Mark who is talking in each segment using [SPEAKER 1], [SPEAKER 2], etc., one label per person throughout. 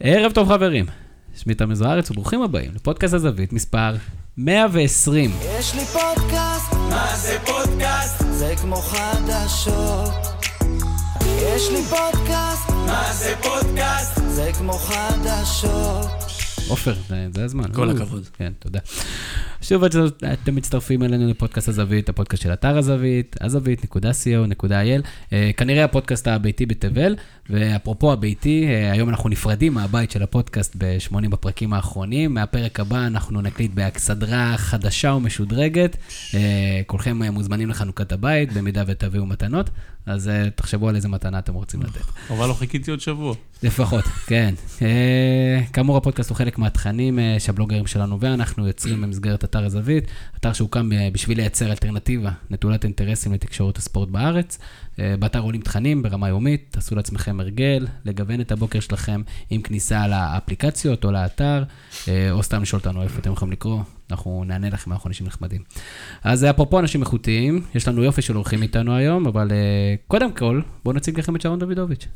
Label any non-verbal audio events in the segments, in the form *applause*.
[SPEAKER 1] ערב טוב חברים, שמי תמיר זוארץ וברוכים הבאים לפודקאסט הזווית מספר 120.
[SPEAKER 2] יש לי פודקאסט, מה זה פודקאסט? זה כמו חדשות. יש לי פודקאסט, מה זה פודקאסט? זה כמו חדשות.
[SPEAKER 1] עופר, זה הזמן.
[SPEAKER 3] כל הכבוד.
[SPEAKER 1] כן, תודה. שוב אתם מצטרפים אלינו לפודקאסט הזווית, הפודקאסט של אתר הזווית, הזווית.co.il. אה, כנראה הפודקאסט הביתי בתבל, ואפרופו הביתי, אה, היום אנחנו נפרדים מהבית של הפודקאסט ב-80 בפרקים האחרונים. מהפרק הבא אנחנו נקליט באכסדרה חדשה ומשודרגת. אה, כולכם מוזמנים לחנוכת הבית, במידה ותביאו מתנות, אז אה, תחשבו על איזה מתנה אתם רוצים לתת.
[SPEAKER 3] אבל לא חיכיתי עוד שבוע.
[SPEAKER 1] לפחות, כן. אה, כאמור, הפודקאסט הוא חלק מהתכנים אה, שהבלוגרים שלנו ואנחנו יוצרים במסגרת אתר הזווית, אתר שהוקם בשביל לייצר אלטרנטיבה נטולת אינטרסים לתקשורת הספורט בארץ. אה, באתר עולים תכנים ברמה יומית, תעשו לעצמכם הרגל, לגוון את הבוקר שלכם עם כניסה לאפליקציות או לאתר, אה, או סתם לשאול אותנו איפה אתם יכולים לקרוא, אנחנו נענה לכם, אנחנו אנשים נחמדים. אז אפרופו אנשים איכותיים, יש לנו יופי של אורחים איתנו היום, אבל אה, קודם כל, בואו נציג לכם את שרון דוידוביץ'. *laughs*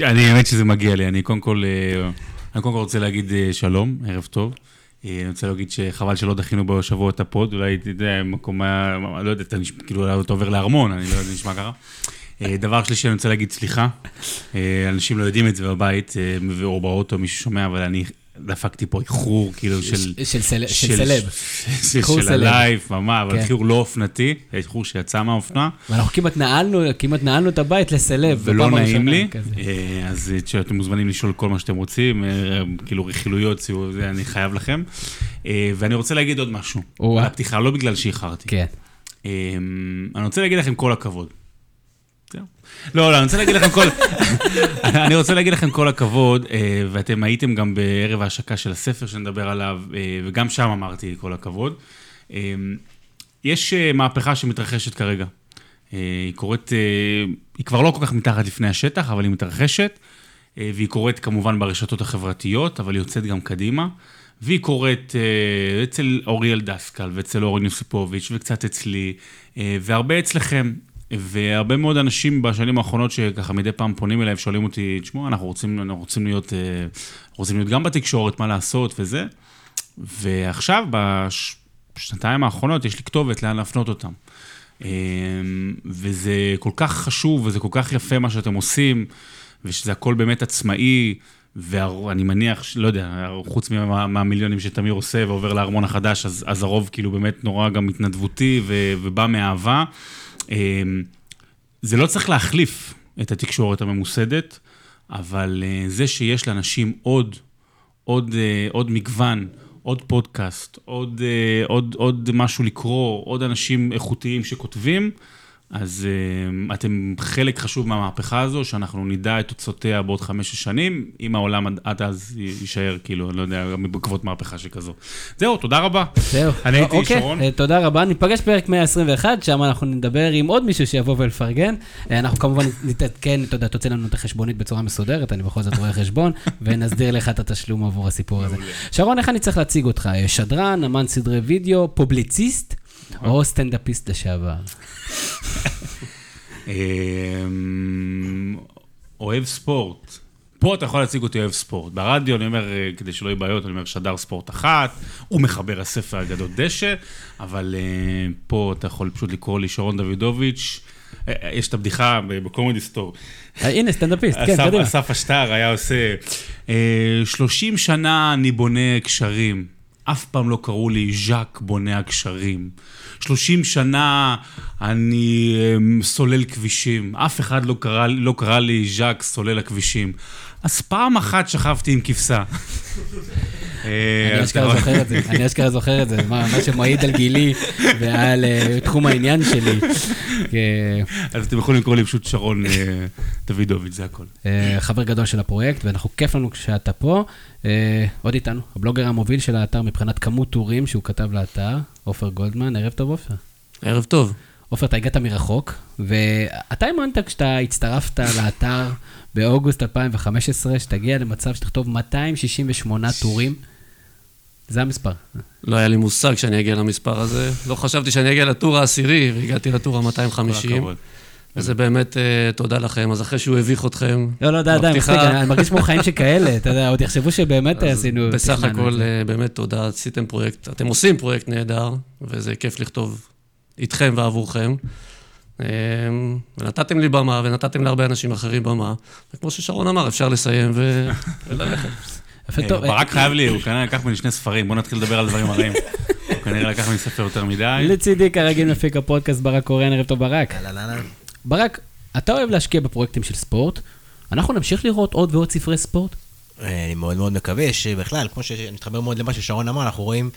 [SPEAKER 3] אני, האמת שזה מגיע לי. אני קודם כל, אני קודם כל רוצה להגיד שלום, ערב טוב. אה, אני רוצה להגיד שחבל שלא דחינו בשבוע את הפוד, אולי, אתה יודע, מקום היה, לא יודע, אתה נשמע, כאילו, אולי אתה עובר לארמון, אני לא יודע, נשמע ככה. אה, דבר שלישי, אני רוצה להגיד סליחה. אה, אנשים לא יודעים את זה בבית, או באוטו, מישהו שומע, אבל אני דפקתי פה איחור, כאילו, של...
[SPEAKER 1] של סל- של סלב.
[SPEAKER 3] של. הלייב, ממש, אבל
[SPEAKER 1] כן.
[SPEAKER 3] איחור לא אופנתי, איחור שיצא מהאופנה.
[SPEAKER 1] ואנחנו כמעט נעלנו, כמעט נעלנו את הבית לסלב.
[SPEAKER 3] ולא נעים לי. אה, אז אתם מוזמנים לשאול כל מה שאתם רוצים, אה, כאילו רכילויות, אני חייב לכם. אה, ואני רוצה להגיד עוד משהו. על הפתיחה, לא בגלל שאיחרתי.
[SPEAKER 1] כן.
[SPEAKER 3] אני רוצה להגיד לכם כל הכבוד. לא, לא, אני רוצה להגיד לכם כל... אני רוצה להגיד לכם כל הכבוד, אה, ואתם הייתם גם בערב ההשקה של הספר שנדבר עליו, אה, וגם שם אמרתי כל הכבוד. אה, יש מהפכה שמתרחשת כרגע. היא קורית, היא כבר לא כל כך מתחת לפני השטח, אבל היא מתרחשת, והיא קורית כמובן ברשתות החברתיות, אבל היא יוצאת גם קדימה. והיא קורית אצל אוריאל דסקל ואצל אורן יוסיפוביץ' וקצת אצלי, והרבה אצלכם. והרבה מאוד אנשים בשנים האחרונות שככה מדי פעם פונים אליי ושואלים אותי, תשמעו, אנחנו רוצים, רוצים להיות, אה, רוצים להיות גם בתקשורת, מה לעשות וזה. ועכשיו, בשנתיים האחרונות, יש לי כתובת לאן להפנות אותם. אה, וזה כל כך חשוב וזה כל כך יפה מה שאתם עושים, ושזה הכל באמת עצמאי, ואני מניח, לא יודע, חוץ מה- מהמיליונים שתמיר עושה ועובר לארמון החדש, אז, אז הרוב כאילו באמת נורא גם התנדבותי ו, ובא מאהבה. אה, זה לא צריך להחליף את התקשורת הממוסדת, אבל אה, זה שיש לאנשים עוד, עוד, אה, עוד מגוון, עוד פודקאסט, עוד, אה, עוד, עוד משהו לקרוא, עוד אנשים איכותיים שכותבים, אז uh, אתם חלק חשוב מהמהפכה הזו, שאנחנו נדע את תוצאותיה בעוד חמש שנים, אם העולם עד, אז יישאר, כאילו, אני לא יודע, גם בעקבות מהפכה שכזו. זהו, תודה רבה.
[SPEAKER 1] זהו.
[SPEAKER 3] אני הייתי
[SPEAKER 1] אוקיי,
[SPEAKER 3] שרון.
[SPEAKER 1] אה, תודה רבה. ניפגש פרק 121, שם אנחנו נדבר עם עוד מישהו שיבוא ולפרגן. אה, אנחנו כמובן *laughs* נתעדכן, אתה יודע, תוציא לנו את החשבונית בצורה מסודרת, אני בכל זאת רואה חשבון, *laughs* ונסדיר לך את התשלום עבור הסיפור הזה. שרון, איך אני צריך להציג אותך? אה, שדרן, אמן סדרי וידאו, פובליציסט, או סטנדאפיסט לשעבר?
[SPEAKER 3] אמ, אוהב ספורט. פה אתה יכול להציג אותי אוהב ספורט. ברדיו, אני אומר, אה, כדי שלא יהיו בעיות, אני אומר שדר ספורט אחת, הוא מחבר הספר הגדול דשא, אבל אה, פה אתה יכול פשוט לקרוא לי שרון דוידוביץ'. אה, יש את הבדיחה בקומדי סטור.
[SPEAKER 1] הנה, סטנדאפיסט, כן, קדימה.
[SPEAKER 3] אסף אשטר היה עושה, אה, 30 שנה אני בונה קשרים, אף פעם לא קראו לי ז'אק בונה הקשרים. 30 שנה אני אה, סולל כבישים, אף אחד לא קרא, לא קרא לי ז'אק סולל הכבישים. אז פעם אחת שכבתי עם כבשה. *laughs* אה,
[SPEAKER 1] אני אשכרה זוכר את זה, אני אשכרה זוכר את זה, מה מה שמעיד על גילי ועל אה, תחום העניין שלי. אה,
[SPEAKER 3] אז אתם יכולים לקרוא לי פשוט שרון דוידוביץ', זה הכל.
[SPEAKER 1] חבר גדול של הפרויקט, ואנחנו, כיף לנו שאתה פה. עוד איתנו, הבלוגר המוביל של האתר מבחינת כמות טורים שהוא כתב לאתר, עופר גולדמן, ערב טוב עופר.
[SPEAKER 4] ערב טוב.
[SPEAKER 1] עופר, אתה הגעת מרחוק, ואתה האמנת כשאתה הצטרפת לאתר באוגוסט 2015, שתגיע למצב שתכתוב 268 טורים. זה המספר.
[SPEAKER 4] לא היה לי מושג שאני אגיע למספר הזה. לא חשבתי שאני אגיע לטור העשירי, והגעתי לטור
[SPEAKER 3] כל
[SPEAKER 4] ה-250.
[SPEAKER 3] הכבוד.
[SPEAKER 4] זה באמת אה, תודה לכם. אז אחרי שהוא הביך אתכם,
[SPEAKER 1] לא, לא, די, די, מספיק, אני מרגיש כמו חיים שכאלה, אתה יודע, עוד יחשבו שבאמת עשינו...
[SPEAKER 4] בסך הכל. אה, באמת תודה, עשיתם פרויקט, אתם עושים פרויקט נהדר, וזה כיף לכתוב איתכם ועבורכם. אה, ונתתם לי במה, ונתתם להרבה אנשים אחרים במה. וכמו ששרון אמר, אפשר לסיים ו- *laughs* וללכת.
[SPEAKER 1] יפה,
[SPEAKER 3] אה,
[SPEAKER 1] טוב, אה,
[SPEAKER 3] ברק חייב לי, הוא כנראה לקח ממני שני ספרים, בוא נתחיל לדבר על דברים הרעים. הוא כנראה לקח ממני ספר יותר מדי.
[SPEAKER 1] לצידי כרגיל מפיק הפודקאסט ברק קורן, ערב טוב ברק. ברק, אתה אוהב להשקיע בפרויקטים של ספורט, אנחנו נמשיך לראות עוד ועוד ספרי ספורט?
[SPEAKER 5] אה, אני מאוד מאוד מקווה שבכלל, כמו שאני מתחבר מאוד למה ששרון אמר, אנחנו רואים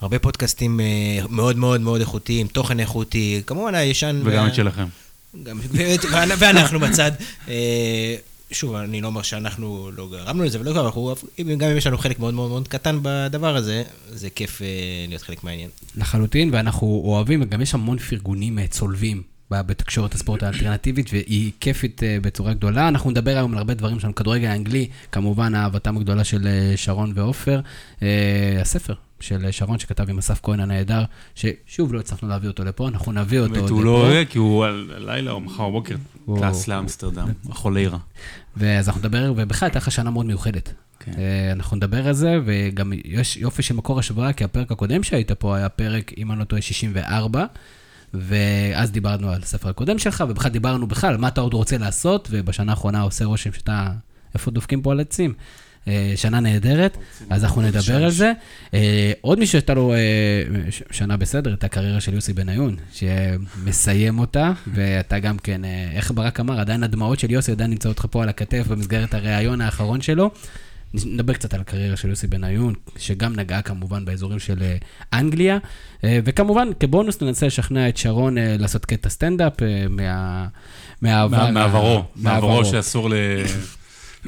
[SPEAKER 5] הרבה פודקאסטים אה, מאוד מאוד מאוד איכותיים, תוכן איכותי, כמובן הישן...
[SPEAKER 3] וגם את שלכם.
[SPEAKER 5] ואנחנו בצד. אה, שוב, אני לא אומר שאנחנו לא גרמנו לזה ולא גרמנו, גם אם יש לנו חלק מאוד מאוד מאוד קטן בדבר הזה, זה כיף אה, להיות חלק מהעניין.
[SPEAKER 1] לחלוטין, ואנחנו אוהבים, וגם יש המון פרגונים צולבים בתקשורת הספורט האלטרנטיבית, והיא כיפית בצורה גדולה. אנחנו נדבר היום על הרבה דברים שלנו, כדורגל האנגלי, כמובן אהבתם הגדולה של שרון ועופר, הספר של שרון שכתב עם אסף כהן הנהדר, ששוב לא הצלחנו להביא אותו לפה, אנחנו נביא אותו עוד
[SPEAKER 3] הוא
[SPEAKER 1] לפה.
[SPEAKER 3] לא עולה, כי הוא על- הלילה או מחר בבוקר טס לאמסטרדם, החוליירה.
[SPEAKER 1] ואז אנחנו נדבר, ובכלל הייתה לך שנה מאוד מיוחדת.
[SPEAKER 3] כן.
[SPEAKER 1] אה, אנחנו נדבר על זה, וגם יש יופי של מקור השוואה, כי הפרק הקודם שהיית פה היה פרק, אם אני לא טועה, 64, ואז דיברנו על הספר הקודם שלך, ובכלל דיברנו בכלל, מה אתה עוד רוצה לעשות, ובשנה האחרונה עושה רושם שאתה, איפה דופקים פה על עצים? אה, שנה נהדרת, אז אנחנו נדבר על זה. אה, עוד מישהו שהייתה לו אה, שנה בסדר, את הקריירה של יוסי בניון, שמסיים אותה, ואתה גם כן, איך ברק אמר, עדיין הדמעות של יוסי עדיין נמצאות לך פה על הכתף במסגרת הריאיון האחרון שלו. נדבר קצת על הקריירה של יוסי בניון, שגם נגעה כמובן באזורים של אנגליה, וכמובן, כבונוס ננסה לשכנע את שרון לעשות קטע סטנדאפ מה... מהעבר...
[SPEAKER 3] מעברו מעברו. שאסור ל...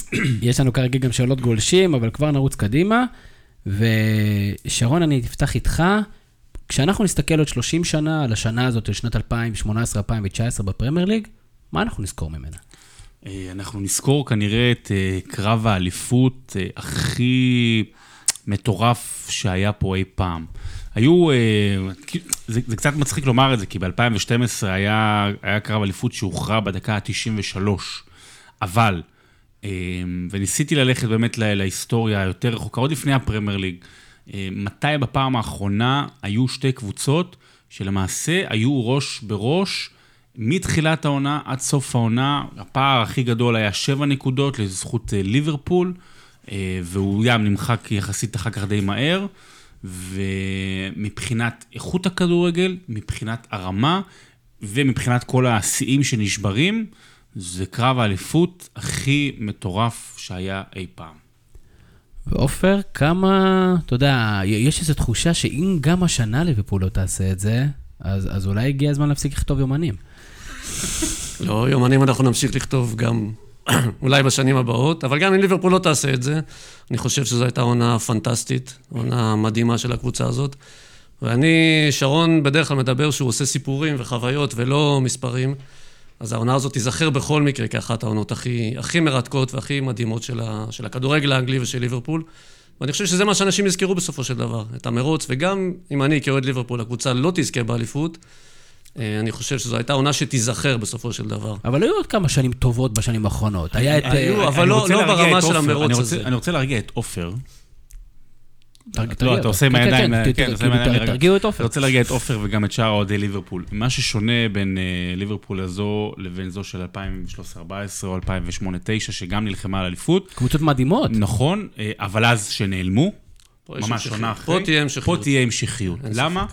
[SPEAKER 3] *clears throat*
[SPEAKER 1] יש לנו כרגיל גם שאלות גולשים, אבל כבר נרוץ קדימה. ושרון, אני אפתח איתך. כשאנחנו נסתכל עוד 30 שנה על השנה הזאת, של שנת 2018-2019 בפרמייר ליג, מה אנחנו נזכור ממנה?
[SPEAKER 3] אה, אנחנו נזכור כנראה את אה, קרב האליפות אה, הכי מטורף שהיה פה אי פעם. היו, זה, זה קצת מצחיק לומר את זה, כי ב-2012 היה, היה קרב אליפות שהוכרע בדקה ה-93, אבל, וניסיתי ללכת באמת לה- להיסטוריה היותר רחוקה, עוד לפני הפרמייר ליג, אה, מתי בפעם האחרונה היו שתי קבוצות שלמעשה היו ראש בראש מתחילת העונה עד סוף העונה, הפער הכי גדול היה שבע נקודות לזכות אה, ליברפול, אה, והוא גם נמחק יחסית אחר כך די מהר, ומבחינת איכות הכדורגל, מבחינת הרמה, ומבחינת כל השיאים שנשברים, זה קרב האליפות הכי מטורף שהיה אי פעם.
[SPEAKER 1] ועופר, כמה, אתה יודע, יש איזו תחושה שאם גם השנה ליברפול לא תעשה את זה, אז, אז אולי הגיע הזמן להפסיק לכתוב יומנים. *laughs*
[SPEAKER 4] לא, יומנים אנחנו נמשיך לכתוב גם *clears throat* אולי בשנים הבאות, אבל גם אם ליברפול לא תעשה את זה, אני חושב שזו הייתה עונה פנטסטית, עונה מדהימה של הקבוצה הזאת. ואני, שרון בדרך כלל מדבר שהוא עושה סיפורים וחוויות ולא מספרים, אז העונה הזאת תיזכר בכל מקרה כאחת העונות הכי, הכי מרתקות והכי מדהימות של, ה, של הכדורגל האנגלי ושל ליברפול. ואני חושב שזה מה שאנשים יזכרו בסופו של דבר, את המרוץ, וגם אם אני כאוהד ליברפול, הקבוצה לא תזכה באליפות, אה, אני חושב שזו הייתה עונה שתיזכר בסופו של דבר.
[SPEAKER 1] אבל היו עוד כמה שנים טובות בשנים האחרונות. היה את...
[SPEAKER 4] היו,
[SPEAKER 1] אה,
[SPEAKER 4] אבל לא- לא ברמה של. המרוץ
[SPEAKER 3] אני רוצה-
[SPEAKER 4] הזה.
[SPEAKER 3] אני רוצה להרגיע את עופר.
[SPEAKER 1] תרג-
[SPEAKER 3] לא, אתה. עושה עם
[SPEAKER 1] כן, כן,
[SPEAKER 3] הידיים,
[SPEAKER 1] כן,
[SPEAKER 3] כן, הידיים,
[SPEAKER 1] ת-
[SPEAKER 3] רגע.
[SPEAKER 1] תרגיעו את
[SPEAKER 3] אני
[SPEAKER 1] עופר.
[SPEAKER 3] רוצה להרגיע את עופר וגם את שאר אוהדי ליברפול. מה ששונה בין אה, ליברפול הזו לבין זו של 2013-2014 או 2008-2009, שגם נלחמה על אליפות,
[SPEAKER 1] קבוצות מדהימות.
[SPEAKER 3] נכון, אה, אבל אז שנעלמו, ממש. שנה אחרי.
[SPEAKER 4] פה תהיה המשכיות.
[SPEAKER 3] פה תהיה המשכיות. למה?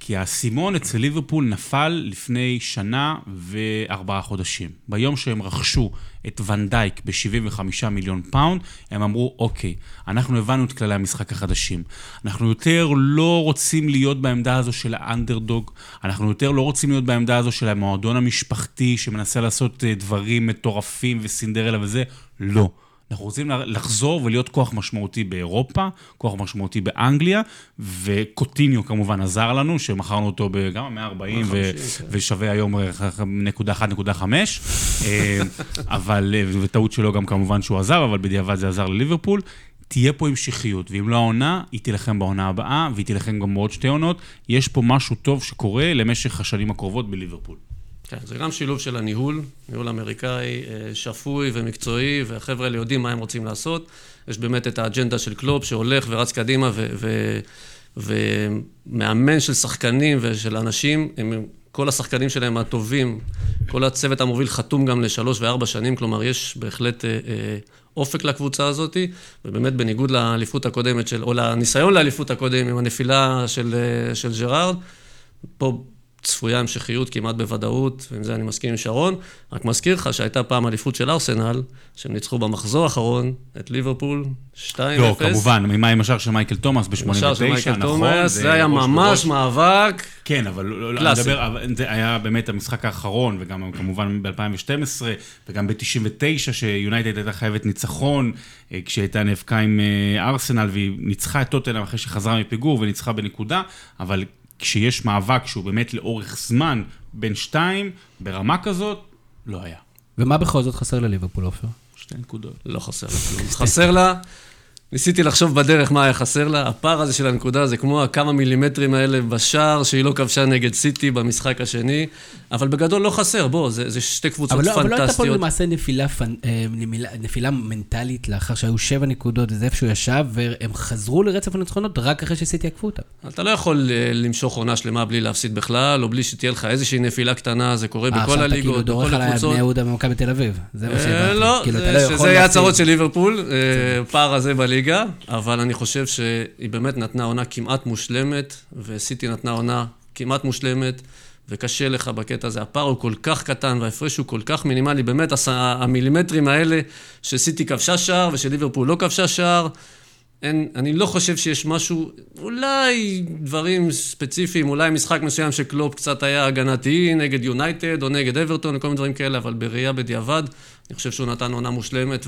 [SPEAKER 3] כי האסימון אצל ליברפול נפל לפני שנה וארבעה חודשים. ביום שהם רכשו את ואן דייק ב-75 מיליון פאונד, הם אמרו, אוקיי, אנחנו הבנו את כללי המשחק החדשים. אנחנו יותר לא רוצים להיות בעמדה הזו של האנדרדוג, אנחנו יותר לא רוצים להיות בעמדה הזו של המועדון המשפחתי שמנסה לעשות אה, דברים מטורפים וסינדרלה וזה, לא. אנחנו רוצים לחזור ולהיות כוח משמעותי באירופה, כוח משמעותי באנגליה, וקוטיניו כמובן עזר לנו, שמכרנו אותו גם ב-140 ו- ושווה היום נקודה 1.5, אה, אבל, אה, וטעות שלו גם כמובן שהוא עזב, אבל בדיעבד זה עזר לליברפול. תהיה פה המשכיות, ואם לא העונה, היא תילחם בעונה הבאה, והיא תילחם גם בעוד שתי עונות. יש פה משהו טוב שקורה למשך השנים הקרובות בליברפול.
[SPEAKER 4] כן, זה גם שילוב של הניהול, ניהול אמריקאי שפוי ומקצועי, והחבר'ה האלה יודעים מה הם רוצים לעשות. יש באמת את האג'נדה של קלופ שהולך ורץ קדימה ומאמן של שחקנים ושל אנשים, הם, כל השחקנים שלהם הטובים, כל הצוות המוביל חתום גם לשלוש וארבע שנים, כלומר יש בהחלט אה, אה, אופק לקבוצה הזאת, ובאמת בניגוד לאליפות הקודמת של, או לניסיון לאליפות הקודם עם הנפילה של, אה, של ג'רארד, פה צפויה המשכיות כמעט בוודאות, ועם זה אני מסכים עם שרון. רק מזכיר לך שהייתה פעם אליפות של ארסנל, שהם ניצחו במחזור האחרון את ליברפול 2-0.
[SPEAKER 3] לא, כמובן, ממה עם השער של מייקל תומאס ב-89, נכון?
[SPEAKER 4] השער של מייקל תומאס, זה היה ממש מאבק.
[SPEAKER 3] כן, אבל לא, לא, אני מדבר, זה היה באמת המשחק האחרון, וגם כמובן ב-2012, וגם ב-99, שיונייטד הייתה חייבת ניצחון, אה, כשהייתה נאבקה עם אה, ארסנל, והיא ניצחה את טוטנאם אחרי שחזרה מפיגור וניצחה בנקודה, אבל כשיש מאבק שהוא באמת לאורך זמן בין שתיים, ברמה כזאת, לא היה.
[SPEAKER 1] ומה בכל זאת חסר לליברפול, עופר?
[SPEAKER 3] שתי נקודות.
[SPEAKER 4] לא חסר לה *laughs* כלום. חסר לה ניסיתי לחשוב בדרך מה היה חסר לה, הפער הזה של הנקודה זה כמו הכמה מילימטרים האלה בשער שהיא לא כבשה נגד סיטי במשחק השני, אבל בגדול לא חסר, בוא, זה, זה שתי קבוצות
[SPEAKER 1] אבל
[SPEAKER 4] לא,
[SPEAKER 1] פנטסטיות.
[SPEAKER 4] אבל לא
[SPEAKER 1] הייתה פה למעשה נפילה, פנ... אה, נפילה מנטלית לאחר שהיו שבע נקודות, וזה איפה שהוא ישב, והם חזרו לרצף הניצחונות רק אחרי שסיטי עקפו אותם.
[SPEAKER 4] אתה לא יכול אה, למשוך עונה שלמה בלי להפסיד בכלל, או בלי שתהיה לך איזושהי נפילה קטנה, זה קורה אה, בכל הליגות,
[SPEAKER 1] בכל הקבוצות. עכשיו אתה כאילו דורך על בני יהודה ומכבי תל אביב, זה מה שהבנתי.
[SPEAKER 4] לא, כאילו, זה, לא שזה היה הצהרות של ליברפול, פער הזה בליגה, אבל אני חושב שהיא באמת נתנה עונה כמעט מושלמת, וסיטי נתנה עונה כמעט מושלמת, וקשה לך בקטע הזה. הפער הוא כל כך קטן, וההפרש הוא כל כך מינימלי. באמת, המילימטרים האלה שסיטי כבשה שער ושליברפול לא כבשה שער, אין, אני לא חושב שיש משהו, אולי דברים ספציפיים, אולי משחק מסוים שקלופ קצת היה הגנתי נגד יונייטד או נגד אברטון וכל מיני דברים כאלה, אבל בראייה בדיעבד, אני חושב שהוא נתן עונה מושלמת,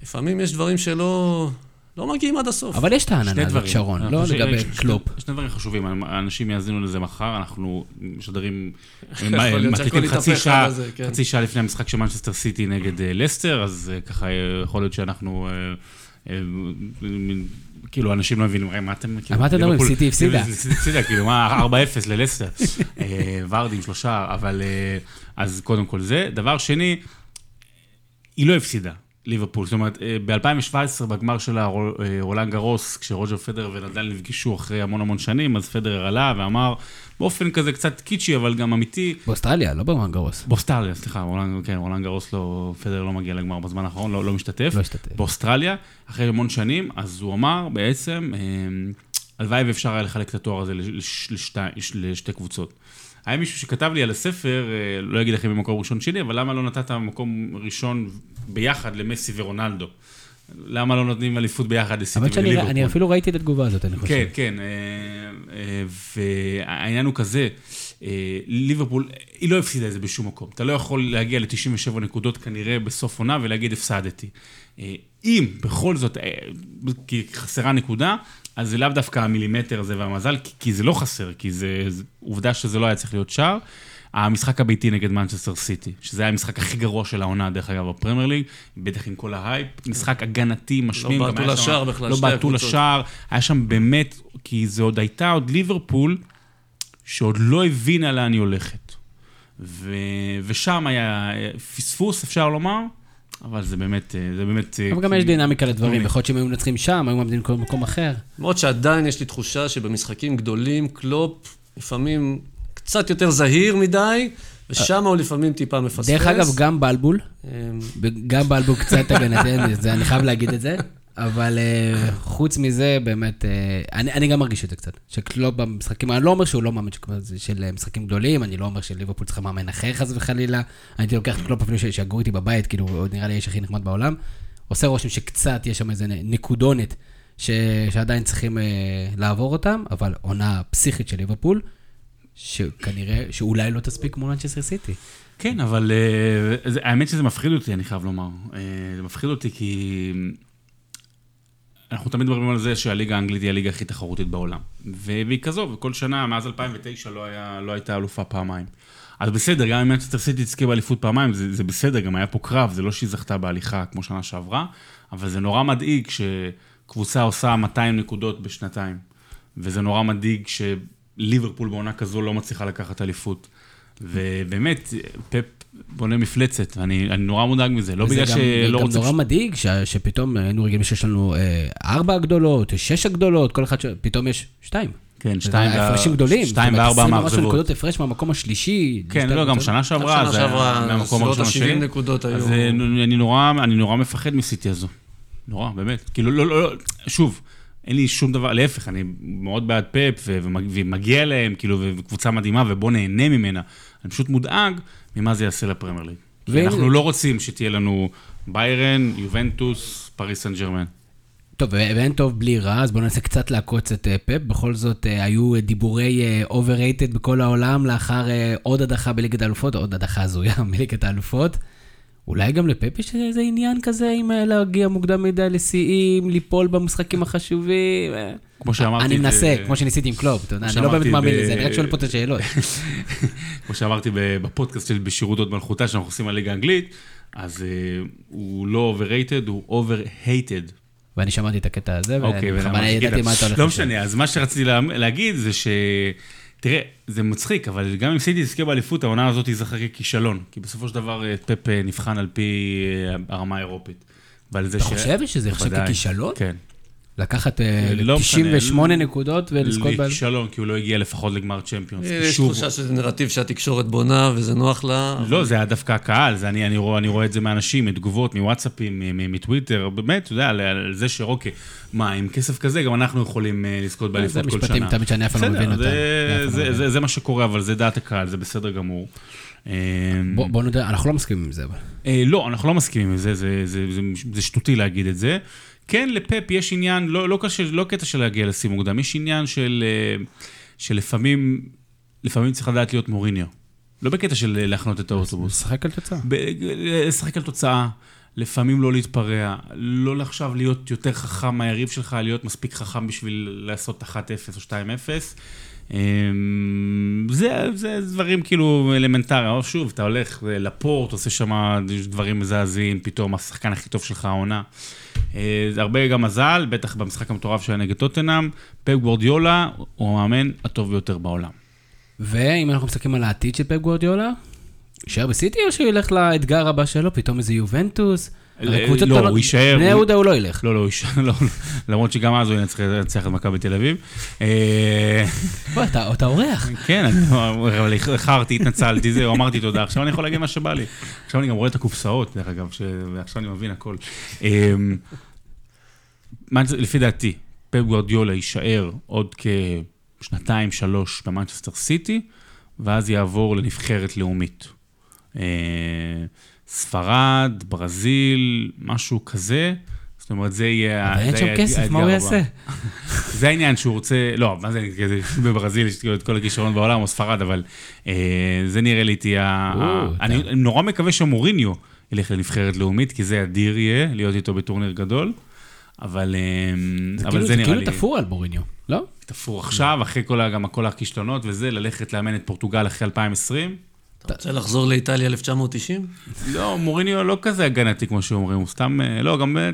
[SPEAKER 4] ולפעמים יש דברים שלא... לא מגיעים עד הסוף.
[SPEAKER 1] אבל יש את העננה הזאת, שרון, לא לגבי קלופ.
[SPEAKER 3] שני דברים חשובים, אנשים יאזינו לזה מחר, אנחנו משדרים, *laughs* מקליטים חצי שעה, כן. חצי שעה לפני המשחק של מנצ'סטר סיטי נגד אה, לסטר, אז אה, ככה יכול להיות שאנחנו... אה, כאילו, אנשים לא מבינים, מה אתם...
[SPEAKER 1] כאילו, מה אתם מדברים? סיטי הפסידה.
[SPEAKER 3] סיטי *laughs* הפסידה, כאילו, מה, 4-0 ללסטר. *laughs* ורדי עם שלושה, אבל... אז קודם כל זה. דבר שני, היא לא הפסידה. ליברפול. זאת אומרת, אה, ב-2017, בגמר של אה, רולנד גרוס, כשרוג'ר פדרר ונדאל נפגשו אחרי המון המון שנים, אז פדרר עלה ואמר, באופן כזה קצת קיצ'י, אבל גם אמיתי...
[SPEAKER 1] באוסטרליה, לא ברולנד גרוס.
[SPEAKER 3] באוסטרליה, סליחה, רולנד, כן, רולנד גרוס לא, פדרר לא מגיע לגמר בזמן האחרון, לא, לא משתתף.
[SPEAKER 1] לא השתתף.
[SPEAKER 3] באוסטרליה, אחרי המון שנים, אז הוא אמר בעצם, אה, הלוואי ואפשר היה לחלק את התואר הזה לשתי, לשתי קבוצות. היה מישהו שכתב לי על הספר, אה, לא אגיד לכם במקום ראשון שלי, אבל למה לא נתת מקום ראשון ביחד למסי ורונלדו? למה לא נותנים אליפות ביחד לסיטי
[SPEAKER 1] וליברפול? האמת שאני אפילו ראיתי את התגובה הזאת, אני חושב.
[SPEAKER 3] כן, כן, אה, אה, והעניין הוא כזה, ליברפול, היא לא הפסידה את זה בשום מקום. אתה לא יכול להגיע ל-97 נקודות כנראה בסוף עונה ולהגיד הפסדתי. אם בכל זאת, כי חסרה נקודה, אז זה לאו דווקא המילימטר הזה והמזל, כי, כי זה לא חסר, כי זה, זה עובדה שזה לא היה צריך להיות שער. המשחק הביתי נגד מנצ'סטר סיטי, שזה היה המשחק הכי גרוע של העונה, דרך אגב, בפרמייר ליג, בטח עם כל ההייפ, משחק הגנתי, משמים.
[SPEAKER 4] לא בעטו לשער בכלל,
[SPEAKER 3] לא בעטו לשער, היה שם באמת, כי זה עוד הייתה עוד ליברפול, שעוד לא הבינה לאן היא הולכת. ו... ושם היה פספוס, אפשר לומר, אבל זה באמת, אה, זה באמת...
[SPEAKER 1] אה, אבל גם יש דינמיקה לדברים, יכול להיות שהם היו מנצחים שם, היו מעמדים בכל מקום אחר.
[SPEAKER 4] למרות שעדיין יש לי תחושה שבמשחקים גדולים, קלופ לפעמים קצת יותר זהיר מדי, ושם הוא לפעמים טיפה מפספס.
[SPEAKER 1] דרך אגב, גם בלבול, אמ. גם בלבול קצת הגנתי, אני חייב להגיד את זה. אבל uh, חוץ מזה, באמת, uh, אני, אני גם מרגיש את זה קצת. שקלופ במשחקים, אני לא אומר שהוא לא מאמן של, אה, משחקים גדולים, אני לא אומר שליברפול צריכה מאמן אחר חס וחלילה. אני לוקח את קלופ אפילו שיגרו איתי בבית, כאילו, הוא נראה לי האיש הכי נחמד בעולם. עושה רושם שקצת יש שם איזה נקודונת ש, שעדיין צריכים אה, לעבור אותם, אבל עונה פסיכית של ליברפול, שכנראה, שאולי לא תספיק מול מנצ'סטר סיטי.
[SPEAKER 3] כן, אבל אה, האמת שזה מפחיד אותי, אני חייב לומר. אה, זה מפחיד אותי כי... אנחנו תמיד מדברים על זה שהליגה האנגלית היא הליגה הכי תחרותית בעולם. והיא כזו, וכל שנה, מאז 2009 לא, היה, לא הייתה אלופה פעמיים. אז בסדר, גם אם מנצ'סטר סיטי תזכה באליפות פעמיים, זה, זה בסדר, גם היה פה קרב, זה לא שהיא זכתה בהליכה כמו שנה שעברה, אבל זה נורא מדאיג שקבוצה עושה 200 נקודות בשנתיים. וזה נורא מדאיג שליברפול בעונה כזו לא מצליחה לקחת אליפות. ובאמת, פפ בונה מפלצת, ואני אני נורא מודאג מזה, לא בגלל
[SPEAKER 1] וזה גם-
[SPEAKER 3] שלא
[SPEAKER 1] גם
[SPEAKER 3] רוצה...
[SPEAKER 1] נורא מדאיג ש- שפתאום היינו רגילים שיש לנו אה, ארבע הגדולות, שש הגדולות, כל אחד, ש- פתאום יש שתיים.
[SPEAKER 3] כן, שתיים וה-
[SPEAKER 1] הפרשים גדולים.
[SPEAKER 3] שתיים וארבע
[SPEAKER 1] 20 ומשהו
[SPEAKER 3] מאכזבות.
[SPEAKER 1] נקודות הפרש מהמקום השלישי.
[SPEAKER 3] כן, לא, גם. שנה שעברה, זה היה מהמקום הראשון
[SPEAKER 4] ה-
[SPEAKER 3] שלי.
[SPEAKER 4] 70 נקודות היו.
[SPEAKER 3] אז אה, אני נורא, אני נורא מפחד מסיטי הזו. נורא, באמת. כאילו, לא, לא, לא, שוב, אין לי שום דבר, להפך, אני מאוד בעד פפ, ו- ומגיע להם, כאילו, וקבוצה מדהימה, ובוא נהנה ממנה. אני פשוט מודאג ממה זה יעשה לפרמייר ליג. אנחנו לא רוצים שתהיה לנו ביירן, יובנטוס, פריס סן ג'רמן.
[SPEAKER 1] טוב, ואין טוב בלי רע, אז בואו ננסה קצת לעקוץ את אה, פפ. בכל זאת, אה, היו אה, דיבורי overrated בכל העולם לאחר עוד הדחה בליגת האלופות, עוד הדחה הזויה *laughs* בליגת האלופות. אולי גם לפפ יש איזה עניין כזה עם אה, להגיע מוקדם מדי לשיאים, ליפול במשחקים החשובים. אה.
[SPEAKER 3] כמו שאמרתי...
[SPEAKER 1] אני מנסה, כמו שניסיתי עם קלופ, אתה יודע, אני לא באמת מאמין לזה, אני רק שואל פה את השאלות. *laughs*
[SPEAKER 3] כמו שאמרתי בפודקאסט של בשירות הוד מלכותה, שאנחנו עושים על ליגה האנגלית, אז uh, הוא לא overrated, הוא overhated.
[SPEAKER 1] ואני שמעתי את הקטע הזה,
[SPEAKER 3] אוקיי,
[SPEAKER 1] ואני בכוונה
[SPEAKER 3] ולמה
[SPEAKER 1] ידעתי מה אתה הולך
[SPEAKER 3] לא
[SPEAKER 1] לשאול.
[SPEAKER 3] משנה, אז מה שרציתי לה- להגיד זה ש... תראה, זה מצחיק, אבל גם אם סיטי תזכה באליפות, העונה הזאת תיזכר ככישלון. כי בסופו של דבר אה, פפ אה, נבחן על פי אה, הרמה האירופית. ועל זה
[SPEAKER 1] אתה חושב שזה ייחשב
[SPEAKER 3] בוודאי.
[SPEAKER 1] ככישלון?
[SPEAKER 3] כן.
[SPEAKER 1] לקחת אה,
[SPEAKER 3] לא משנה,
[SPEAKER 1] 98 נקודות ולזכות באליפות?
[SPEAKER 3] כישלון, כי הוא לא הגיע לפחות לגמר צ'מפיונס.
[SPEAKER 4] יש תחושה שזה נרטיב שהתקשורת בונה וזה נוח לה.
[SPEAKER 3] לא, זה היה דווקא הקהל, זה אני, אני, רואה, אני רואה את זה מאנשים, מתגובות, מוואטסאפים, מטוויטר, באמת, אתה יודע, על, זה שאוקיי, מה, עם כסף כזה, גם אנחנו יכולים אה, לזכות
[SPEAKER 1] זה
[SPEAKER 3] באליפות כל
[SPEAKER 1] משפטים
[SPEAKER 3] שנה.
[SPEAKER 1] תמיד שאני אף פעם לא מבין אותם.
[SPEAKER 3] זה, זה,
[SPEAKER 1] לא
[SPEAKER 3] זה. זה מה שקורה, אבל זה דעת הקהל, זה בסדר גמור. אה,
[SPEAKER 1] בוא בוא נודה, אנחנו לא מסכימים עם זה, אבל.
[SPEAKER 3] אה, לא, אנחנו לא מסכימים עם זה, זה, זה, זה, זה שטותי להגיד את זה. כן, לפפ יש עניין, לא, לא, קשה, לא קטע של להגיע לשיא מוקדם, יש עניין של, אה, שלפעמים, לפעמים צריך לדעת להיות מוריניו. לא בקטע של אה, להחנות את האוטובוס.
[SPEAKER 1] לשחק על תוצאה.
[SPEAKER 3] ב- לשחק על תוצאה, לפעמים לא להתפרע, לא עכשיו להיות יותר חכם מהיריב שלך, להיות מספיק חכם בשביל לעשות 1-0 או 2-0. אמ, זה, זה דברים כאילו אלמנטריים, אבל שוב, אתה הולך לפורט, עושה שם דברים מזעזעים, פתאום השחקן הכי טוב שלך העונה. אה, זה הרבה גם מזל, בטח במשחק המטורף שהיה נגד טוטנאם, פפ גוורדיולה הוא המאמן הטוב ביותר בעולם.
[SPEAKER 1] ואם אנחנו מסתכלים על העתיד של פפ גוורדיולה, יישאר בסיטי או שהוא ילך לאתגר הבא שלו, פתאום איזה יובנטוס?
[SPEAKER 3] לא,
[SPEAKER 1] קבוצות
[SPEAKER 3] לא, הוא יישאר,
[SPEAKER 1] בני יהודה הוא לא ילך.
[SPEAKER 3] לא, לא, הוא יישאר- לא, למרות שגם אז הוא ינצח את מכבי תל אביב. אה,
[SPEAKER 1] אתה אורח.
[SPEAKER 3] כן, אני אבל איחרתי, התנצלתי, זהו, אמרתי תודה, עכשיו אני יכול להגיד מה שבא לי. עכשיו אני גם רואה את הקופסאות, דרך אגב, ועכשיו אני מבין הכל. זה- לפי דעתי, פפ גוורדיולה יישאר עוד כשנתיים, שלוש במנצ'סטר סיטי, ואז יעבור לנבחרת לאומית. ספרד, ברזיל, משהו כזה. זאת אומרת, זה יהיה...
[SPEAKER 1] אבל אין
[SPEAKER 3] זה
[SPEAKER 1] שם
[SPEAKER 3] יהיה
[SPEAKER 1] כסף, מה הוא. יעשה? *laughs*
[SPEAKER 3] זה העניין שהוא רוצה, לא, מה זה, *laughs* בברזיל יש כאילו את כל הכישרון בעולם, או ספרד, אבל אה, זה נראה לי תהיה... אני נורא מקווה שמוריניו ילך לנבחרת לאומית, כי זה אדיר יהיה, להיות איתו בטורניר גדול, אבל אה,
[SPEAKER 1] זה
[SPEAKER 3] אבל
[SPEAKER 1] כאילו-
[SPEAKER 3] זה
[SPEAKER 1] זה
[SPEAKER 3] נראה
[SPEAKER 1] כאילו
[SPEAKER 3] לי...
[SPEAKER 1] תפור על בוריניו, לא?
[SPEAKER 3] תפור עכשיו, אחרי כל, גם כל הכישלונות וזה, ללכת לאמן את פורטוגל אחרי 2020.
[SPEAKER 4] אתה רוצה לחזור לאיטליה 1990?
[SPEAKER 3] לא, מוריניו לא כזה הגנתי כמו שאומרים, הוא סתם, אה, לא, גם, אה,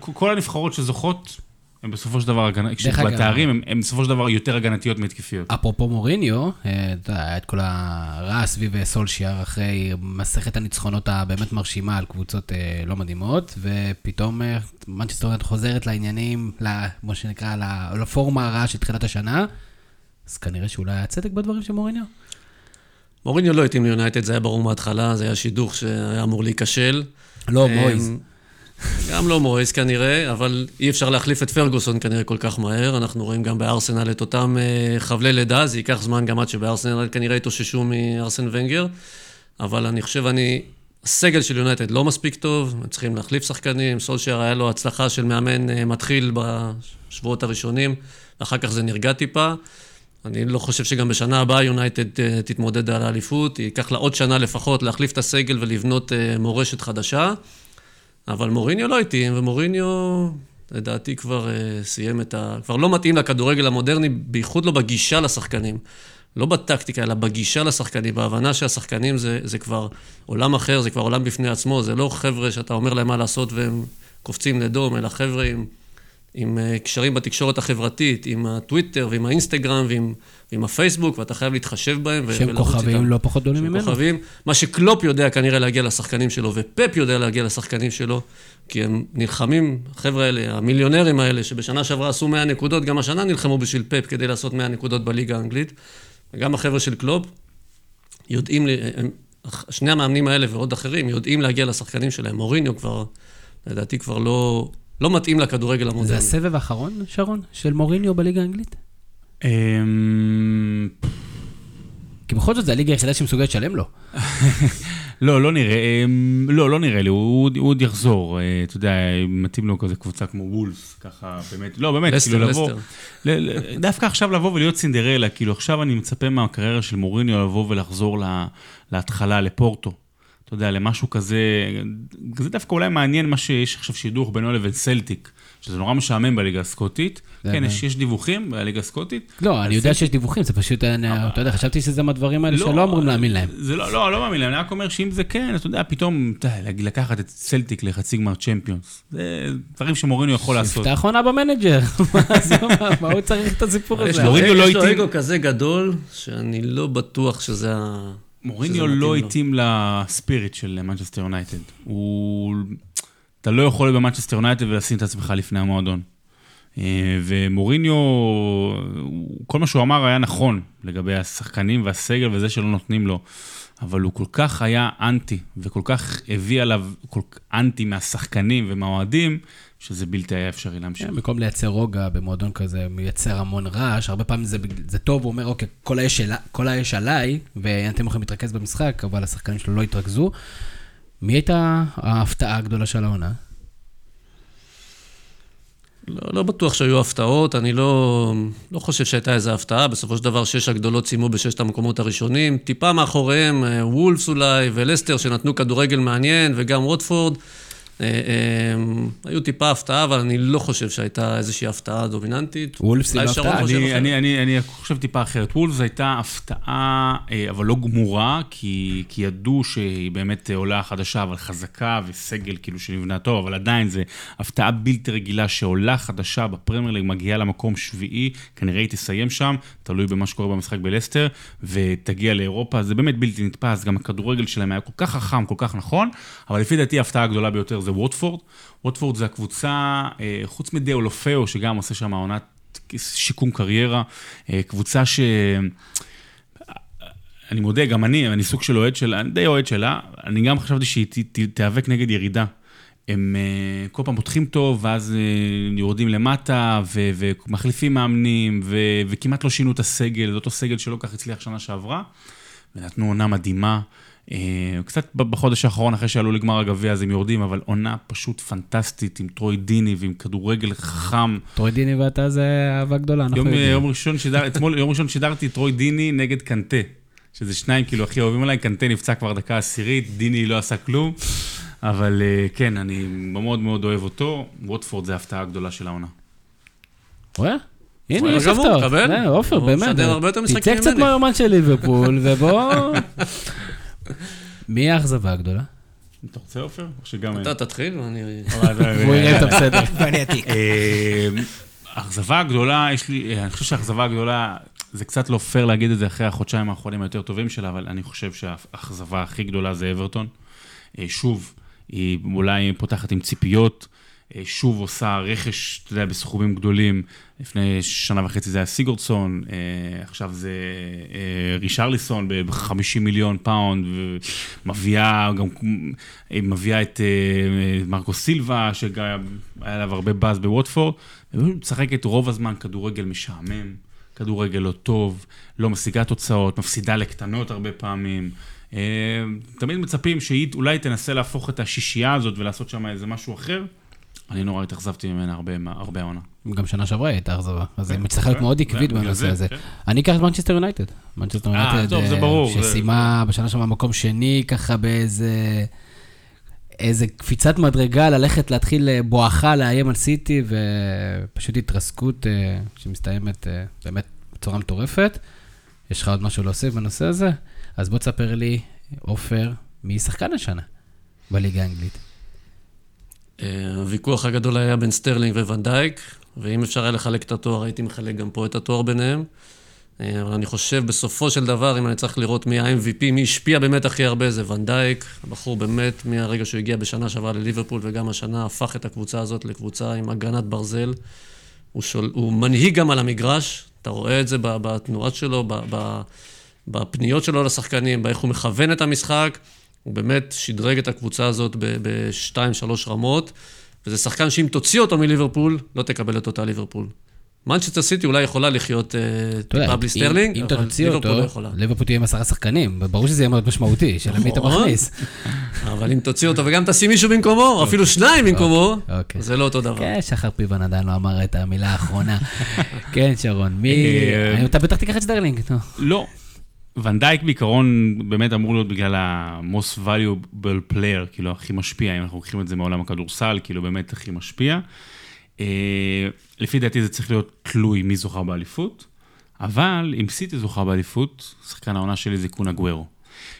[SPEAKER 3] כל הנבחרות שזוכות, הן בסופו של דבר, הגנ-
[SPEAKER 1] דרך אגב-
[SPEAKER 3] בתארים, הן- בסופו של דבר יותר הגנתיות מהתקפיות.
[SPEAKER 1] אפרופו מוריניו, אה, אתה יודע, היה את כל הרע סביב סולשיאר אחרי מסכת הניצחונות הבאמת מרשימה על קבוצות לא מדהימות, ופתאום יונייטד חוזרת לעניינים, כמו שנקרא, לפורמה הרעה של תחילת השנה, אז כנראה שאולי היה צדק בדברים של מוריניו.
[SPEAKER 4] מוריניו לא התאים ליונייטד, זה היה ברור מההתחלה, זה היה שידוך שהיה אמור להיכשל.
[SPEAKER 1] לא,
[SPEAKER 4] אמ,
[SPEAKER 1] מויז.
[SPEAKER 4] גם לא מויז כנראה, אבל אי אפשר להחליף את פרגוסון כנראה כל כך מהר. אנחנו רואים גם בארסנל את אותם אה, חבלי לידה, זה ייקח זמן גם עד שבארסנל כנראה יתאוששו מארסן ונגר. אבל אני חושב, אני... הסגל של יונייטד לא מספיק טוב, הם צריכים להחליף שחקנים. סולשייר היה לו הצלחה של מאמן אה, מתחיל בשבועות הראשונים, ואחר כך זה נרגע טיפה. אני לא חושב שגם בשנה הבאה יונייטד אה, תתמודד על האליפות, ייקח לה עוד שנה לפחות להחליף את הסגל ולבנות אה, מורשת חדשה. אבל מוריניו לא התאים, ומוריניו, לדעתי, כבר uh, סיים את ה... כבר לא מתאים לכדורגל המודרני, בייחוד לא בגישה לשחקנים. לא בטקטיקה, אלא בגישה לשחקנים, בהבנה שהשחקנים זה, זה כבר עולם אחר, זה כבר עולם בפני עצמו, זה לא חבר'ה שאתה אומר להם מה לעשות והם קופצים לדום, אלא חבר'ה עם עם אה, קשרים בתקשורת החברתית, עם הטוויטר ועם האינסטגרם ועם, ועם הפייסבוק, ואתה חייב להתחשב בהם.
[SPEAKER 1] שהם כוכבים לא פחות גדולים ממנו.
[SPEAKER 4] כוכבים. מה שקלופ יודע כנראה להגיע לשחקנים שלו, ופפ יודע להגיע לשחקנים שלו, כי הם נלחמים, החבר'ה האלה, המיליונרים האלה, שבשנה שעברה עשו 100 נקודות, גם השנה נלחמו בשביל פפ כדי לעשות 100 נקודות בליגה האנגלית. וגם החבר'ה של קלופ יודעים, הם, שני המאמנים האלה ועוד אחרים יודעים להגיע לשחקנים שלהם. מוריניו כבר, לדעתי כבר לא, לא מתאים לכדורגל המודרני.
[SPEAKER 1] זה הסבב האחרון, שרון, של מוריניו בליגה האנגלית?
[SPEAKER 3] אמ,
[SPEAKER 1] כי בכל זאת, זה הליגה היחידה שמסוגלת לשלם לו.
[SPEAKER 3] לא, לא נראה, אמ, לא, לא נראה לי, הוא הוא עוד יחזור, אה, אתה יודע, מתאים לו כזה קבוצה כמו וולס, ככה, באמת, לא, באמת,
[SPEAKER 4] לסטר,
[SPEAKER 3] כאילו לבוא,
[SPEAKER 4] לסטר.
[SPEAKER 3] דווקא עכשיו לבוא ולהיות סינדרלה, כאילו עכשיו אני מצפה מהקריירה של מוריניו לבוא ולחזור לה- להתחלה, לפורטו. אתה יודע, למשהו כזה, זה דווקא אולי מעניין מה שיש עכשיו שידוך בינו לבין סלטיק, שזה נורא משעמם בליגה הסקוטית.
[SPEAKER 1] זה
[SPEAKER 3] כן,
[SPEAKER 1] מה-
[SPEAKER 3] יש, יש דיווחים בליגה הסקוטית.
[SPEAKER 1] לא, אני יודע שיש דיווחים, זה פשוט, אני- אתה יודע, חשבתי שזה מהדברים האלה שלא אמורים להאמין להם.
[SPEAKER 3] זה לא, לא, לא מאמין להם, אני רק אומר שאם זה כן, אתה יודע, פתאום, לקחת את סלטיק לחצי גמר צ'מפיונס. זה דברים שמוריניו יכול לעשות.
[SPEAKER 1] יפתח עונה ב manager. *laughs* מה זה, מה- מה הוא צריך את הסיפור
[SPEAKER 4] יש
[SPEAKER 1] הזה?
[SPEAKER 3] מוריניו לא
[SPEAKER 4] יש לו אגו כזה גדול, שאני לא בטוח שזה ה...
[SPEAKER 3] מוריניו לא. התאים ל spirit של מנצ'סטר יונייטד. הוא... אתה לא יכול להיות במנצ'סטר יונייטד ולשים את עצמך לפני המועדון. אה, ומוריניו, כל מה שהוא אמר היה נכון לגבי השחקנים והסגל וזה שלא נותנים לו. אבל הוא כל כך היה אנטי, וכל כך הביא עליו כל אנטי מהשחקנים ומהאוהדים, שזה בלתי היה אפשרי להמשיך.
[SPEAKER 1] כן, במקום לייצר רוגע במועדון כזה, מייצר המון רעש, הרבה פעמים זה, זה טוב, הוא אומר, אוקיי, כל האש, כל האש עליי, ואתם יכולים להתרכז במשחק, אבל השחקנים שלו לא התרכזו. מי הייתה ההפתעה הגדולה של העונה?
[SPEAKER 4] לא, לא בטוח שהיו הפתעות, אני לא, לא חושב שהייתה איזו הפתעה. בסופו של דבר, שש הגדולות סיימו בששת המקומות הראשונים. טיפה מאחוריהם, אה, וולפס אולי, ולסטר, שנתנו כדורגל מעניין, וגם ווטפורד. אה, אה, היו טיפה הפתעה, אבל אני לא חושב שהייתה איזושהי הפתעה דומיננטית.
[SPEAKER 1] וולפס היא לא הפתעה.
[SPEAKER 4] חושב
[SPEAKER 3] אני,
[SPEAKER 4] אחרת.
[SPEAKER 3] אני, אני, אני חושב טיפה אחרת. וולפס הייתה הפתעה, אה, אבל לא גמורה, כי, כי ידעו שהיא באמת עולה חדשה, אבל חזקה וסגל כאילו שנבנה טוב, אבל עדיין זה הפתעה בלתי רגילה שעולה חדשה בפרמייר ליג, מגיעה למקום שביעי, כנראה היא תסיים שם, תלוי במה שקורה במשחק בלסטר, ותגיע לאירופה, זה באמת בלתי נתפס, גם הכדורגל שלהם היה כל כך חכם, כל כך נכון, אבל לפי דעתי ההפתעה הגדולה ביותר זה ווטפורד. ווטפורד זה הקבוצה, אה, חוץ מדאולופאו, שגם עושה שם עונת שיקום קריירה, אה, קבוצה ש... אני מודה, גם אני, אני סוג של אוהד שלה, אני די אוהד שלה, אני גם חשבתי שהיא תיאבק נגד ירידה. הם אה, כל פעם פותחים טוב, ואז יורדים למטה, ו- ומחליפים מאמנים, ו- וכמעט לא שינו את הסגל, זה אותו סגל שלא כך הצליח שנה שעברה, ונתנו עונה מדהימה. אה, קצת בחודש האחרון, אחרי שעלו לגמר הגביע, אז הם יורדים, אבל עונה פשוט פנטסטית, עם טרוי דיני ועם כדורגל חכם.
[SPEAKER 1] טרוי דיני ואתה זה אהבה גדולה, אנחנו
[SPEAKER 3] יום,
[SPEAKER 1] יודעים.
[SPEAKER 3] יום ראשון שידר, *laughs* אתמול, יום ראשון שידרתי את רוי דיני נגד קנטה, שזה שניים כאילו הכי אוהבים עליי, קנטה נפצע כבר דקה עשירית, דיני לא עשה כלום, אבל אה, כן, אני מאוד מאוד אוהב אותו, ווטפורד זה ההפתעה הגדולה של העונה.
[SPEAKER 1] רואה? הנה, יש הפתעות. עופר, באמת. תצא קצת. מהיומן של ליברפול, *laughs* ובוא... מי האכזבה הגדולה?
[SPEAKER 3] אתה רוצה עופר? או שגם...
[SPEAKER 4] אתה תתחיל, ואני... *laughs*
[SPEAKER 1] הוא יראה את הבסדר.
[SPEAKER 5] ואני עתיק.
[SPEAKER 3] אה, האכזבה הגדולה, יש לי, אה, אני חושב שהאכזבה הגדולה, זה קצת לא פייר להגיד את זה אחרי החודשיים האחרונים היותר טובים שלה, אבל אני חושב שהאכזבה הכי גדולה זה אברטון. אה, שוב, היא אולי פותחת עם ציפיות, אה, שוב עושה רכש, אתה יודע, בסכומים גדולים. לפני שנה וחצי זה היה סיגורדסון, אה, עכשיו זה אה, ריצ'רליסון ב-50 מיליון פאונד, ומביאה גם, אה, מביאה את אה, מרקו סילבה, שגם היה עליו הרבה באז בווטפורד, משחקת רוב הזמן כדורגל משעמם, כדורגל לא טוב, לא משיגה תוצאות, מפסידה לקטנות הרבה פעמים. אה, תמיד מצפים שהיא אולי תנסה להפוך את השישייה הזאת ולעשות שם איזה משהו אחר. אני נורא התאכזבתי ממנה הרבה, העונה.
[SPEAKER 1] גם שנה שעברה היא הייתה אכזבה, אז היא
[SPEAKER 3] כן,
[SPEAKER 1] מצליחה להיות
[SPEAKER 3] כן,
[SPEAKER 1] מאוד עקבית בנושא
[SPEAKER 3] זה,
[SPEAKER 1] הזה.
[SPEAKER 3] כן.
[SPEAKER 1] אני אקח את מנצ'סטר יונייטד. מנצ'סטר יונייטד, שסיימה בשנה שעברה מקום שני, ככה באיזה... איזה קפיצת מדרגה, ללכת להתחיל אה, בואכה לאיים על סיטי, ופשוט התרסקות אה, שמסתיימת אה, באמת בצורה מטורפת. יש לך עוד משהו להוסיף בנושא הזה? אז בוא תספר לי, עופר, מי שחקן השנה בליגה האנגלית?
[SPEAKER 4] אה, הוויכוח הגדול היה בין סטרלינג וונדייק, ואם אפשר היה לחלק את התואר, הייתי מחלק גם פה את התואר ביניהם. אה, אבל אני חושב, בסופו של דבר, אם אני צריך לראות מי ה-MVP, מי השפיע באמת הכי הרבה, זה ונדייק. הבחור באמת, מהרגע שהוא הגיע בשנה שעברה לליברפול, וגם השנה הפך את הקבוצה הזאת לקבוצה עם הגנת ברזל. הוא, שוב, הוא מנהיג גם על המגרש, אתה רואה את זה בתנועות שלו, בפניות שלו לשחקנים, באיך הוא מכוון את המשחק. הוא באמת שדרג את הקבוצה הזאת בשתיים, שלוש רמות, וזה שחקן שאם תוציא אותו מליברפול, לא תקבל את אותה ליברפול. מנצ'סטר סיטי אולי יכולה לחיות אה, טיפה בלי סטרלינג,
[SPEAKER 1] אבל ליברפול לא יכולה. ליברפול תהיה עם עשרה שחקנים, ברור שזה יהיה מאוד משמעותי, של מי אתה נכון. מכניס.
[SPEAKER 4] אבל אם תוציא אותו וגם תשים מישהו במקומו, או אוקיי. אפילו שניים במקומו, אוקיי. זה לא אותו דבר.
[SPEAKER 1] כן, שחר פיבן עדיין לא אמר את המילה האחרונה. *laughs* כן, שרון, מי... אה, אתה בטח תיקח את סטרלינג.
[SPEAKER 3] לא. ונדייק בעיקרון באמת אמור להיות בגלל ה-most valuable player, כאילו הכי משפיע, אם אנחנו לוקחים את זה מעולם הכדורסל, כאילו באמת הכי משפיע. אה, לפי דעתי זה צריך להיות תלוי מי זוכה באליפות, אבל אם סיטי זוכה באליפות, שחקן העונה שלי זה קון אגוארו.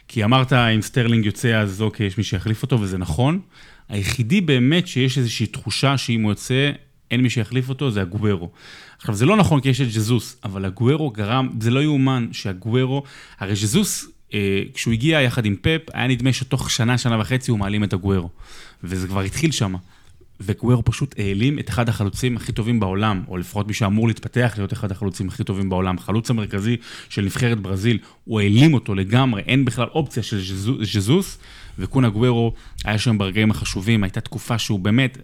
[SPEAKER 3] כי אמרת, אם סטרלינג יוצא, אז אוקיי, יש מי שיחליף אותו, וזה נכון. היחידי באמת שיש איזושהי תחושה שאם הוא יוצא, אין מי שיחליף אותו, זה הגוורו. עכשיו, זה לא נכון כי יש את ג'זוס, אבל הגוורו גרם, זה לא יאומן שהגוורו, הרי ג'זוס, אה, כשהוא הגיע יחד עם פפ, היה נדמה שתוך שנה, שנה וחצי הוא מעלים את הגוורו. וזה כבר התחיל שם. וגוורו פשוט העלים את אחד החלוצים הכי טובים בעולם, או לפחות מי שאמור להתפתח להיות אחד החלוצים הכי טובים בעולם. חלוץ המרכזי של נבחרת ברזיל, הוא העלים אותו לגמרי, אין בכלל אופציה של ז'זוס, וקון אגוארו היה שם ברגעים החשובים, הייתה תקופה שהוא באמת,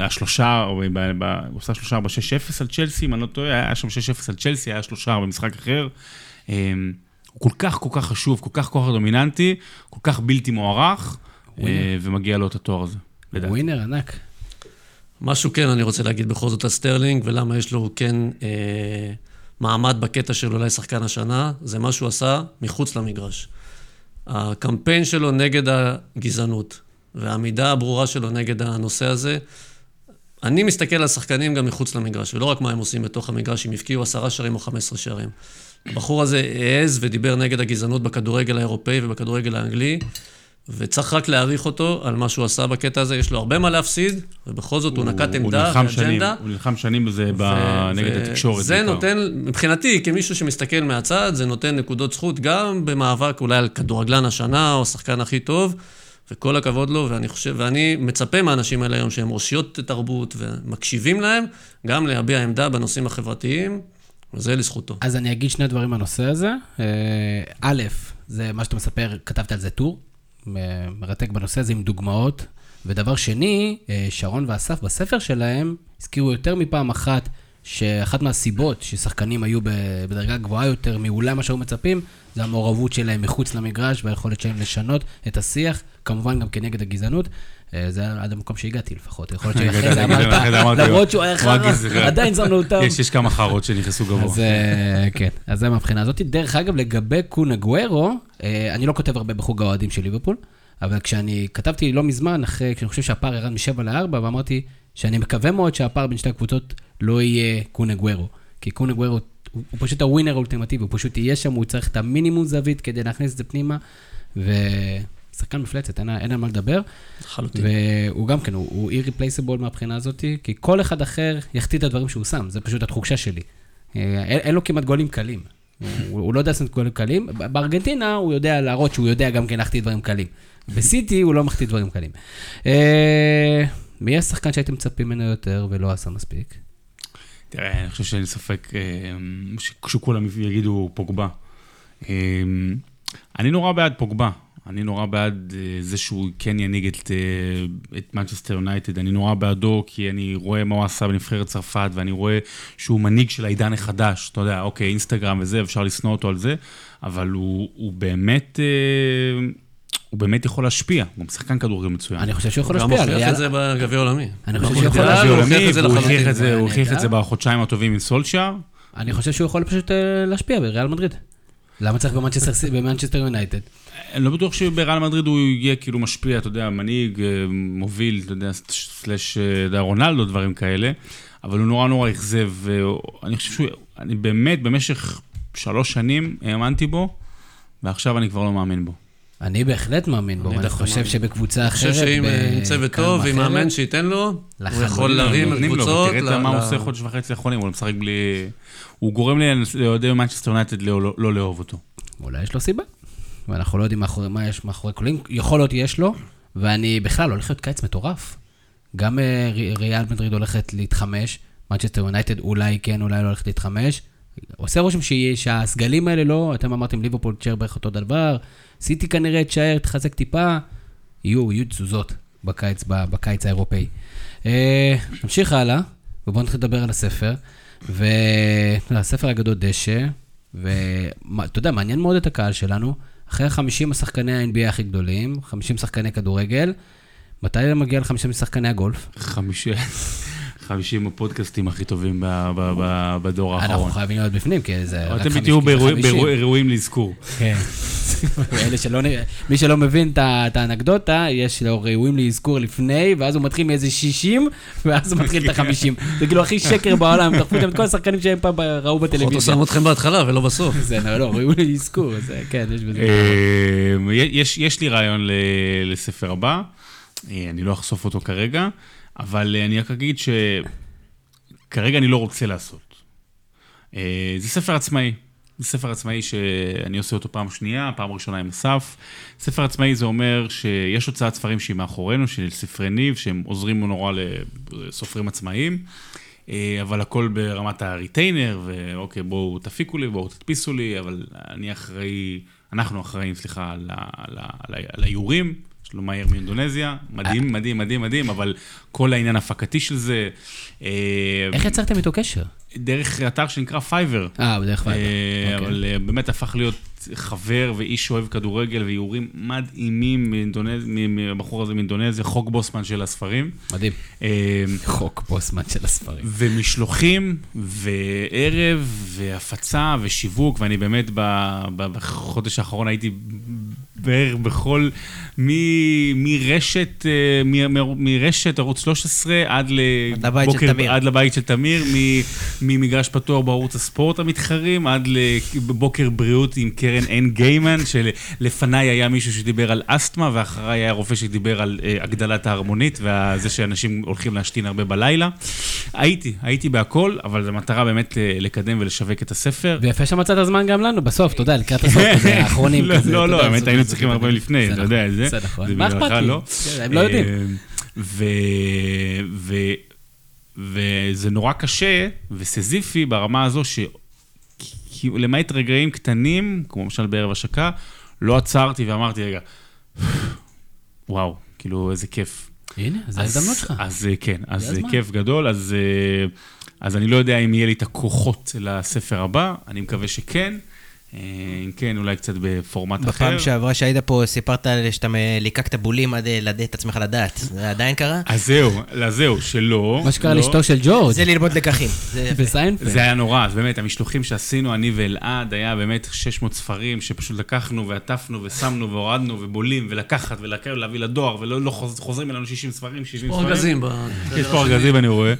[SPEAKER 3] השלושה, הוא עושה שלושה ב-6-0 על צ'לסי, אם אני לא טועה, היה שם 6-0 על צ'לסי, היה שלושה במשחק אחר. אמ, הוא כל כך כל כך חשוב, כל כך כל כך דומיננטי, כל כך בלתי מוערך, אה, ומגיע לו את התואר הזה.
[SPEAKER 1] לדעתי. ווינר ענק.
[SPEAKER 4] משהו כן אני רוצה להגיד בכל זאת על סטרלינג, ולמה יש לו כן אה, מעמד בקטע של אולי שחקן השנה, זה מה שהוא עשה מחוץ למגרש. הקמפיין שלו נגד הגזענות, והעמידה הברורה שלו נגד הנושא הזה, אני מסתכל על שחקנים גם מחוץ למגרש, ולא רק מה הם עושים בתוך המגרש, אם הבקיעו עשרה שערים או חמש עשרה שערים. הבחור הזה העז ודיבר נגד הגזענות בכדורגל האירופאי ובכדורגל האנגלי, וצריך רק להעריך אותו על מה שהוא עשה בקטע הזה, יש לו הרבה מה להפסיד, ובכל זאת הוא, הוא נקט עמדה ואג'נדה.
[SPEAKER 3] הוא נלחם שנים בזה ו... נגד התקשורת.
[SPEAKER 4] זה נותן, מבחינתי, כמישהו שמסתכל מהצד, זה נותן נקודות זכות גם במאבק אולי על כדורגלן השנה, או השחקן הכי טוב, וכל הכבוד לו, ואני חושב, ואני מצפה מהאנשים האלה היום שהם אושיות תרבות ומקשיבים להם, גם להביע עמדה בנושאים החברתיים, וזה לזכותו.
[SPEAKER 1] אז אני אגיד שני דברים בנושא הזה. אה, א', זה מה שאתה מספר, כתבת על זה טור. מרתק בנושא הזה עם דוגמאות. ודבר שני, אה, שרון ואסף בספר שלהם הזכירו יותר מפעם אחת שאחת מהסיבות ששחקנים היו בדרגה גבוהה יותר מאולי מה שהיו מצפים, זה המעורבות שלהם מחוץ למגרש והיכולת שלהם לשנות את השיח, כמובן גם כנגד הגזענות. אה, זה עד המקום שהגעתי לפחות, יכול להיות שאחרי זה אמרת, למרות שהוא היה חרא, עדיין שמנו אותם.
[SPEAKER 3] יש כמה חרות שנכנסו גבוה.
[SPEAKER 1] אז אה, כן, אז זה מהבחינה הזאת. דרך אגב, לגבי קונה גוורו, אה, אני לא כותב הרבה בחוג האוהדים של ליברפול, אבל כשאני כתבתי לא מזמן, אחרי, כשאני חושב שהפער ירד מ-7 ל-4, ואמרתי שאני מקווה מאוד שהפער בין שתי הקבוצות לא יהיה קונה גוורו. כי קונה גוורו הוא, הוא פשוט הווינר האולטימטיבי, הוא פשוט יהיה שם, הוא צריך את המינימום זווית כדי להכניס את זה פנימה, ושחקן מפלצת, אין, אין על מה לדבר.
[SPEAKER 4] לחלוטין.
[SPEAKER 1] והוא גם כן, הוא, irreplaceable מהבחינה הזאת, כי כל אחד אחר יחטיא את הדברים שהוא שם, זה פשוט התחושה שלי. אה, אין, אין לו כמעט גולים קלים. הוא, הוא לא יודע לעשות גולים קלים. בארגנטינה הוא יודע להראות שהוא יודע גם כן להחטיא דברים קלים. בסיטי הוא לא מחטיא דברים קלים. אה, מי השחקן שהייתם מצפים ממנו יותר ולא עשה מספיק?
[SPEAKER 3] תראה, אני חושב שאין ספק אה, שכולם יגידו פוגבה. אני נורא בעד פוגבה. אני נורא בעד אה, זה שהוא כן ינהיג את, את מנצ'סטר יונייטד, אני נורא בעדו כי אני רואה מה הוא עשה בנבחרת צרפת ואני רואה שהוא מנהיג של העידן החדש, אתה יודע, אוקיי, אינסטגרם וזה, אפשר לשנוא אותו על זה, אבל הוא, הוא באמת... הוא באמת יכול להשפיע, הוא שחקן כדורגל מצוין.
[SPEAKER 1] אני חושב שהוא יכול להשפיע.
[SPEAKER 4] הוא גם הוכיח את זה בגביע העולמי.
[SPEAKER 1] אני חושב שהוא יכול להשפיע.
[SPEAKER 3] הוא הוכיח את זה בחודשיים הטובים עם סולשאר.
[SPEAKER 1] אני חושב שהוא יכול פשוט אה, להשפיע בריאל מדריד. למה צריך במנצ'סטר יונייטד?
[SPEAKER 3] אני לא בטוח שבריאל מדריד הוא יהיה כאילו משפיע, אתה יודע, מנהיג, אה, מוביל, אתה יודע, סלאש אה, רונלדו, דברים כאלה, אבל הוא נורא נורא אכזב, ואני חושב שהוא, אני באמת במשך שלוש שנים האמנתי בו, ועכשיו אני כבר לא מאמין בו.
[SPEAKER 1] אני בהחלט מאמין בו,
[SPEAKER 4] אני
[SPEAKER 1] חושב. שבקבוצה
[SPEAKER 4] אני
[SPEAKER 1] אחרת...
[SPEAKER 4] חושב שאם אה,
[SPEAKER 1] ב-
[SPEAKER 4] צוות טוב, עם מאמן שייתן לו, הוא. יכול להרים קבוצות. ל-
[SPEAKER 3] מה הוא עושה חודש וחצי האחרונים, הוא משחק בלי... הוא גורם לאוהדי מנצ'סטר יונייטד לא לא- לא לאהוב אותו.
[SPEAKER 1] אולי יש לו סיבה. ואנחנו לא יודעים מאחורי, מה יש מאחורי קולים. יכול להיות יש לו, ואני בכלל הולך להיות קיץ מטורף. גם אה, ריאל מדריד הולכת להתחמש, מנצ'סטר יונייטד אולי כן, אולי לא הולכת להתחמש. עושה רושם שהסגלים האלה לא, אתם אמרתם ליברפול תשאר בערך אותו דבר, סיטי כנראה תשאר, תחזק טיפה, יהיו, יהיו תזוזות בקיץ, בקיץ האירופאי. אה, נמשיך הלאה, ובואו נתחיל לדבר על הספר. והספר הגדול דשא, ואתה יודע, מעניין מאוד את הקהל שלנו. אחרי 50 השחקני ה-NBA הכי גדולים, 50 שחקני כדורגל, מתי מגיע ל-50 שחקני הגולף?
[SPEAKER 3] חמישי... 50 הפודקאסטים הכי טובים בדור
[SPEAKER 1] אנחנו
[SPEAKER 3] האחרון.
[SPEAKER 1] חייבים להיות בפנים, כי זה רק
[SPEAKER 3] אתם
[SPEAKER 1] 50,
[SPEAKER 3] תהיו
[SPEAKER 1] כי זה
[SPEAKER 3] באירוע-
[SPEAKER 1] 50.
[SPEAKER 3] באירוע- אירועים לאזכור.
[SPEAKER 1] כן. *laughs* מי שלא מבין את האנקדוטה, יש לו ראויים לאזכור לפני, ואז הוא מתחיל מאיזה 60, ואז הוא מתחיל את ה-50. זה כאילו הכי שקר בעולם, דחפו שם את כל השחקנים שהם פעם ראו
[SPEAKER 4] לפחות
[SPEAKER 1] בטלוויזיה.
[SPEAKER 4] שם אתכם בהתחלה ולא בסוף. *laughs*
[SPEAKER 1] זה לא, לא, ראוי לאזכור, זה כן, יש בזה.
[SPEAKER 3] אה, יש, לי רעיון לספר הבא, אה, אני לא אחשוף אותו כרגע, אבל אה, אני רק אגיד שכרגע אני לא רוצה לעשות. אה, זה ספר עצמאי. זה ספר עצמאי שאני עושה אותו פעם שנייה, פעם ראשונה עם אסף. ספר עצמאי זה אומר שיש הוצאת ספרים שהיא מאחורינו, של ספרי ניב, שהם עוזרים נורא לסופרים עצמאיים, אה, אבל הכל ברמת הריטיינר, ואוקיי, בואו תפיקו לי, בואו תדפיסו לי, אבל אני אחראי, אנחנו אחראים, סליחה, על, האיורים. יש לו מאייר מאינדונזיה, מדהים, מדהים, מדהים, מדהים, אבל כל העניין ההפקתי של זה, אה,
[SPEAKER 1] איך יצרתם איתו קשר?
[SPEAKER 3] דרך אתר שנקרא Fiverr.
[SPEAKER 1] אה, בדרך כלל.
[SPEAKER 3] אה, אבל אה, באמת הפך להיות חבר ואיש אוהב כדורגל ואיורים מדהימים מהבחור הזה מאינדונזיה, חוק בוסמן של הספרים.
[SPEAKER 1] מדהים.
[SPEAKER 3] אה,
[SPEAKER 1] חוק בוסמן של הספרים.
[SPEAKER 3] ומשלוחים, וערב, והפצה, ושיווק, ואני באמת בחודש האחרון הייתי בערך בכל, מ- מרשת, אה, מ- מ- מרשת ערוץ 13 עד לבוקר. עד לבית של תמיר, מ- ממגרש פתוח בערוץ הספורט המתחרים, עד לבוקר בריאות עם קרן עין גיימן, שלפניי היה מישהו שדיבר על אסתמה, ואחריי היה רופא שדיבר על אה, הגדלת ההרמונית, וזה שאנשים הולכים להשתין הרבה בלילה. הייתי, הייתי בהכל, אבל המטרה באמת אה, לקדם ולשווק את הספר.
[SPEAKER 1] ויפה שמצאת זמן גם לנו, בסוף, אתה יודע, לקראת הסוף, כזה, *laughs* האחרונים
[SPEAKER 3] לא,
[SPEAKER 1] כזה.
[SPEAKER 3] לא, לא, האמת, היינו צריכים הרבה לפני,
[SPEAKER 1] זה
[SPEAKER 3] אתה יודע את זה.
[SPEAKER 1] זה נכון. מה אכפת לי?
[SPEAKER 3] לא.
[SPEAKER 1] כן, הם לא יודעים.
[SPEAKER 3] אה. ו... וזה נורא קשה וסזיפי ברמה הזו ש... כי- למעט רגעים קטנים, כמו למשל בערב השקה, לא עצרתי ואמרתי, רגע, וואו, כאילו, איזה כיף.
[SPEAKER 1] הנה, זו ההזדמנות שלך.
[SPEAKER 3] אז אה, כן, אז
[SPEAKER 1] זה הזמן.
[SPEAKER 3] כיף גדול, אז, אה, אז אני לא יודע אם יהיה לי את הכוחות לספר הבא, אני מקווה שכן. אה, אם כן, אולי קצת בפורמט אחר.
[SPEAKER 5] בפעם שעברה שהיית פה, סיפרת שאתה ליקקת בולים עד אה, לדעת את עצמך לדעת. זה עדיין קרה?
[SPEAKER 3] אז זהו, אז זהו, שלא.
[SPEAKER 1] מה שקרה
[SPEAKER 3] לא.
[SPEAKER 1] לאשתו של ג'ורג'
[SPEAKER 5] זה ללמוד לקחים. *laughs*
[SPEAKER 1] בסיינפלד.
[SPEAKER 3] זה היה נורא, אז באמת, המשלוחים שעשינו, אני ואלעד, היה באמת 600 ספרים שפשוט לקחנו ועטפנו ושמנו והורדנו ובולים ולקחת ולהביא לדואר, ולא לא חוז- חוזרים אלינו 60 ספרים, 70 ספרים.
[SPEAKER 4] ארגזים. ב-
[SPEAKER 3] יש פה ארגזים, אני רואה.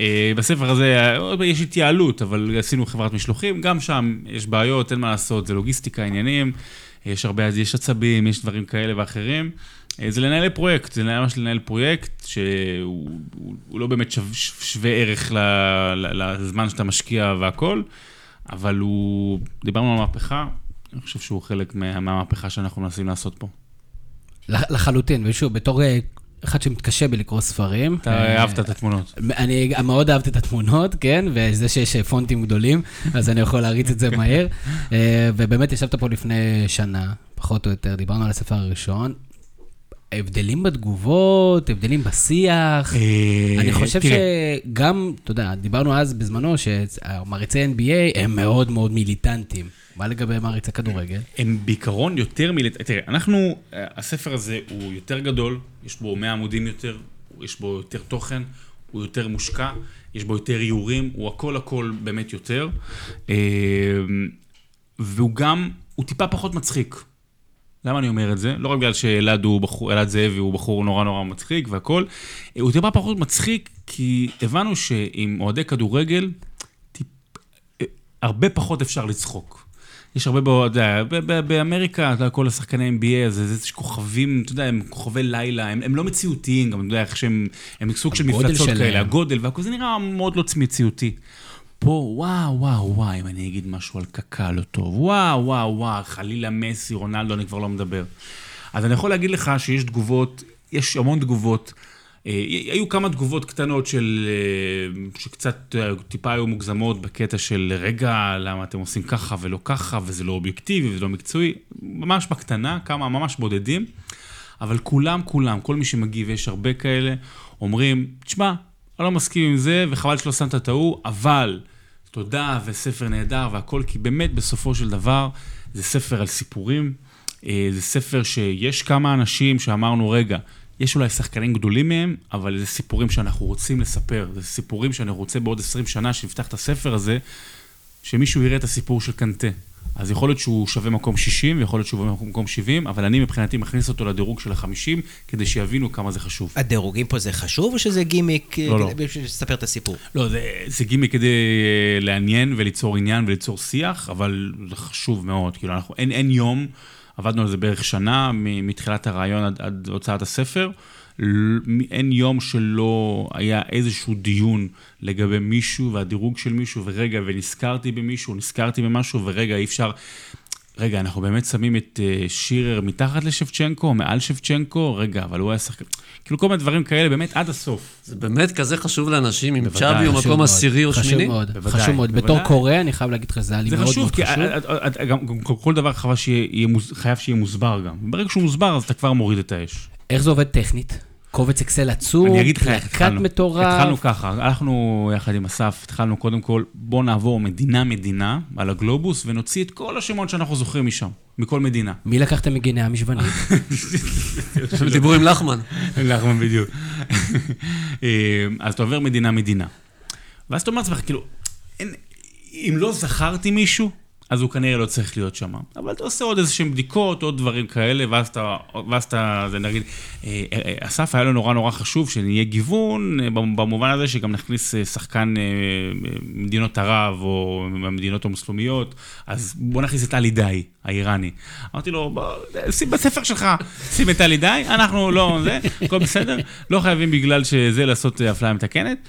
[SPEAKER 3] אה, בספר הזה אה, יש התייעלות, אבל עשינו חברת משלוחים, גם שם יש בעיות, אין מה לעשות, זה לוגיסטיקה, עניינים, יש הרבה, יש עצבים, יש דברים כאלה ואחרים. אה, זה לנהל פרויקט, זה ממש לנהל פרויקט שהוא הוא, הוא לא באמת שו, שווה ערך ל, ל, לזמן שאתה משקיע והכל, אבל הוא, דיברנו על מהפכה, אני חושב שהוא חלק מה, מהמהפכה שאנחנו מנסים לעשות פה.
[SPEAKER 1] לח- לחלוטין, ושוב, בתור אחד שמתקשה בלקרוא ספרים.
[SPEAKER 3] אתה
[SPEAKER 1] אה,
[SPEAKER 3] אהבת את התמונות.
[SPEAKER 1] אני מאוד אהבתי את התמונות, כן, וזה שיש פונטים גדולים, אז אני יכול להריץ את זה מהר. אה, ובאמת ישבת פה לפני שנה, פחות או יותר, דיברנו על הספר הראשון. הבדלים בתגובות, הבדלים בשיח.
[SPEAKER 3] אה,
[SPEAKER 1] אני חושב שגם, אתה יודע, דיברנו אז בזמנו שהמעריצי NBA הם מאוד מאוד מיליטנטים. מה לגבי מעריצי כדורגל?
[SPEAKER 3] הם בעיקרון יותר מיליט... תראה, אנחנו, הספר הזה הוא יותר גדול, יש בו 100 עמודים יותר, יש בו יותר תוכן, הוא יותר מושקע, יש בו יותר איורים, הוא הכל הכל באמת יותר. אה, והוא גם, הוא טיפה פחות מצחיק. למה אני אומר את זה? לא רק בגלל שאלעד הוא בחור, אלעד זאבי הוא בחור נורא נורא מצחיק והכל, אה, הוא טיפה פחות מצחיק כי הבנו שעם אוהדי כדורגל, טיפ, אה, הרבה פחות אפשר לצחוק. יש הרבה, בו, אתה יודע, באמריקה, אתה יודע, כל השחקני NBA, זה, זה כוכבים, אתה יודע, הם כוכבי לילה, הם, הם לא מציאותיים, גם, אתה יודע, איך שהם, הם סוג של מפלצות
[SPEAKER 1] שלהם.
[SPEAKER 3] כאלה, הגודל והכל, זה נראה מאוד לא מציאותי. פה, וואו, וואו, וואו, אם אני אגיד משהו על קקה לא טוב, וואו, וואו, וואו, חלילה מסי, רונלדו, אני כבר לא מדבר. אז אני יכול להגיד לך שיש תגובות, יש המון תגובות. אה, היו כמה תגובות קטנות של, אה, שקצת טיפה היו מוגזמות בקטע של רגע, למה אתם עושים ככה ולא ככה, וזה לא אובייקטיבי וזה לא מקצועי, ממש בקטנה, כמה ממש בודדים, אבל כולם, כולם, כל מי שמגיב, יש הרבה כאלה, אומרים, תשמע, אני לא מסכים עם זה, וחבל שלא שמת את ההוא, אבל תודה וספר נהדר והכל, כי באמת בסופו של דבר זה ספר על סיפורים, אה, זה ספר שיש כמה אנשים שאמרנו, רגע, יש אולי שחקנים גדולים מהם, אבל זה סיפורים שאנחנו רוצים לספר, זה סיפורים שאני רוצה בעוד 20 שנה שנפתח את הספר הזה, שמישהו יראה את הסיפור של קנטה. אז יכול להיות שהוא שווה מקום 60, ויכול להיות שהוא שווה מקום 70, אבל אני מבחינתי מכניס אותו לדירוג של ה-50, כדי שיבינו כמה זה חשוב.
[SPEAKER 5] הדירוגים פה זה חשוב, או שזה גימיק
[SPEAKER 3] לא, לא.
[SPEAKER 5] כדי בשביל לספר את הסיפור?
[SPEAKER 3] לא, זה, זה גימי כדי אה, לעניין וליצור עניין וליצור שיח, אבל זה חשוב מאוד. כאילו, אנחנו, אין, אין יום, עבדנו על זה בערך שנה, מתחילת הרעיון עד, עד הוצאת הספר. אין יום שלא היה איזשהו דיון לגבי מישהו והדירוג של מישהו, ורגע, ונזכרתי במישהו, נזכרתי במשהו, ורגע, אי אפשר... רגע, אנחנו באמת שמים את אה, שירר מתחת לשבצ'נקו, מעל שבצ'נקו? רגע, אבל הוא היה שחקן... כאילו, כל מיני דברים כאלה, באמת עד הסוף.
[SPEAKER 4] זה באמת כזה חשוב לאנשים, אם צ'אבי הוא
[SPEAKER 1] חשוב
[SPEAKER 4] מקום
[SPEAKER 1] מאוד,
[SPEAKER 4] עשירי או
[SPEAKER 1] חשוב
[SPEAKER 4] שמיני?
[SPEAKER 1] מאוד,
[SPEAKER 3] בוודאי,
[SPEAKER 1] חשוב מאוד. בתור. קורא, אני חייב להגיד לך, זה היה לי
[SPEAKER 3] זה
[SPEAKER 1] מאוד
[SPEAKER 3] חשוב,
[SPEAKER 1] מאוד
[SPEAKER 3] כי
[SPEAKER 1] חשוב.
[SPEAKER 3] את- את- גם כל- דבר חייב שיהיה מוסבר גם. ברגע שהוא מוסבר, אז אתה כבר מוריד את האש.
[SPEAKER 1] איך זה עובד טכנית? קובץ אקסל עצום,
[SPEAKER 3] אני אגיד לך איך התחלנו.
[SPEAKER 1] מטורף.
[SPEAKER 3] התחלנו ככה, הלכנו יחד עם אסף, התחלנו קודם כל, בוא נעבור מדינה-מדינה על הגלובוס, ונוציא את כל השמות שאנחנו זוכרים משם, מכל מדינה.
[SPEAKER 1] מי לקחתם מגיני המשבנית? *laughs*
[SPEAKER 4] דיברו עם לחמן.
[SPEAKER 3] לחמן בדיוק. אה, אז אתה עובר מדינה-מדינה. ואז אתה אומר לעצמך, כאילו, אין, אם לא זכרתי מישהו, אז הוא כנראה לא צריך להיות שם. אבל אתה עושה עוד איזשהם בדיקות, עוד דברים כאלה, ואז אתה, ואז אתה, זה נגיד, אה, אה, אסף, היה לו נורא נורא חשוב שנהיה גיוון, אה, במובן הזה שגם נכניס אה, שחקן אה, ממדינות ערב, או מהמדינות המוסלמיות, אז בוא נכניס את עלי דאי, האיראני. אמרתי לו, בוא, שים בספר שלך, שים את עלי דאי, אנחנו לא, זה, הכל בסדר, לא חייבים בגלל שזה לעשות אה, אפליה מתקנת.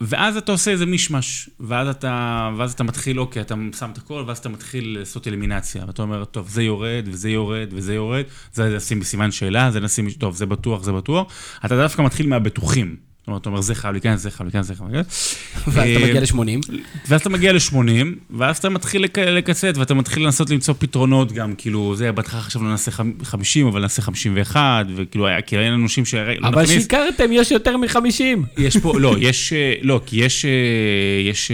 [SPEAKER 3] ואז אתה עושה איזה מישמש, ואז אתה, ואז אתה מתחיל, אוקיי, אתה שם את הכל, ואז אתה מתחיל לעשות אלימינציה. ואתה אומר, טוב, זה יורד, וזה יורד, וזה יורד, זה נשים בסימן שאלה, זה נשים, טוב, זה בטוח, זה בטוח. אתה דווקא מתחיל מהבטוחים. אומרת, אתה אומר, זה חייב להיכנס, זה חייב להיכנס, זה חייב להיכנס.
[SPEAKER 1] ואז אתה
[SPEAKER 3] אה,
[SPEAKER 1] מגיע ל-80.
[SPEAKER 3] ואז אתה מגיע ל-80, ואז אתה מתחיל לק- לקצת, ואתה מתחיל לנסות למצוא פתרונות גם, כאילו, זה, בהתחלה חשבנו נעשה חמ- 50, אבל נעשה 51, וכאילו, היה, כאילו, היה לנו אנשים ש... לא
[SPEAKER 1] אבל. שיקרתם, יש יותר מ-50.
[SPEAKER 3] יש פה, לא, *laughs* יש, אה, לא, כי יש, אה, יש,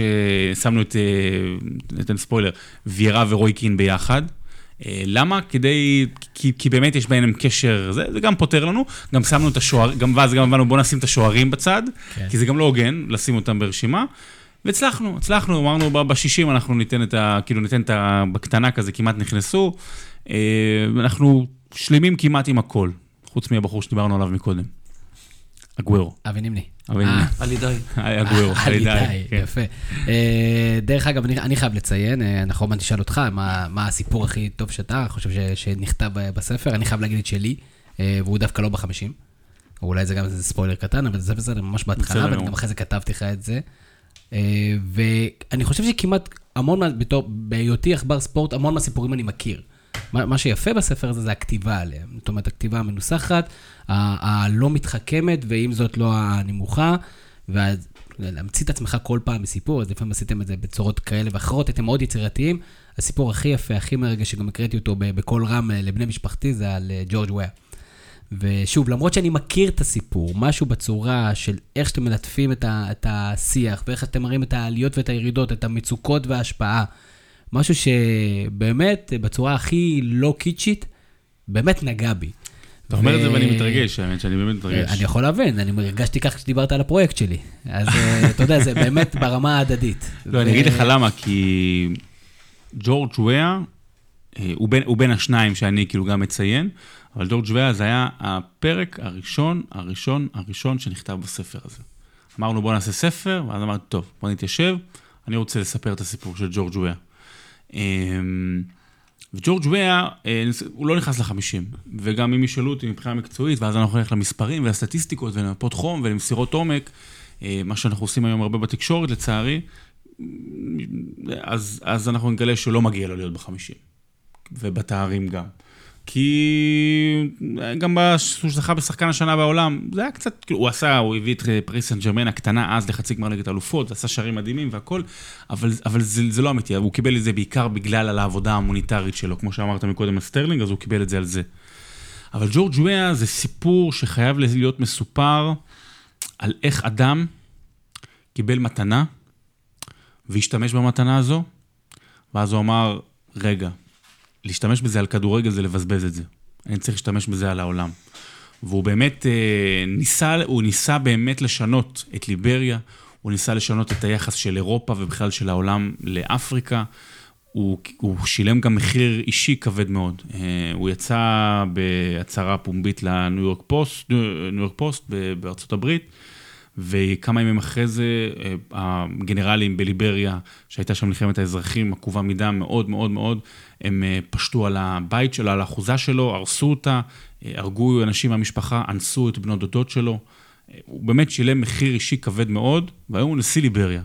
[SPEAKER 3] שמנו את, ניתן ספוילר, ויירה ורוי קין ביחד. אה, למה? כדי, כי, כי באמת יש ביניהם קשר, זה, זה גם פותר לנו, גם שמנו את השוער, גם ואז גם אמרנו בוא נשים את השוערים בצד,
[SPEAKER 1] כן.
[SPEAKER 3] כי זה גם לא הוגן לשים אותם ברשימה, והצלחנו, הצלחנו, אמרנו ב-60 אנחנו ניתן את ה... כאילו ניתן את ה... בקטנה כזה, כמעט נכנסו, אה, אנחנו שלמים כמעט עם הכל, חוץ מהבחור שדיברנו עליו מקודם, הגוורו.
[SPEAKER 1] אבי נימני. אה,
[SPEAKER 4] על ידי.
[SPEAKER 3] הגוורו,
[SPEAKER 1] עלי די, *laughs*
[SPEAKER 3] כן.
[SPEAKER 1] יפה. אה, דרך אגב, אני, חייב לציין, אה, אנחנו עוד נשאל אותך, מה, הסיפור הכי טוב שאתה חושב שנכתב ב- בספר, אני חייב להגיד את שלי, אה, והוא דווקא לא בחמישים. או אולי זה גם איזה ספוילר קטן, אבל זה בסדר, ממש בהתחלה, ואני. גם אחרי זה כתבתי לך את זה. אה, ואני חושב שכמעט המון, בהיותי עכבר ספורט, המון מהסיפורים אני מכיר. מה, מה שיפה בספר הזה זה הכתיבה עליהם. זאת אומרת, הכתיבה המנוסחת, הלא מתחכמת, ועם זאת לא הנמוכה, ואז להמציא את עצמך כל פעם בסיפור, אז לפעמים עשיתם את זה בצורות כאלה ואחרות, הייתם מאוד יצירתיים. הסיפור הכי יפה, הכי מרגש, שגם הקראתי אותו בקול רם אה, לבני משפחתי, זה על אה, ג'ורג' וויה. ושוב, למרות שאני מכיר את הסיפור, משהו בצורה של איך שאתם מלטפים את, ה, את השיח, ואיך אתם מראים את העליות ואת הירידות, את המצוקות וההשפעה, משהו שבאמת, בצורה הכי לא קיצ'ית, באמת נגע בי.
[SPEAKER 3] אתה אומר את זה ואני מתרגש, האמת שאני באמת מתרגש.
[SPEAKER 1] אני יכול להבין, אני הרגשתי כך כשדיברת על הפרויקט שלי. אז אה, *laughs* אתה יודע, זה באמת ברמה ההדדית.
[SPEAKER 3] לא, אני אגיד לך למה, כי ג'ורג' וויה, אה, הוא בין השניים שאני כאילו גם מציין, אבל ג'ורג' וויה זה היה הפרק הראשון, הראשון, הראשון שנכתב בספר הזה. אמרנו בוא נעשה ספר, ואז אמרתי, טוב, בוא נתיישב, אני רוצה לספר את הסיפור של ג'ורג' וויה. אמ, וג'ורג' וויה, אה, הוא לא נכנס לחמישים. וגם אם ישאלו אותי מבחינה מקצועית, ואז אנחנו נלך למספרים ולסטטיסטיקות ולמפות חום ולמסירות עומק, אה, מה שאנחנו עושים היום הרבה בתקשורת, לצערי, אז, אז אנחנו נגלה שלא מגיע לו להיות בחמישים. ובתארים גם. כי גם שהוא זכה בשחקן השנה בעולם, זה היה קצת, כאילו, הוא עשה, הוא הביא את פריס סן ג'רמן הקטנה אז לחצי גמר ליגת אלופות, עשה שערים מדהימים והכל, אבל, אבל זה, זה לא אמיתי, הוא קיבל את זה בעיקר בגלל על העבודה ההומניטרית שלו, כמו שאמרת מקודם על סטרלינג, אז הוא קיבל את זה על זה. אבל ג'ורג' וויה זה סיפור שחייב להיות מסופר על איך אדם קיבל מתנה, והשתמש במתנה הזו, ואז הוא אמר, רגע, להשתמש בזה על כדורגל זה לבזבז את זה. אני צריך להשתמש בזה על העולם. והוא באמת אה, ניסה, הוא ניסה באמת לשנות את ליבריה, הוא ניסה לשנות את היחס של אירופה ובכלל של העולם לאפריקה. הוא, הוא שילם גם מחיר אישי כבד מאוד. אה, הוא יצא בהצהרה פומבית לניו יורק פוסט, ניו יורק פוסט בארצות הברית. וכמה ימים אחרי זה, אה, הגנרלים בליבריה, שהייתה שם מלחמת האזרחים, עקובה מדם מאוד מאוד מאוד, הם אה, פשטו על הבית שלו, על האחוזה שלו, הרסו אותה, אה, הרגו אנשים מהמשפחה, אנסו את בנות דודות שלו. הוא באמת שילם מחיר אישי כבד מאוד, והיום הוא נשיא ליבריה.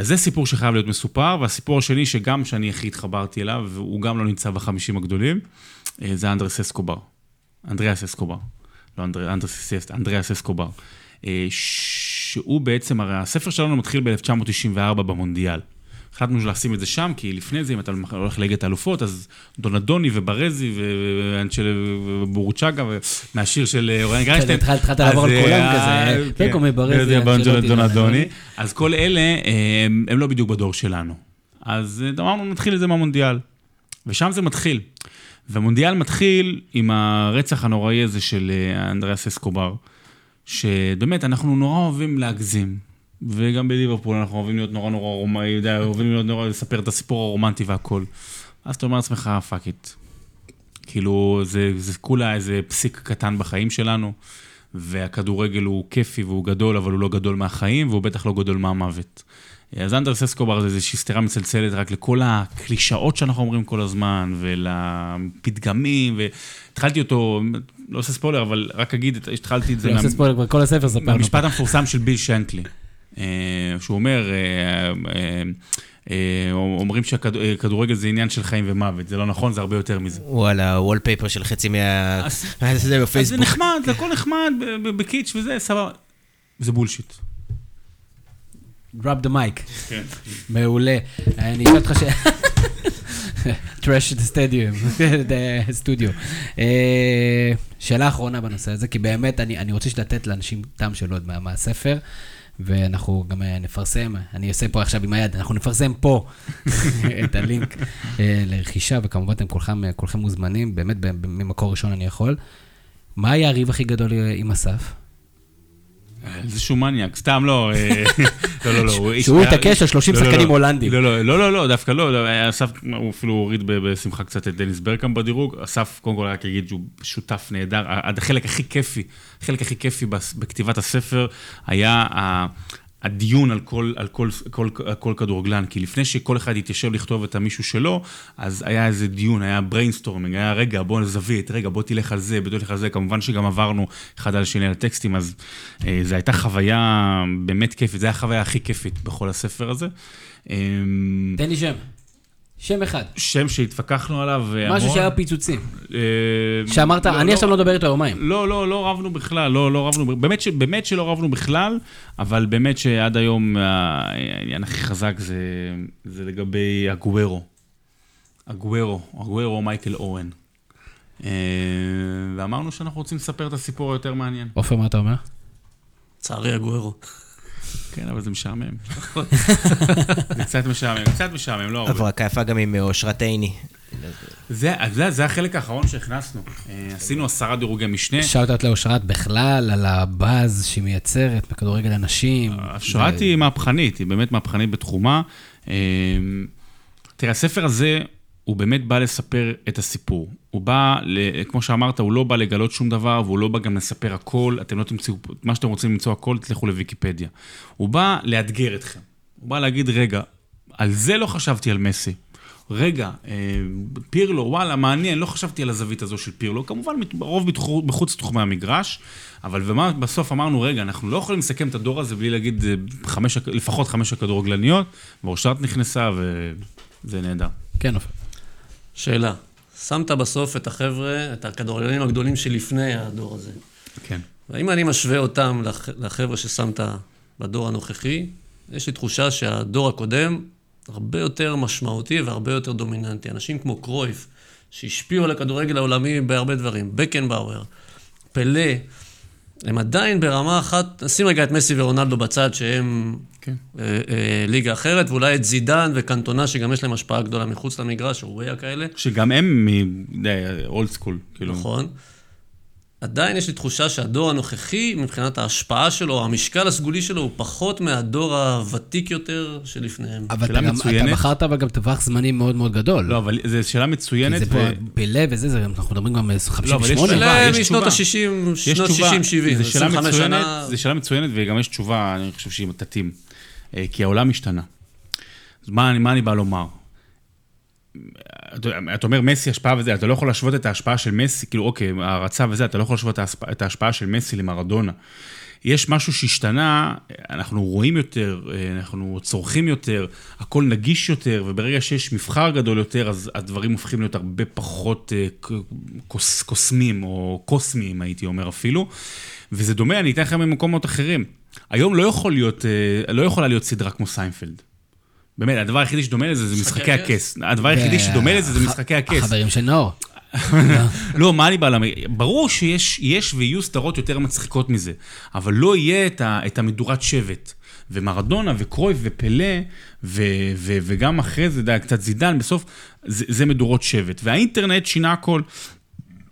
[SPEAKER 3] אז זה סיפור שחייב להיות מסופר, והסיפור השני, שגם שאני הכי התחברתי אליו, והוא גם לא נמצא בחמישים הגדולים, זה אנדרס אסקובר. אנדריאס אסקובר. לא אנדרס אנדריאס אסקובר. אה, שהוא בעצם, הרי הספר שלנו מתחיל ב-1994 במונדיאל. החלטנו לשים את זה שם, כי לפני זה, אם אתה הולך לליגת האלופות, אז דונאדוני וברזי ובורוצ'אגה, מהשיר של אה, אוריין גריינשטיין.
[SPEAKER 1] התחלת לעבור על
[SPEAKER 3] אה,
[SPEAKER 1] כולם כזה, פנקו מברזי,
[SPEAKER 3] דונאדוני. אז כל אלה, הם לא בדיוק בדור שלנו. אז אמרנו, נתחיל את זה מהמונדיאל. ושם זה מתחיל. והמונדיאל מתחיל עם הרצח הנוראי הזה של אנדריאס אסקובר. שבאמת, אנחנו נורא אוהבים להגזים. וגם בליברפול אנחנו אוהבים להיות נורא נורא רומאי, אוהבים להיות נורא לספר את הסיפור הרומנטי והכל. אז אתה אומר לעצמך, fuck it. כאילו, זה, זה כולה איזה פסיק קטן בחיים שלנו, והכדורגל הוא כיפי והוא גדול, אבל הוא לא גדול מהחיים, והוא בטח לא גדול מהמוות. אז אנדרס אסקובר זה איזושהי סתירה מצלצלת רק לכל הקלישאות שאנחנו אומרים כל הזמן, ולפתגמים, והתחלתי אותו, לא עושה ספוילר, אבל רק אגיד, התחלתי את זה...
[SPEAKER 1] לא עושה ספוילר, כבר כל הספר ספרנו.
[SPEAKER 3] מהמשפט המפורסם של ביל שנקלי, שהוא אומר, אה, אה, אומרים שהכדורגל זה עניין של חיים ומוות, זה לא נכון, זה הרבה יותר מזה.
[SPEAKER 5] הוא על הוולפייפר של חצי מה...
[SPEAKER 3] זה בפייסבוק. אז זה נחמד, זה הכל נחמד, בקיטש וזה, סבבה. זה bullshit.
[SPEAKER 1] drop the mic. כן. מעולה. אני אשאל אותך ש... trash את הסטדיום, סטודיו. שאלה אחרונה בנושא הזה, כי באמת אני רוצה לתת לאנשים טעם של עוד מהספר. ואנחנו גם אה, נפרסם, אני אעשה פה עכשיו עם היד, אנחנו נפרסם פה *laughs* את הלינק אה, לרכישה, וכמובן אתם כולכם, אה, כולכם מוזמנים, באמת ממקור ראשון אני יכול. מה היה הריב הכי גדול עם אסף?
[SPEAKER 3] איזשהו מניאק, סתם לא, אה, *laughs* לא, לא, לא.
[SPEAKER 1] שהוא התעקש על 30 לא, לא, שחקנים הולנדים.
[SPEAKER 3] לא, לא, לא, לא, דווקא לא, אסף, הוא אפילו הוריד בשמחה קצת את דניס ברקאם בדירוג. אסף, קודם כל רק אגיד שהוא שותף נהדר. החלק הכי כיפי, החלק הכי כיפי בכתיבת הספר היה הדיון על כל, על כל, כל, כל כדורגלן, כי לפני שכל אחד יתיישב לכתוב את המישהו שלו, אז היה איזה דיון, היה brainstorming, היה רגע, בוא נזווית, רגע, בוא תלך על זה, בוא תלך על זה, כמובן שגם עברנו אחד על השני על הטקסטים, אז אה, זו הייתה חוויה באמת כיפית, זו הייתה החוויה הכי כיפית בכל הספר הזה.
[SPEAKER 1] אמ, תן לי שם. שם אחד.
[SPEAKER 3] שם שהתווכחנו עליו
[SPEAKER 1] המון. משהו שהיה פיצוצים. אה, שאמרת, לא, אני לא, עכשיו לא מדבר איתו יומיים.
[SPEAKER 3] לא, לא, לא רבנו בכלל, לא, לא רבנו, באמת, ש, באמת שלא רבנו בכלל, אבל באמת שעד היום העניין הכי חזק זה, זה לגבי הגוורו. הגוורו, הגוורו מייקל אורן. אה, ואמרנו שאנחנו רוצים לספר את הסיפור היותר מעניין.
[SPEAKER 1] עופר, מה אתה אומר?
[SPEAKER 4] צערי הגוורו.
[SPEAKER 3] כן, אבל זה משעמם. *laughs* זה קצת משעמם, קצת משעמם, לא הרבה.
[SPEAKER 5] הברקה יפה גם עם אושרת עיני.
[SPEAKER 3] זה, זה, זה החלק האחרון שהכנסנו. אה, עשינו עשרה דירוגי משנה.
[SPEAKER 1] שאלת לאושרת בכלל על הבאז שהיא מייצרת בכדורגל הנשים.
[SPEAKER 3] אושרת היא מהפכנית, היא באמת מהפכנית בתחומה. אה, תראה, הספר הזה הוא באמת בא לספר את הסיפור. הוא בא, כמו שאמרת, הוא לא בא לגלות שום דבר, והוא לא בא גם לספר הכל, אתם לא תמצאו, מה שאתם רוצים למצוא הכל, תלכו לוויקיפדיה. הוא בא לאתגר אתכם. הוא בא להגיד, רגע, על זה לא חשבתי על מסי, רגע, אה, פירלו, וואלה, מעניין, לא חשבתי על הזווית הזו של פירלו, כמובן, רוב מחוץ לתחומי המגרש, אבל ומה בסוף אמרנו, רגע, אנחנו לא יכולים לסכם את הדור הזה בלי להגיד אה, חמש, לפחות חמש הכדורגלניות, ואושרת נכנסה, וזה נהדר.
[SPEAKER 1] כן, אופן.
[SPEAKER 4] שאלה, שמת בסוף את החבר'ה, את הכדורגלנים הגדולים שלפני הדור הזה.
[SPEAKER 3] כן.
[SPEAKER 4] ואם אני משווה אותם לחבר'ה ששמת בדור הנוכחי, יש לי תחושה שהדור הקודם הרבה יותר משמעותי והרבה יותר דומיננטי. אנשים כמו קרויף, שהשפיעו על הכדורגל העולמי בהרבה דברים, בקנבאואר, פלא, הם עדיין ברמה אחת, נשים רגע את מסי ורונלדו בצד, שהם כן. אה, אה, ליגה אחרת, ואולי את זידן וקנטונה, שגם יש להם השפעה גדולה מחוץ למגרש, או ריאה כאלה.
[SPEAKER 3] שגם הם מאולד סקול, כאילו.
[SPEAKER 4] נכון. עדיין יש לי תחושה שהדור הנוכחי, מבחינת ההשפעה שלו, המשקל הסגולי שלו, הוא פחות מהדור הוותיק יותר שלפניהם.
[SPEAKER 1] אבל אתה, גם, אתה בחרת אבל גם טווח זמנים מאוד מאוד גדול.
[SPEAKER 3] לא, אבל זו שאלה מצוינת.
[SPEAKER 1] כי זה ו... פה פלא וזה, זה, אנחנו מדברים גם 58.
[SPEAKER 4] לא, פלא משנות ה-60, שנות 60-70, 25 שנה.
[SPEAKER 3] זו שאלה מצוינת, וגם יש תשובה, אני חושב שהיא תתאים. אה, כי העולם השתנה. אז מה, מה אני בא לומר? אתה אומר מסי השפעה וזה, אתה לא יכול להשוות את ההשפעה של מסי, כאילו אוקיי, הערצה וזה, אתה לא יכול להשוות את ההשפעה של מסי למרדונה. יש משהו שהשתנה, אנחנו רואים יותר, אנחנו צורכים יותר, הכל נגיש יותר, וברגע שיש מבחר גדול יותר, אז הדברים הופכים להיות הרבה פחות אה, קוס, קוסמים, או קוסמיים, הייתי אומר אפילו. וזה דומה, אני אתן לכם ממקומות אחרים. היום לא, יכול להיות, אה, לא יכולה להיות סדרה כמו סיינפלד. באמת, הדבר היחידי שדומה לזה זה משחקי הכס. הדבר היחידי שדומה לזה זה משחקי הכס.
[SPEAKER 1] החברים של נאור. *laughs*
[SPEAKER 3] לא, מה אני בא לומר? ברור שיש ויהיו סדרות יותר מצחיקות מזה, אבל לא יהיה את המדורת שבט. ומרדונה וקרויף ופלא, וגם אחרי זה, די, קצת זידן, בסוף זה מדורות שבט. והאינטרנט שינה הכל.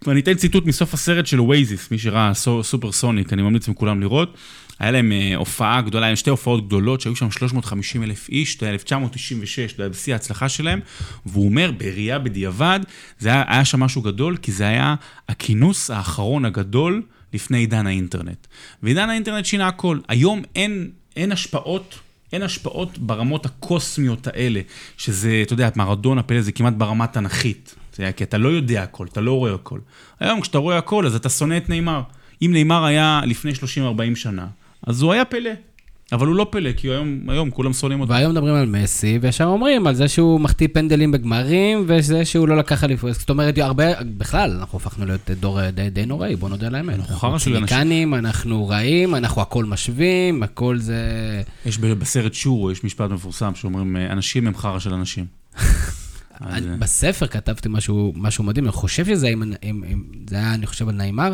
[SPEAKER 3] ואני אתן ציטוט מסוף הסרט של אואזיס, מי שראה Supersonic, אני ממליץ לכולם לראות. היה להם אה, הופעה גדולה, היה שתי הופעות גדולות, שהיו שם 350 אלף איש, זה היה 1996, זה היה בשיא ההצלחה שלהם, והוא אומר, בראייה בדיעבד, זה היה, היה שם משהו גדול, כי זה היה הכינוס האחרון הגדול לפני עידן האינטרנט. ועידן האינטרנט שינה הכל. היום אין, אין השפעות אין השפעות ברמות הקוסמיות האלה, שזה, אתה יודע, מרדונה, פלא, זה כמעט ברמה תנכית. זה כי אתה לא יודע הכל, אתה לא רואה הכל. היום כשאתה רואה הכל, אז אתה שונא את נאמר. אם נאמר היה לפני 30-40 שנה, אז הוא היה פלא. אבל הוא לא פלא, כי היום, היום כולם שונאים אותו.
[SPEAKER 1] והיום מדברים על מסי, וישר אומרים על זה שהוא מחטיא פנדלים בגמרים, וזה שהוא לא לקח אליפות. זאת אומרת, הרבה, בכלל, אנחנו הפכנו להיות דור די, די נוראי, בוא נודה על האמת. אנחנו חרא של אנשים. ציניקנים, אנחנו רעים, אנחנו הכל משווים, הכל זה...
[SPEAKER 3] יש בסרט שורו, יש משפט מפורסם שאומרים, אנשים הם חרא של אנשים. *laughs*
[SPEAKER 1] בספר כתבתי משהו, משהו מדהים, אני חושב שזה היה, אני חושב על נעימר.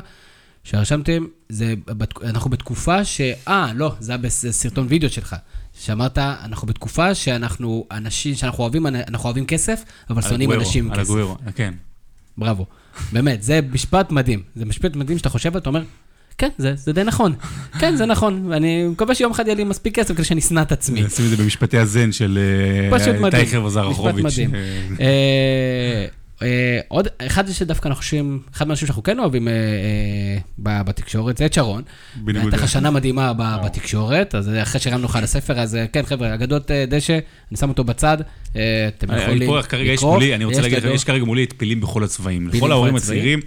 [SPEAKER 1] שרשמתם, זה, אנחנו בתקופה ש... אה, לא, זה היה בסרטון וידאו שלך. שאמרת, אנחנו בתקופה שאנחנו אנשים, שאנחנו אוהבים, אנחנו אוהבים כסף, אבל שונאים אנשים עם כסף. על הגווירו,
[SPEAKER 3] כן.
[SPEAKER 1] בראבו. באמת, זה משפט מדהים. זה משפט מדהים שאתה חושב, אתה אומר, כן, זה, זה די נכון. כן, זה נכון. ואני מקווה שיום אחד יהיה לי מספיק כסף כדי שאני אשנא את עצמי.
[SPEAKER 3] נשים את זה במשפטי הזן של טייכר וזרחוביץ'.
[SPEAKER 1] משפט מדהים. אה, עוד, אחד שדווקא אנחנו חושבים, אחד מהאנשים שאנחנו כן אוהבים אה, אה, בתקשורת, זה את שרון. הייתה לך שנה מדהימה בתקשורת, אז אחרי שהרמנו לך על הספר, אז כן, חבר'ה, אגדות דשא, אני שם אותו בצד, אתם יכולים לקרוא.
[SPEAKER 3] אני רוצה להגיד, יש כרגע מולי את פילים בכל הצבעים. לכל ההורים הצעירים,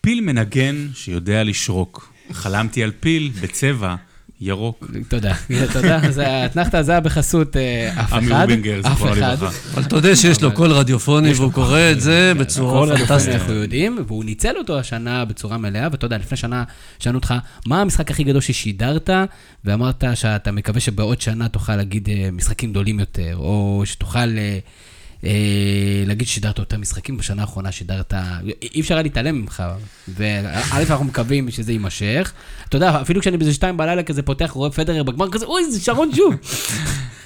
[SPEAKER 3] פיל מנגן שיודע לשרוק. חלמתי על פיל בצבע. ירוק.
[SPEAKER 1] תודה, תודה. האתנחתא הזה היה בחסות אה, אף אחד.
[SPEAKER 3] עמי רובינגר, זכרונו לברכה.
[SPEAKER 4] אבל תודה שיש לו קול רדיופוני והוא קורא את זה בצורה פנטסטית.
[SPEAKER 1] אנחנו יודעים, והוא ניצל אותו השנה בצורה מלאה, ואתה יודע, לפני שנה שאלנו אותך, מה המשחק הכי גדול ששידרת, ואמרת שאתה מקווה שבעוד שנה תוכל להגיד אה, משחקים גדולים יותר, או שתוכל... אה, להגיד ששידרת יותר משחקים, בשנה האחרונה שידרת, אי אפשר היה להתעלם ממך. וא', אנחנו מקווים שזה יימשך. אתה יודע, אפילו כשאני באיזה שתיים בלילה כזה פותח, רואה פדרר בגמר כזה, אוי, זה שרון שוב.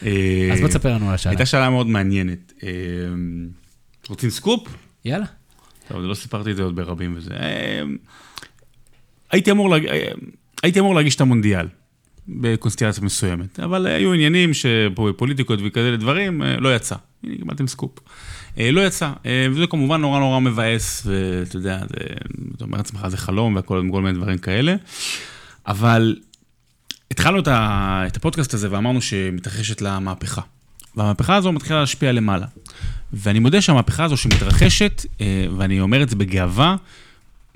[SPEAKER 1] אה, אז בוא תספר לנו על השאלה.
[SPEAKER 3] הייתה שאלה מאוד מעניינת. אה, רוצים סקופ?
[SPEAKER 1] יאללה.
[SPEAKER 3] טוב, לא סיפרתי את זה עוד ברבים וזה. הייתי אמור, להג... הייתי אמור להגיש את המונדיאל. בקונסטלציה מסוימת. אבל היו עניינים שפה בפוליטיקות וכאלה דברים, לא יצא. הנה, קיבלתם סקופ. אה, לא יצא, אה, וזה כמובן נורא נורא מבאס, ואתה יודע, אתה אומר לעצמך, זה חלום וכל מיני דברים כאלה. אבל התחלנו את, הפודקאסט הזה ואמרנו שמתרחשת לה מהפכה. והמהפכה הזו מתחילה להשפיע למעלה. ואני מודה שהמהפכה הזו שמתרחשת, אה, ואני אומר את זה בגאווה,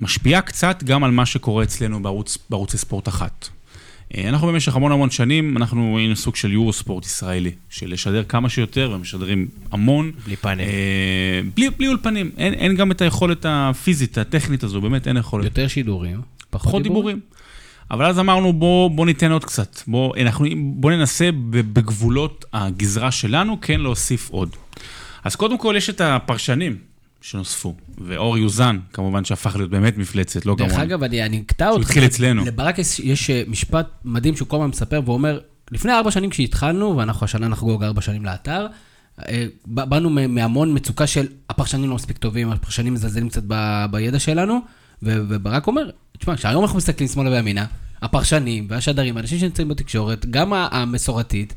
[SPEAKER 3] משפיעה קצת גם על מה שקורה אצלנו בערוץ, בערוצי ספורט אחת. אה, אנחנו במשך המון המון שנים, אנחנו היינו סוג של יורו ספורט ישראלי, של לשדר כמה שיותר, ומשדרים המון.
[SPEAKER 5] בלי פאנל.
[SPEAKER 3] אה, בלי, בלי אולפנים, אין, אין גם את היכולת הפיזית, הטכנית הזו, באמת אין יכולת.
[SPEAKER 1] יותר שידורים, פחות,
[SPEAKER 3] פחות דיבורים. אבל אז אמרנו, בוא, בוא ניתן עוד קצת. בוא, אנחנו, בוא ננסה בגבולות הגזרה שלנו כן להוסיף עוד. אז קודם כל יש את הפרשנים שנוספו, ואור יוזן, כמובן שהפך להיות באמת מפלצת, לא
[SPEAKER 1] דרך
[SPEAKER 3] כמובן.
[SPEAKER 1] אגב, אני אני אקטע אותך.
[SPEAKER 3] התחיל אצלנו.
[SPEAKER 1] לברק יש, יש אה, משפט מדהים שהוא כל הזמן מספר ואומר, לפני ארבע שנים כשהתחלנו, ואנחנו השנה נחגוג ארבע שנים לאתר, אה, באנו מהמון מצוקה של הפרשנים לא מספיק טובים, הפרשנים מזלזלים קצת ב- בידע שלנו, ו- וברק אומר, תשמע, כשהיום אנחנו מסתכלים שמאלה וימינה, הפרשנים והשדרים, האנשים שנמצאים בתקשורת, גם המסורתית,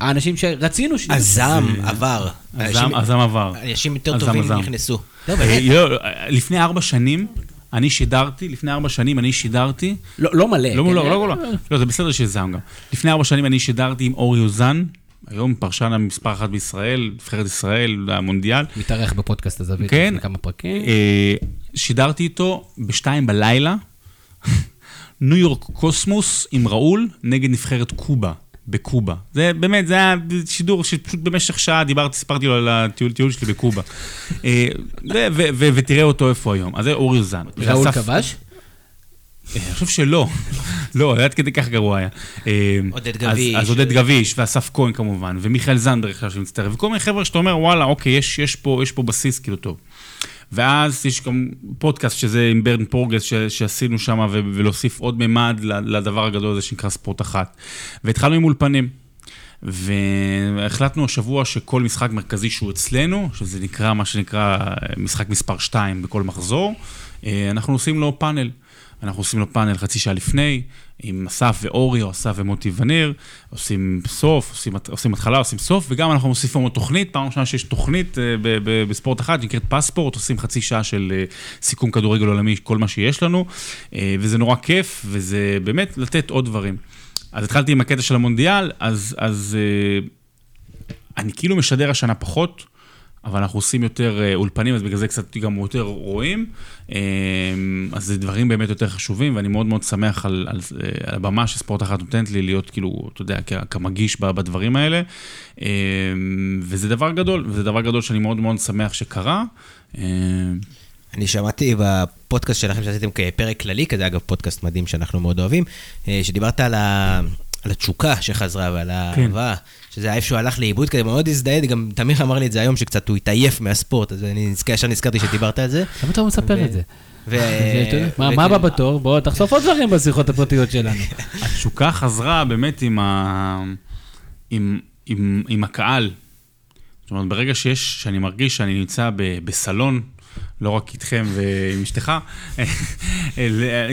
[SPEAKER 1] האנשים שרצינו ש...
[SPEAKER 5] הזעם עבר.
[SPEAKER 3] הזעם עבר.
[SPEAKER 5] אנשים יותר טובים. נכנסו.
[SPEAKER 1] לא,
[SPEAKER 3] אה,
[SPEAKER 1] באמת,
[SPEAKER 3] לא, לפני ארבע שנים, אני שידרתי, לפני ארבע שנים אני שידרתי,
[SPEAKER 1] לא לא מלא.
[SPEAKER 3] לא,
[SPEAKER 1] כן?
[SPEAKER 3] לא, לא, לא, לא, זה בסדר שיש זעם גם. לפני ארבע שנים אני שידרתי עם אור יוזן, היום פרשן המספר אחת בישראל, נבחרת ישראל, המונדיאל.
[SPEAKER 1] מתארח בפודקאסט הזווית
[SPEAKER 3] כן.
[SPEAKER 1] לפני כמה פרקים.
[SPEAKER 3] אה, שידרתי איתו בשתיים בלילה, *laughs* ניו יורק קוסמוס עם ראול נגד נבחרת קובה, בקובה. זה באמת, זה היה שידור שפשוט במשך שעה דיברתי, סיפרתי לו על הטיול טיול שלי בקובה. אה, ותראה אותו איפה היום. אז זה אור יוזן.
[SPEAKER 1] ראול כבש?
[SPEAKER 3] אה, אני חושב שלא, לא, עד כדי כך גרוע היה. אה,
[SPEAKER 5] עודד גביש.
[SPEAKER 3] אז עודד גביש, ואסף כהן כמובן, ומיכאל זנדברג עכשיו שמצטרף, וכל מיני חבר'ה שאתה אומר, וואלה, אוקיי, יש פה בסיס כאילו טוב. ואז יש גם פודקאסט שזה עם ברן פורגס ש- שעשינו שם, ו- ולהוסיף עוד ממד לדבר הגדול הזה שנקרא ספורט אחת. והתחלנו עם אולפנים. והחלטנו השבוע שכל משחק מרכזי שהוא אצלנו, שזה נקרא, מה שנקרא, משחק מספר 2 בכל מחזור, אה, אנחנו עושים לו פאנל. אנחנו עושים לו פאנל חצי שעה לפני, עם אסף ואורי, או אסף ומוטי וניר, עושים סוף, עושים, עושים התחלה, עושים סוף, וגם אנחנו מוסיפים עוד תוכנית, פעם ראשונה שיש תוכנית אה, ב- ב- בספורט אחד, שנקראת פספורט, עושים חצי שעה של אה, סיכום כדורגל עולמי, כל מה שיש לנו, אה, וזה נורא כיף, וזה באמת לתת עוד דברים. אז התחלתי עם הקטע של המונדיאל, אז, אז אני כאילו משדר השנה פחות, אבל אנחנו עושים יותר אה, אולפנים, אז בגלל זה קצת גם יותר רואים. אה, אז זה דברים באמת יותר חשובים, ואני מאוד מאוד שמח על, על, אה, על הבמה שספורט אחת נותנת לי להיות כאילו, אתה יודע, כמגיש בדברים האלה. אה, וזה דבר גדול, וזה דבר גדול שאני מאוד מאוד שמח שקרה. אה,
[SPEAKER 5] אני שמעתי בפודקאסט שלכם שעשיתם כפרק כללי, כזה אגב פודקאסט מדהים שאנחנו מאוד אוהבים, אה, שדיברת על, ה... על התשוקה שחזרה ועל האהבה, שזה היה איפשהו הלך לאיבוד כזה, מאוד הזדהה, גם תמיר אמר לי את זה היום, שקצת הוא התעייף מהספורט, אז אני נזכר, ישר נזכרתי שדיברת על זה.
[SPEAKER 1] למה אתה לא מספר את זה? *laughs* מה- מה הבא בתור? בוא, תחשוף עוד דברים בשיחות הפרטיות שלנו. *laughs*
[SPEAKER 3] התשוקה חזרה באמת עם, ה... עם, עם, עם הקהל. זאת אומרת, ברגע שיש, שאני מרגיש שאני נמצא ב, בסלון, לא רק איתכם ועם אשתך,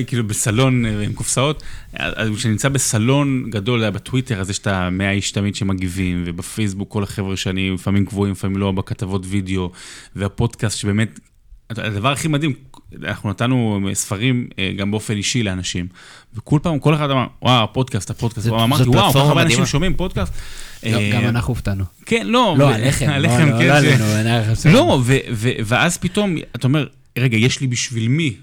[SPEAKER 3] כאילו בסלון עם קופסאות, אז כשאני נמצא בסלון גדול, בטוויטר, אז יש את המאה איש תמיד שמגיבים, ובפייסבוק כל החבר'ה שאני לפעמים קבועים, לפעמים לא, בכתבות וידאו, והפודקאסט שבאמת, הדבר הכי מדהים, אנחנו נתנו ספרים אה, גם באופן אישי לאנשים, וכל פעם, כל אחד אמר, וואו, הפודקאסט, הפודקאסט,
[SPEAKER 5] זאת-
[SPEAKER 3] אמרתי, וואו, כל כך הרבה אנשים
[SPEAKER 5] מדהימה."
[SPEAKER 3] שומעים פודקאסט.
[SPEAKER 1] לא,
[SPEAKER 3] אה,
[SPEAKER 1] גם אנחנו הופתענו.
[SPEAKER 3] כן, לא.
[SPEAKER 1] לא, הלחם.
[SPEAKER 3] הלחם, *laughs*
[SPEAKER 1] לא,
[SPEAKER 3] כן.
[SPEAKER 1] לא עלינו,
[SPEAKER 3] לא, ואז פתאום, אתה אומר, רגע, יש לי בשביל מי?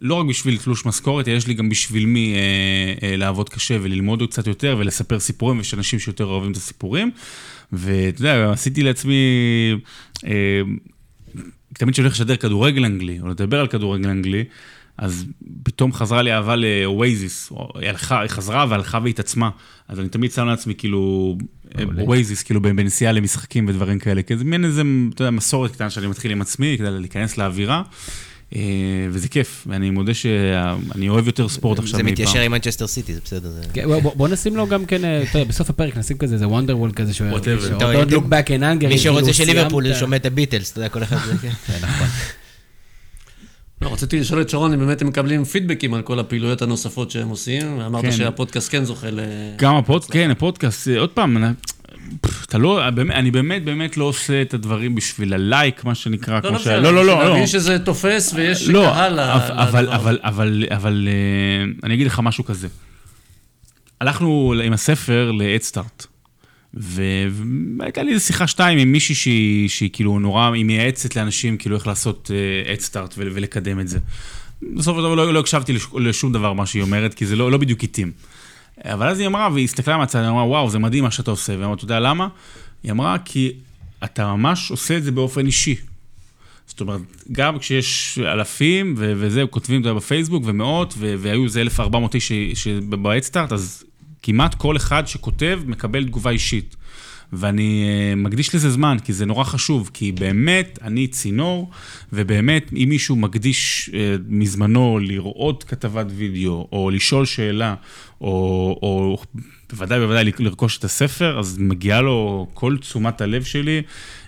[SPEAKER 3] לא רק בשביל תלוש משכורת, אלא יש לי גם בשביל מי אה, אה, לעבוד קשה וללמוד קצת יותר ולספר סיפורים, ויש אנשים שיותר אוהבים את הסיפורים. ואתה יודע, עשיתי לעצמי, אה, תמיד כשאני הולך לשדר כדורגל אנגלי, או לדבר על כדורגל אנגלי, אז פתאום חזרה לי אהבה ל Oasis, היא הלכה, היא חזרה והלכה והתעצמה. אז אני תמיד שם לעצמי כאילו, Oasis, כאילו בנסיעה למשחקים ודברים כאלה, כי זה מין איזה, אתה יודע, מסורת קטנה שאני מתחיל עם עצמי, כדי להיכנס לאווירה, אה, וזה כיף, ואני מודה שאני אוהב יותר ספורט עכשיו
[SPEAKER 5] זה
[SPEAKER 3] מאי פעם.
[SPEAKER 5] מתיישר עם מנצ'סטר סיטי, זה בסדר. זה-
[SPEAKER 1] כן, בוא- נשים לו גם כן, אה, אתה יודע, בסוף הפרק נשים כזה, איזה Wonderwall כזה, ש-
[SPEAKER 3] Whatever.
[SPEAKER 1] ש-
[SPEAKER 5] טוב,
[SPEAKER 1] Don't look back in anger.
[SPEAKER 5] מי
[SPEAKER 1] כאילו,
[SPEAKER 5] שרוצה שליברפול
[SPEAKER 1] סיימת.
[SPEAKER 5] שומע את הביטלס, אתה יודע, כל אחד זה, *laughs* כן.
[SPEAKER 4] לא, רציתי לשאול את שרון אם באמת הם מקבלים פידבקים על כל הפעילויות הנוספות שהם עושים, ואמרת
[SPEAKER 3] כן.
[SPEAKER 4] שהפודקאסט כן זוכה ל...
[SPEAKER 3] גם הפודקאסט, כן, הפודקאסט, אה, עוד פעם, אני- פff, אתה לא, אני באמת באמת לא עושה את הדברים בשביל הלייק, מה שנקרא,
[SPEAKER 4] לא,
[SPEAKER 3] כמו
[SPEAKER 4] לא,
[SPEAKER 3] ש... לא, לא, לא, לא.
[SPEAKER 4] להבין שזה תופס ויש
[SPEAKER 3] לא,
[SPEAKER 4] קהל ל-
[SPEAKER 3] אבל, אבל,
[SPEAKER 4] לדבר.
[SPEAKER 3] אבל, אבל, אה, אני אגיד לך משהו כזה. הלכנו עם הספר ל-Head Start, והייתה לי איזה שיחה שתיים עם מישהי שהיא, שהיא כאילו נורא, היא מייעצת לאנשים כאילו איך לעשות אדסטארט uh, ולקדם את זה. בסוף לא, לא, לא הקשבתי לשום דבר מה שהיא אומרת, כי זה לא, לא בדיוק התאים. אבל אז היא אמרה, והיא הסתכלה מהצד, היא אמרה, וואו, זה מדהים מה שאתה עושה. ואמרה, אתה יודע למה? היא אמרה, כי אתה ממש עושה את זה באופן אישי. זאת אומרת, גם כשיש אלפים ו- וזה, כותבים את זה בפייסבוק ומאות, ו- והיו איזה 1,400 איש בהדסטארט, אז כמעט כל אחד שכותב מקבל תגובה אישית. ואני uh, מקדיש לזה זמן, כי זה נורא חשוב, כי באמת, אני צינור, ובאמת, אם מישהו מקדיש uh, מזמנו לראות כתבת וידאו, או לשאול שאלה, או, או בוודאי בוודאי לרכוש את הספר, אז מגיעה לו כל תשומת הלב שלי.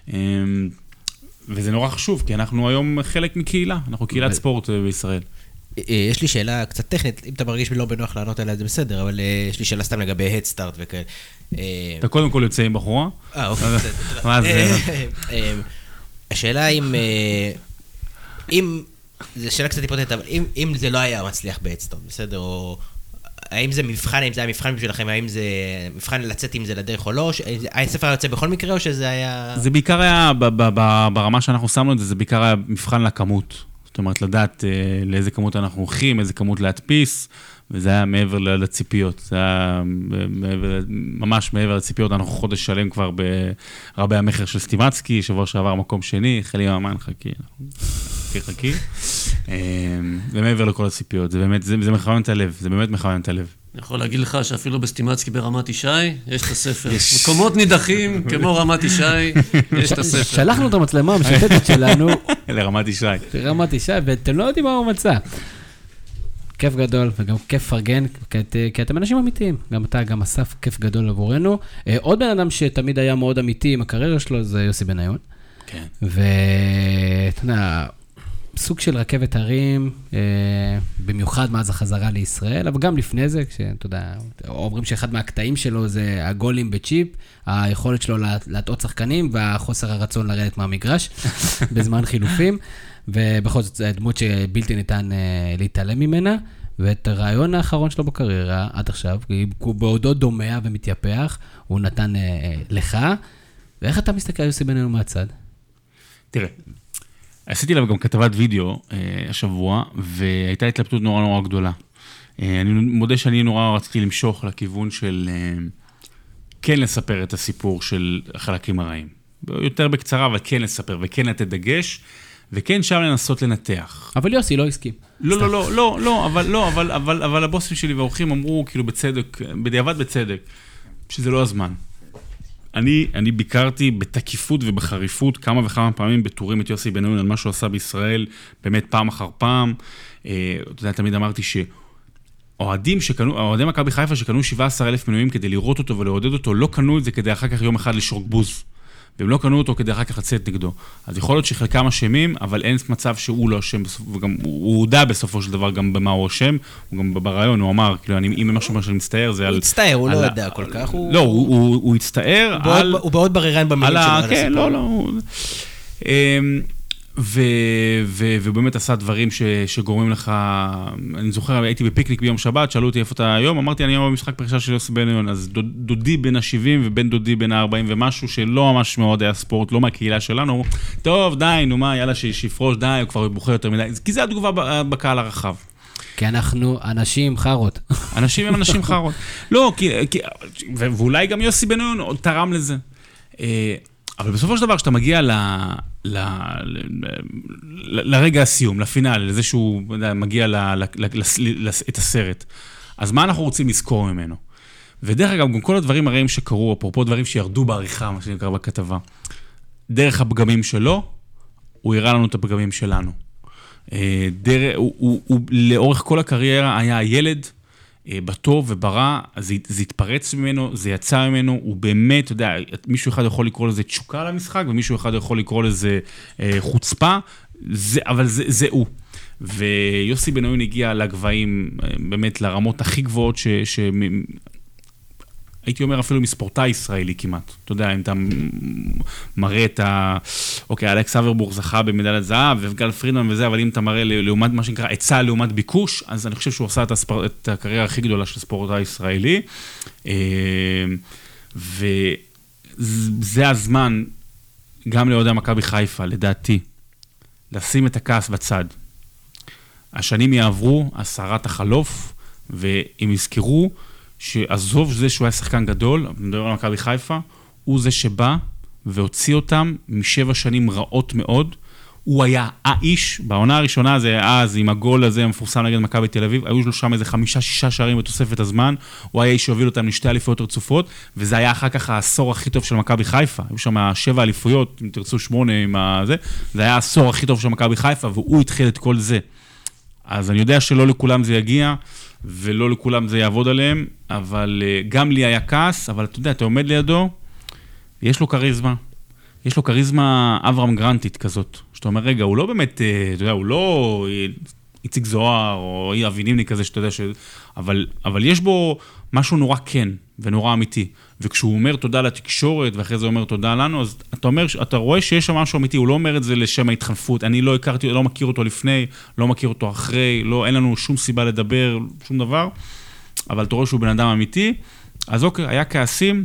[SPEAKER 3] Um, וזה נורא חשוב, כי אנחנו היום חלק מקהילה, אנחנו קהילת ספורט בישראל.
[SPEAKER 5] אה, יש לי שאלה קצת טכנית, אם אתה מרגיש לא בנוח לענות עליה זה בסדר, אבל אה, יש לי שאלה סתם לגבי הדסטארט וכאלה.
[SPEAKER 3] אה, אתה קודם כל יוצא עם בחורה?
[SPEAKER 5] אה, אוקיי, בסדר. *laughs* מה זה? השאלה אם... אם... זו שאלה קצת היפותטית, אבל אם, אם זה לא היה מצליח בהדסטארט, בסדר? או האם זה מבחן, האם זה היה מבחן בשבילכם, האם זה מבחן לצאת עם זה לדרך או לא? הספר היה יוצא בכל מקרה, או שזה היה...
[SPEAKER 3] זה בעיקר היה, ברמה שאנחנו שמנו את זה, זה בעיקר היה מבחן לכמות. זאת אומרת, לדעת uh, לאיזה כמות אנחנו הולכים, איזה כמות להדפיס, וזה היה מעבר לציפיות. זה היה מעבר, ממש מעבר לציפיות. אנחנו חודש שלם כבר ברבי המכר של סטימצקי, שבוע שעבר מקום שני, חלי ממן, חכי, חכי, חכי. אה, ומעבר לכל הציפיות, זה באמת, זה, זה מכוון את הלב, זה באמת מכוון את הלב.
[SPEAKER 4] אני יכול להגיד לך שאפילו בסטימצקי ברמת ישי, יש את הספר. מקומות נידחים, כמו רמת ישי, יש את הספר.
[SPEAKER 1] שלחנו את המצלמה המשתפת שלנו. *laughs*
[SPEAKER 3] לרמת ישי.
[SPEAKER 1] לרמת ישי, ואתם לא יודעים מה הוא מצא. כיף גדול, וגם כיף לפרגן, כי אתם אנשים אמיתיים. גם אתה, גם אסף, כיף גדול עבורנו. אה, עוד בן אדם שתמיד היה מאוד אמיתי עם הקריירה שלו, זה יוסי בניון.
[SPEAKER 3] כן.
[SPEAKER 1] ואתה יודע... סוג של רכבת הרים, אה, במיוחד מאז החזרה לישראל, אבל גם לפני זה, כשאתה יודע, אומרים שאחד מהקטעים שלו זה הגולים בצ'יפ, היכולת שלו להטעות שחקנים והחוסר הרצון לרדת מהמגרש *laughs* בזמן חילופים, ובכל זאת, זו דמות שבלתי ניתן אה, להתעלם ממנה. ואת הרעיון האחרון שלו בקריירה, עד עכשיו, הוא בעודו דומע ומתייפח, הוא נתן אה, לך. ואיך אתה מסתכל על יוסי בנינו מהצד?
[SPEAKER 3] תראה, עשיתי עליו גם כתבת וידאו אה, השבוע, והייתה התלבטות נורא נורא גדולה. אה, אני מודה שאני נורא רציתי למשוך לכיוון של אה, כן לספר את הסיפור של החלקים הרעים. יותר בקצרה, אבל כן לספר, וכן לתת דגש, וכן שם לנסות לנתח.
[SPEAKER 1] אבל יוסי לא הסכים.
[SPEAKER 3] לא, לא, לא, לא, לא, אבל לא, אבל, אבל, אבל הבוסים שלי והאורחים אמרו, כאילו בצדק, בדיעבד בצדק, שזה לא הזמן. אני, אני ביקרתי בתקיפות ובחריפות כמה וכמה פעמים בטורים את יוסי בן-און על מה שהוא עשה בישראל, באמת פעם אחר פעם. אה, אתה יודע, תמיד אמרתי שאוהדים שקנו, אוהדי מכבי חיפה שקנו 17 אלף מנויים כדי לראות אותו ולעודד אותו, לא קנו את זה כדי אחר כך יום אחד לשרוק בוז. והם לא קנו אותו כדי אחר כך לצאת נגדו. אז יכול להיות שחלקם אשמים, אבל אין מצב שהוא לא אשם, וגם הוא הודה בסופו של דבר גם במה הוא אשם, הוא גם ברעיון, הוא אמר, כאילו, אני, אם משהו שאני מצטער זה על...
[SPEAKER 5] הוא הצטער, הוא לא יודע כל כך,
[SPEAKER 3] הוא... לא, הוא הצטער על...
[SPEAKER 5] הוא מאוד בררן במילים
[SPEAKER 3] שלו. כן, לא, לא. ו, ו, ובאמת עשה דברים ש, שגורמים לך, אני זוכר, הייתי בפיקניק ביום שבת, שאלו אותי איפה אתה היום, אמרתי, אני היום במשחק פרישה של יוסי בן עיון, אז דודי בן ה-70 ובן דודי בן ה-40 ומשהו, שלא ממש מאוד היה ספורט, לא מהקהילה שלנו, אמרו, טוב, די, נו מה, יאללה, שיפרוש, די, הוא כבר בוכה יותר מדי, כי זה התגובה בקהל הרחב.
[SPEAKER 1] כי אנחנו אנשים חארות.
[SPEAKER 3] אנשים הם אנשים חארות. לא, כי, כי, ואולי גם יוסי בן עיון תרם לזה. אבל בסופו של דבר, כשאתה מגיע ל, ל, ל, לרגע הסיום, לפינאל, לזה שהוא מגיע ל, ל, ל, ל, את הסרט, אז מה אנחנו רוצים לזכור ממנו? ודרך אגב, גם כל הדברים הרעים שקרו, אפרופו דברים שירדו בעריכה, מה שנקרא בכתבה, דרך הפגמים שלו, הוא הראה לנו את הפגמים שלנו. אה, דרך, הוא, הוא, הוא, לאורך כל הקריירה היה הילד אה, בטוב וברע, זה, זה התפרץ ממנו, זה יצא ממנו, הוא באמת, אתה יודע, מישהו אחד יכול לקרוא לזה תשוקה למשחק, ומישהו אחד יכול לקרוא לזה אה, חוצפה, זה, אבל זה, זה הוא. ויוסי בניון הגיע לגבהים, אה, באמת לרמות הכי גבוהות ש, ש, הייתי אומר אפילו מספורטאי ישראלי כמעט. אתה יודע, אם אתה מראה את ה... אוקיי, אלכס אברבורג זכה במדליית זהב, וגל פרידמן וזה, אבל אם אתה מראה לעומת מה שנקרא היצע לעומת ביקוש, אז אני חושב שהוא עשה את, הספר... את הקריירה הכי גדולה של ספורטאי ישראלי. אה, ו... זה הזמן, גם לאוהדי מכבי חיפה, לדעתי, לשים את הכעס בצד. השנים יעברו, הסערה תחלוף, והם יזכרו שעזוב זה שהוא היה שחקן גדול, אני מדבר על מכבי חיפה, הוא זה שבא והוציא אותם משבע שנים רעות מאוד. הוא היה האיש, בעונה הראשונה זה אז, עם הגול הזה המפורסם נגד מכבי תל אביב, היו לו שם איזה חמישה-שישה שערים בתוספת הזמן, הוא היה איש שהוביל אותם לשתי אליפויות רצופות, וזה היה אחר כך העשור הכי טוב של מכבי חיפה. היו שם שבע אליפויות, אם תרצו שמונה עם הזה, זה היה העשור הכי טוב של מכבי חיפה, והוא התחיל את כל זה. אז אני יודע שלא לכולם זה יגיע, ולא לכולם זה יעבוד עליהם, אבל אה, גם לי היה כעס, אבל אתה יודע, אתה עומד לידו, יש לו כריזמה. יש לו כריזמה אברהם גרנטית כזאת, שאתה אומר, רגע, הוא לא באמת, אה, אתה יודע, הוא לא איציק זוהר או אבי נימני כזה, שאתה יודע ש... אבל, אבל יש בו משהו נורא כן ונורא אמיתי. וכשהוא אומר תודה לתקשורת, ואחרי זה אומר תודה לנו, אז אתה אומר, אתה רואה שיש שם משהו אמיתי, הוא לא אומר את זה לשם ההתחנפות. אני לא הכרתי, לא מכיר אותו לפני, לא מכיר אותו אחרי, לא, אין לנו שום סיבה לדבר, שום דבר, אבל אתה רואה שהוא בן אדם אמיתי. אז אוקיי, היה כעסים,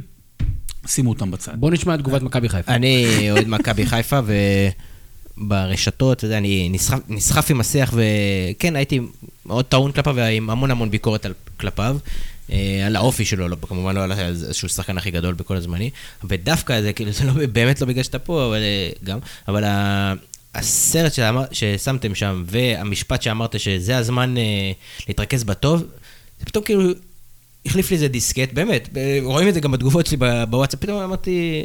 [SPEAKER 3] שימו אותם בצד.
[SPEAKER 1] בוא נשמע את תגובת מכבי חיפה.
[SPEAKER 5] אני אוהד מכבי חיפה, וברשתות, אתה יודע, אני נסחף, נסחף עם השיח, וכן, הייתי מאוד טעון כלפיו, ועם המון המון ביקורת על, כלפיו. אה, על האופי שלו, לא, כמובן לא על איזשהו שחקן הכי גדול בכל הזמני, ודווקא זה כאילו, זה לא, באמת לא בגלל שאתה פה, אבל אה, גם, אבל הסרט שאמר, ששמתם שם, והמשפט שאמרת שזה הזמן אה, להתרכז בטוב, זה פתאום כאילו החליף לי איזה דיסקט, באמת, רואים את זה גם בתגובות שלי בוואטסאפ, פתאום אמרתי,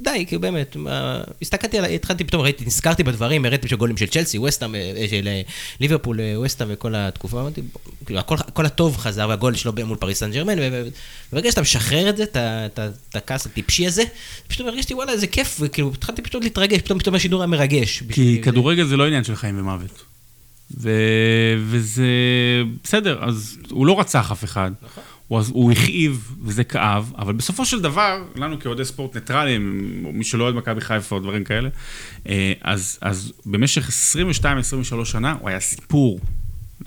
[SPEAKER 5] די, כאילו באמת, הסתכלתי עליי, התחלתי פתאום, ראיתי, נזכרתי בדברים, הראיתי שגולים של צ'לסי, ווסטאם, אה, של אה, ליברפול, אה, ווסטהאם וכל התקופה, אמרתי, כאילו, הכל, הכל הטוב חזר, והגול שלו מול פריס סן ג'רמן, וברגע שאתה משחרר את זה, את הכעס הטיפשי הזה, פתאום הרגשתי, וואלה, איזה כיף, וכאילו, התחלתי פתאום להתרגש, פתאום פתאום השידור היה מרגש.
[SPEAKER 3] כי כדורגל זה לא עניין של חיים ומוות. ו... וזה בסדר, אז הוא לא רצח אף אחד. נכון. הוא, הוא הכאיב וזה כאב, אבל בסופו של דבר, לנו כאוהדי ספורט ניטרליים, מי שלא אוהד מכבי חיפה או דברים כאלה, אה, אז, אז במשך 22-23 שנה הוא היה סיפור.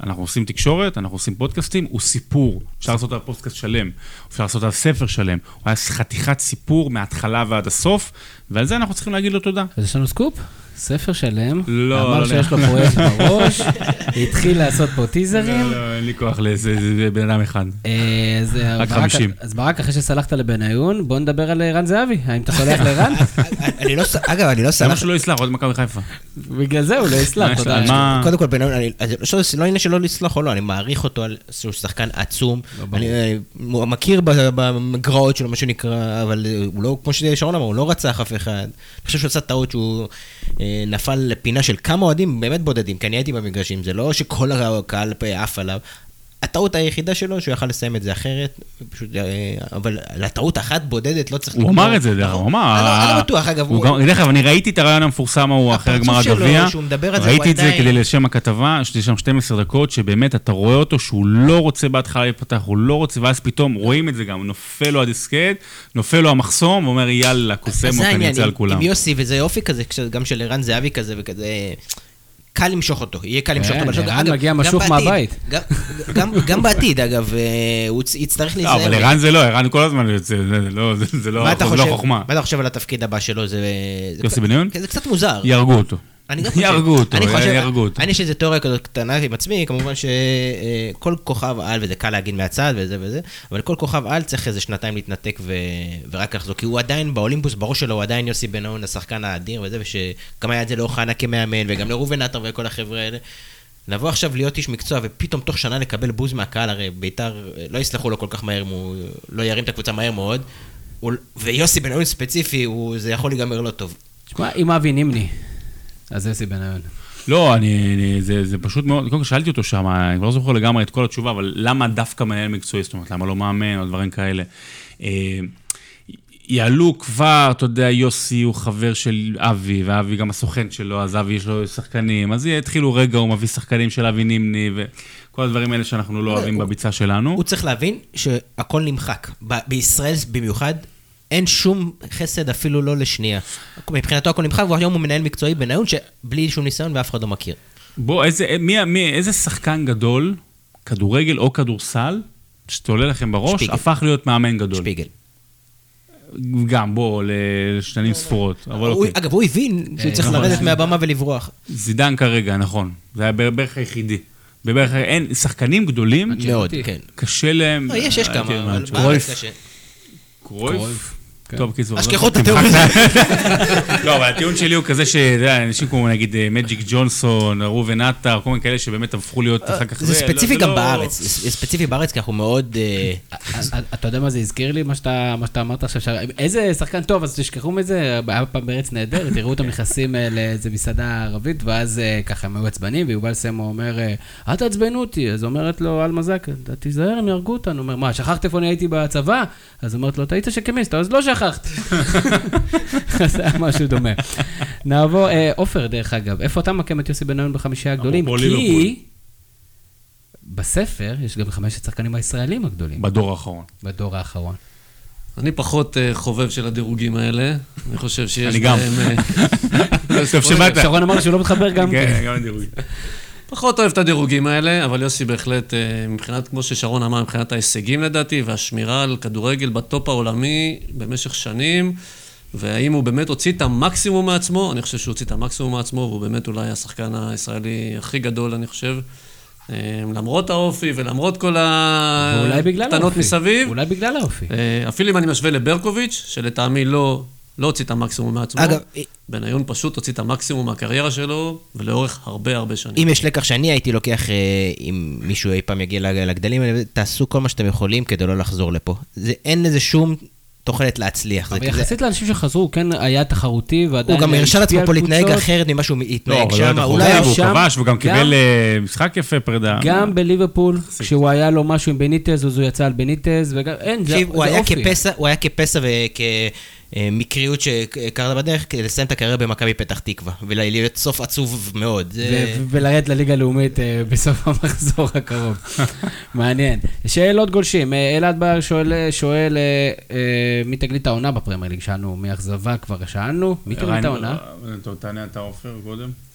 [SPEAKER 3] אנחנו עושים תקשורת, אנחנו עושים פודקאסטים, הוא סיפור. אפשר לעשות עליו פודקאסט שלם, אפשר לעשות עליו ספר שלם. הוא היה חתיכת סיפור מההתחלה ועד הסוף, ועל זה אנחנו צריכים להגיד לו תודה.
[SPEAKER 1] אז יש לנו סקופ? ספר שלם,
[SPEAKER 3] לא,
[SPEAKER 1] אמר
[SPEAKER 3] לא,
[SPEAKER 1] שיש לו פרויקט בראש, *laughs* התחיל לעשות פה טיזרים.
[SPEAKER 3] לא, לא, אין לי כוח לאיזה בן אדם אחד.
[SPEAKER 1] אה,
[SPEAKER 3] רק 50.
[SPEAKER 1] אז ברק, אחרי שסלחת לבניון, בוא נדבר על ערן זהבי. האם אתה סולח לערן? *laughs*
[SPEAKER 5] אני לא, אגב, אני לא סלח.
[SPEAKER 3] למה שלא יסלח, עוד מכבי חיפה.
[SPEAKER 1] בגלל זה הוא לא יסלח, תודה.
[SPEAKER 5] קודם כל, בניון, לא עניין שלא לסלח או לא, אני מעריך אותו על שהוא שחקן עצום. אני מכיר במגרעות שלו, מה שנקרא, אבל הוא לא, כמו ששרון אמר, הוא לא רצח אף אחד. אני חושב שהוא עשה טעות שהוא... נפל לפינה של כמה אוהדים באמת בודדים, כי אני הייתי במגרשים, זה לא שכל הקהל עף עליו. הטעות היחידה שלו, שהוא יכל לסיים את זה אחרת, פשוט, אה, אבל לטעות אחת בודדת לא צריך...
[SPEAKER 3] הוא אמר את זה, דרך אגב, הוא אמר...
[SPEAKER 5] אני לא בטוח, אגב.
[SPEAKER 3] דרך אגב, אני ראיתי את הרעיון המפורסם ההוא אחרי גמר הגביע. ראיתי את זה כדי לשם הכתבה, לי שם 12 דקות, שבאמת אתה רואה אותו שהוא לא רוצה בהתחלה להיפתח, הוא לא רוצה, ואז פתאום רואים את זה גם, נופל לו הדיסקט, נופל לו המחסום, ואומר יאללה, קוסמו, אני יוצא על כולם.
[SPEAKER 5] עם יוסי, וזה יופי כזה, גם של ערן זהבי כזה וכזה... קל למשוך אותו, יהיה קל למשוך אותו.
[SPEAKER 1] כן, ערן מגיע משוך מהבית.
[SPEAKER 5] גם בעתיד, אגב, אה, הוא יצטרך להיזהר.
[SPEAKER 3] לא, אבל ערן זה לא, ערן כל הזמן יוצא, זה לא, לא חוכמה.
[SPEAKER 5] מה אתה חושב על התפקיד הבא שלו?
[SPEAKER 3] יוסי בניון?
[SPEAKER 5] זה קצת מוזר.
[SPEAKER 3] יהרגו אותו.
[SPEAKER 5] אני גם *laughs* חושב...
[SPEAKER 3] יהרגו אותו, יהרגו אותו.
[SPEAKER 5] אני יש איזו תיאוריה כזאת קטנה עם עצמי, כמובן שכל כוכב על, וזה קל להגיד מהצד וזה וזה, אבל כל כוכב על צריך איזה שנתיים להתנתק ו... ורק לחזור, כי הוא עדיין באולימפוס, בראש שלו הוא עדיין יוסי בן-און, השחקן האדיר וזה, ושגם היה את זה לאוחנה כמאמן, וגם לראובן עטר וכל החבר'ה האלה. לבוא עכשיו להיות איש מקצוע, ופתאום תוך שנה לקבל בוז מהקהל, הרי בית"ר לא יסלחו לו כל כך מהר, הוא לא ירים את הקבוצה מהר מאוד. ויוסי בן-און ספציפי, זה יכול להיגמר לא טוב.
[SPEAKER 1] תשמע, אם אבי נימני אז יוסי בניון.
[SPEAKER 3] לא, אני, אני, זה, זה פשוט מאוד, קודם כל שאלתי אותו שם, אני כבר לא זוכר לגמרי את כל התשובה, אבל למה דווקא מנהל מקצועי, זאת אומרת, למה לא מאמן או דברים כאלה. אה, יעלו כבר, אתה יודע, יוסי הוא חבר של אבי, ואבי גם הסוכן שלו, אז אבי יש לו שחקנים, אז יתחילו רגע, הוא מביא שחקנים של אבי נימני, וכל הדברים האלה שאנחנו לא אוהבים בביצה שלנו.
[SPEAKER 5] הוא צריך להבין שהכל נמחק. בישראל במיוחד, אין שום חסד אפילו לא לשנייה. מבחינתו הכל נמחק, והיום הוא מנהל מקצועי בניון שבלי שום ניסיון ואף אחד לא מכיר.
[SPEAKER 3] בוא, איזה, מי, מי, איזה שחקן גדול, כדורגל או כדורסל, שתולה לכם בראש, שפיגל. הפך להיות מאמן גדול?
[SPEAKER 5] שפיגל.
[SPEAKER 3] גם, בוא, לשנים ספורות, אבל אוקיי.
[SPEAKER 5] אגב, הוא הבין שהוא צריך
[SPEAKER 1] נכון.
[SPEAKER 5] לרדת מהבמה ולברוח.
[SPEAKER 3] זידן כרגע, נכון. זה היה בערך היחידי. בערך, אין, שחקנים גדולים,
[SPEAKER 5] מאוד, כן.
[SPEAKER 3] קשה להם...
[SPEAKER 5] לא, יש, יש
[SPEAKER 3] הייתי
[SPEAKER 5] כמה,
[SPEAKER 3] אומר,
[SPEAKER 5] אבל בארץ קשה.
[SPEAKER 3] קרויף?
[SPEAKER 1] כן.
[SPEAKER 3] טוב, קיצור.
[SPEAKER 5] השכחו את
[SPEAKER 3] תמחק.
[SPEAKER 5] התיאוריה. *laughs*
[SPEAKER 3] לא, אבל הטיעון שלי הוא כזה שאתה יודע, אנשים כמו נגיד אה, מג'יק ג'ונסון, ראובן עטר, כל מיני כאלה שבאמת הפכו להיות אחר כך...
[SPEAKER 5] זה ספציפי
[SPEAKER 3] לא-
[SPEAKER 5] גם
[SPEAKER 3] לא-
[SPEAKER 5] בארץ, זה ספציפי בארץ, כי אנחנו מאוד... אה,
[SPEAKER 1] אתה יודע מה זה הזכיר לי, מה שאתה אמרת עכשיו? איזה שחקן טוב, אז תשכחו מזה, היה פעם בארץ נהדרת, *laughs* תראו אותם נכנסים אה, לאיזה מסעדה ערבית, ואז אה, ככה הם היו עצבנים, ויובל סמו אומר, אה, אל תעצבנו אותי, אז אומרת לו אלמה זקה, תיזהר, הם יהרגו אותנו. הוא אומר, מה, שכחת איפה אני הייתי בצבא? אז אומרת לו, אתה היית שקמיסט, אז לא שכחת. אז זה היה משהו דומה. נעבור, אה, עופר, דרך אגב, איפה אתה ממקם את יוסי בניון בחמישייה הגדולים? כי. בספר יש גם חמשת השחקנים הישראלים הגדולים,
[SPEAKER 3] בדור האחרון.
[SPEAKER 1] בדור האחרון.
[SPEAKER 4] אני פחות אה, חובב של הדירוגים האלה. אני חושב שיש
[SPEAKER 3] אני גם.
[SPEAKER 4] בהם... אה,
[SPEAKER 3] טוב שבאת.
[SPEAKER 1] שרון אמר שהוא לא מתחבר גם כן.
[SPEAKER 3] כן, גם לדירוג.
[SPEAKER 4] פחות אוהב את הדירוגים האלה, אבל יוסי בהחלט, אה, מבחינת, כמו ששרון אמר, מבחינת ההישגים לדעתי, והשמירה על כדורגל בטופ העולמי במשך שנים, והאם הוא באמת הוציא את המקסימום מעצמו, אני חושב שהוא הוציא את המקסימום מעצמו, והוא באמת אולי השחקן הישראלי הכי גדול, אני חושב. אה, למרות האופי ולמרות כל הקטנות. מסביב.
[SPEAKER 1] אולי בגלל האופי.
[SPEAKER 4] אה, אפילו אם אני משווה לברקוביץ', שלטעמי לא, לא הוציא את המקסימום מעצמו.
[SPEAKER 5] אגב,
[SPEAKER 4] בניון פשוט הוציא את המקסימום מהקריירה שלו, ולאורך הרבה הרבה שנים.
[SPEAKER 5] אם יש לקח שאני הייתי לוקח, אה, אם מישהו אי פעם יגיע לג- לגדלים האלה, תעשו כל מה שאתם יכולים כדי לא לחזור לפה. זה, אין לזה שום תוחלת להצליח.
[SPEAKER 1] אבל יחסית לאנשים שחזרו, הוא כן היה תחרותי ועדיין...
[SPEAKER 5] הוא גם הרשה לעצמו פה להתנהג. אחרת ממה שהוא התנהג
[SPEAKER 3] לא
[SPEAKER 5] שם. אולי
[SPEAKER 1] שם-
[SPEAKER 3] כבש, והוא גם קיבל אה, משחק יפה פרידה.
[SPEAKER 1] גם בליברפול, כשהוא היה לו משהו עם בניטז, אז הוא יצא על בניטז, וגם... אין, זה
[SPEAKER 5] הוא
[SPEAKER 1] אופי.
[SPEAKER 5] כפסע, הוא היה כפסע וכמקריות שקרתה בדרך, כדי לסיים את הקריירה במכבי פתח תקווה, ולהיות סוף עצוב מאוד.
[SPEAKER 1] ולרדת לליגה הלאומית אה, *laughs* בסוף המחזור הקרוב. *laughs* מעניין. שאלות גולשים. אה, אלעד בר שואל, שואל אה, אה, מי תגלית העונה בפרמייר ליג? שאלנו, מאכזבה כבר שאלנו. מי תגלית העונה?
[SPEAKER 3] תענה אתה עופר קודם.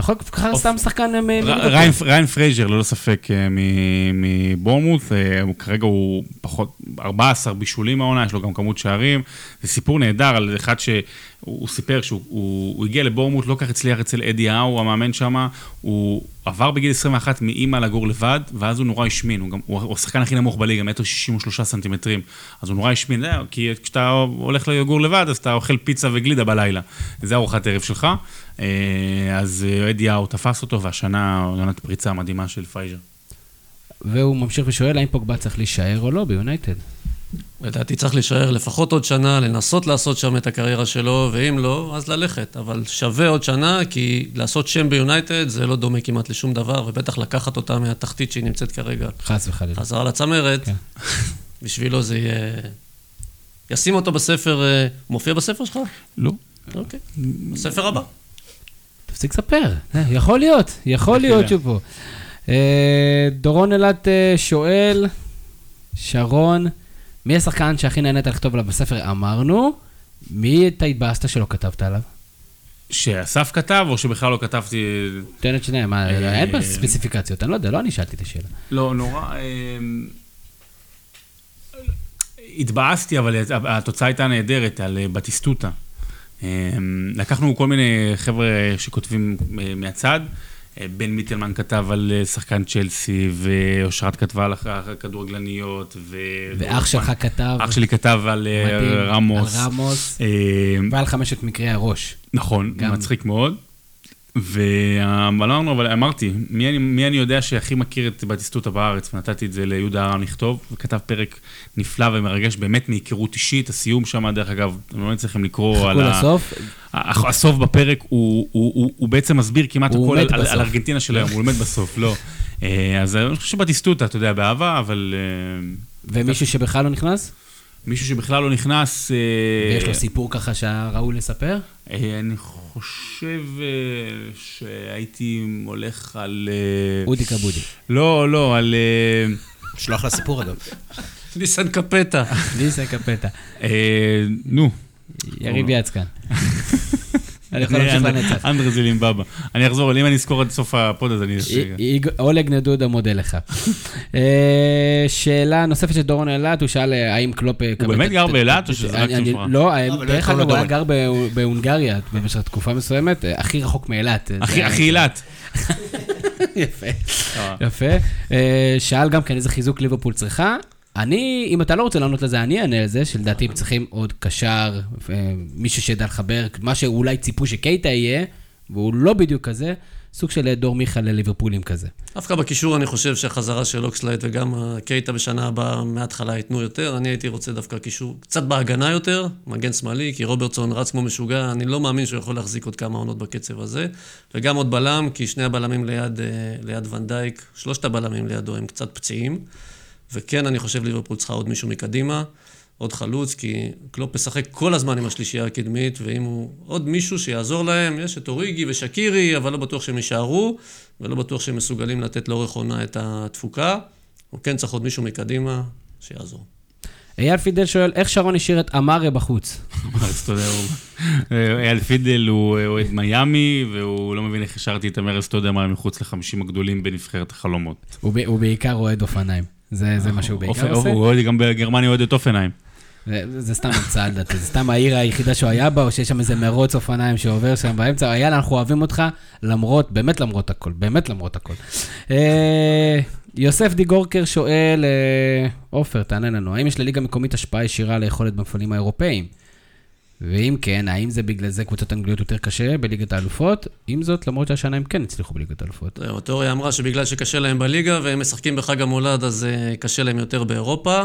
[SPEAKER 1] אתה יכול ככה סתם שחקן אה, מ-.
[SPEAKER 3] ריאן פרייזר, ללא ספק, אה, מ- מבורנמות', אה, כרגע הוא פחות, 14 בישולים העונה, יש לו גם כמות שערים. זה סיפור נהדר על אחד שהוא הוא סיפר שהוא הוא- הוא הגיע לבורנמות', לא כך הצליח אצל אדי האו, המאמן שם, הוא עבר בגיל 21 מאימא לגור לבד, ואז הוא נורא השמין, הוא, גם, הוא השחקן הכי נמוך בליגה, מטר 63 סנטימטרים, אז הוא נורא השמין, כי כשאתה הולך לגור לבד, אז אתה אוכל פיצה וגלידה בלילה, זה ארוחת ערב שלך. אה, אז אדי האו תפס אותו, והשנה עונת פריצה מדהימה של פרייזר.
[SPEAKER 1] והוא ממשיך ושואל, האם פוגבה צריך להישאר או לא ביונייטד?
[SPEAKER 4] לדעתי צריך להישאר לפחות עוד שנה, לנסות לעשות שם את הקריירה שלו, ואם לא, אז ללכת. אבל שווה עוד שנה, כי לעשות שם ביונייטד זה לא דומה כמעט לשום דבר, ובטח לקחת אותה מהתחתית שהיא נמצאת כרגע
[SPEAKER 1] חס וחלילה.
[SPEAKER 4] חזרה לצמרת,
[SPEAKER 1] כן. *laughs*
[SPEAKER 4] בשבילו זה יהיה... ישים אותו בספר, אה, מופיע בספר שלך?
[SPEAKER 3] לא.
[SPEAKER 4] אוקיי. בספר הבא.
[SPEAKER 1] תפסיק לספר, אה, יכול להיות, יכול להיות. שהוא פה. אה, דורון אילת אה, שואל, שרון, מי השחקן שהכי נהנית לכתוב עליו בספר? אמרנו, מי אתה התבאסת שלא כתבת עליו?
[SPEAKER 3] שאסף כתב, או שבכלל לא כתבתי...
[SPEAKER 1] תן את שניהם, אין פה ספציפיקציות, אני לא יודע, לא אני שאלתי את השאלה.
[SPEAKER 3] לא, נורא... התבאסתי, אבל התוצאה הייתה נהדרת על בטיסטוטה. אמ, לקחנו כל מיני חבר'ה שכותבים אה, מהצד. אה, בן מיטלמן כתב על אה, שחקן צ'לסי, ואושרת כתבה על הכדורגלניות, ו...
[SPEAKER 1] ואח שלך כתב,
[SPEAKER 3] אח שלי כתב על
[SPEAKER 1] מדהים,
[SPEAKER 3] רמוס.
[SPEAKER 1] על רמוס, ועל חמשת מקרי הראש.
[SPEAKER 3] נכון,
[SPEAKER 1] גם...
[SPEAKER 3] מצחיק מאוד. ואמרנו, אבל אמרתי, מי אני, מי אני יודע שהכי מכיר את בטיסטוטה בארץ, ונתתי את זה ליהודה ארם לכתוב, וכתב פרק נפלא ומרגש, באמת מהיכרות אישית, הסיום שם, דרך אגב, אתם לא צריכים לקרוא
[SPEAKER 1] חכו
[SPEAKER 3] על ה...
[SPEAKER 1] לסוף,
[SPEAKER 3] ה- הסוף בפרק, הוא, הוא, הוא, הוא בעצם מסביר כמעט הכל על, על. על ארגנטינה של היום, הוא לומד בסוף, לא. אה, אז אני חושב שבטיסטוטה, אתה יודע, באהבה, אבל אה,
[SPEAKER 1] ומישהו שבכלל לא נכנס?
[SPEAKER 3] מישהו שבכלל לא נכנס... אה,
[SPEAKER 1] ויש לו סיפור ככה שהיה ראוי לספר?
[SPEAKER 3] אה, אני חושב אה, שהייתי הולך על...
[SPEAKER 1] אודי כבודי.
[SPEAKER 3] לא, לא, על...
[SPEAKER 5] שלוח לסיפור אגב.
[SPEAKER 4] ניסן קפטה.
[SPEAKER 1] ניסה קפטה.
[SPEAKER 3] נו,
[SPEAKER 1] יריב יצקן. אני יכול להמשיך לנצח.
[SPEAKER 3] אנדרז לימבאבה. אני אחזור, אם אני אזכור עד סוף הפוד, אז אני...
[SPEAKER 1] אולג נדודה מודה לך. *laughs* אה, שאלה נוספת של דורון אילת, הוא שאל אה, האם קלופ...
[SPEAKER 3] הוא באמת גר באילת או שזה רק סופרה?
[SPEAKER 1] לא, דרך אגב, הוא היה גר בהונגריה במשך תקופה מסוימת, אה, הכי רחוק מאילת.
[SPEAKER 3] הכי אילת. *laughs*
[SPEAKER 1] יפה, יפה. שאל גם כן איזה חיזוק ליברפול צריכה. אני, אם אתה לא רוצה לענות לזה, אני אענה לזה, שלדעתי הם צריכים עוד קשר, מישהו שידע לחבר, מה שאולי ציפו שקייטה יהיה, והוא לא בדיוק כזה, סוג של דור מיכה לליברפולים כזה.
[SPEAKER 4] דווקא בקישור אני חושב שהחזרה של אוקסלייד וגם קייטה בשנה הבאה מההתחלה ייתנו יותר. אני הייתי רוצה דווקא קישור קצת בהגנה יותר, מגן שמאלי, כי רוברטסון רץ כמו משוגע, אני לא מאמין שהוא יכול להחזיק עוד כמה עונות בקצב הזה. וגם עוד בלם, כי שני הבלמים ליד, ליד ונדייק, שלושת הבלמים לידו הם קצת פציעים. וכן, אני חושב ליברפול צריכה עוד מישהו מקדימה, עוד חלוץ, כי קלופ משחק כל הזמן עם השלישייה הקדמית, ואם הוא עוד מישהו שיעזור להם, יש את אוריגי ושקירי, אבל לא בטוח שהם יישארו, ולא בטוח שהם מסוגלים לתת לאורך עונה את התפוקה. הוא כן צריך עוד מישהו מקדימה שיעזור.
[SPEAKER 1] אייל פידל שואל, איך שרון השאיר את אמרה בחוץ?
[SPEAKER 3] אייל פידל הוא אוהד מיאמי, והוא לא מבין איך השארתי את אמרס טודמר מחוץ לחמישים הגדולים בנבחרת החלומות.
[SPEAKER 1] הוא בעיקר אוהד אופניים. זה מה שהוא בעיקר עושה.
[SPEAKER 3] הוא אוהד, גם בגרמניה אוהד את אופנהיים.
[SPEAKER 1] זה סתם המצאה לדעתי, זה סתם העיר היחידה שהוא היה בה, או שיש שם איזה מרוץ אופניים שעובר שם באמצע. אייל, אנחנו אוהבים אותך, למרות, באמת למרות הכל, באמת למרות הכל. אה, יוסף דיגורקר שואל, אה, עופר, תענה לנו, האם יש לליגה מקומית השפעה ישירה על היכולת במפעלים האירופאיים? ואם כן, האם זה בגלל זה קבוצות אנגליות יותר קשה בליגת האלופות? עם זאת, למרות שהשנה הם כן הצליחו בליגת האלופות.
[SPEAKER 4] זהו, התיאוריה אמרה שבגלל שקשה להם בליגה והם משחקים בחג המולד, אז אה, קשה להם יותר באירופה.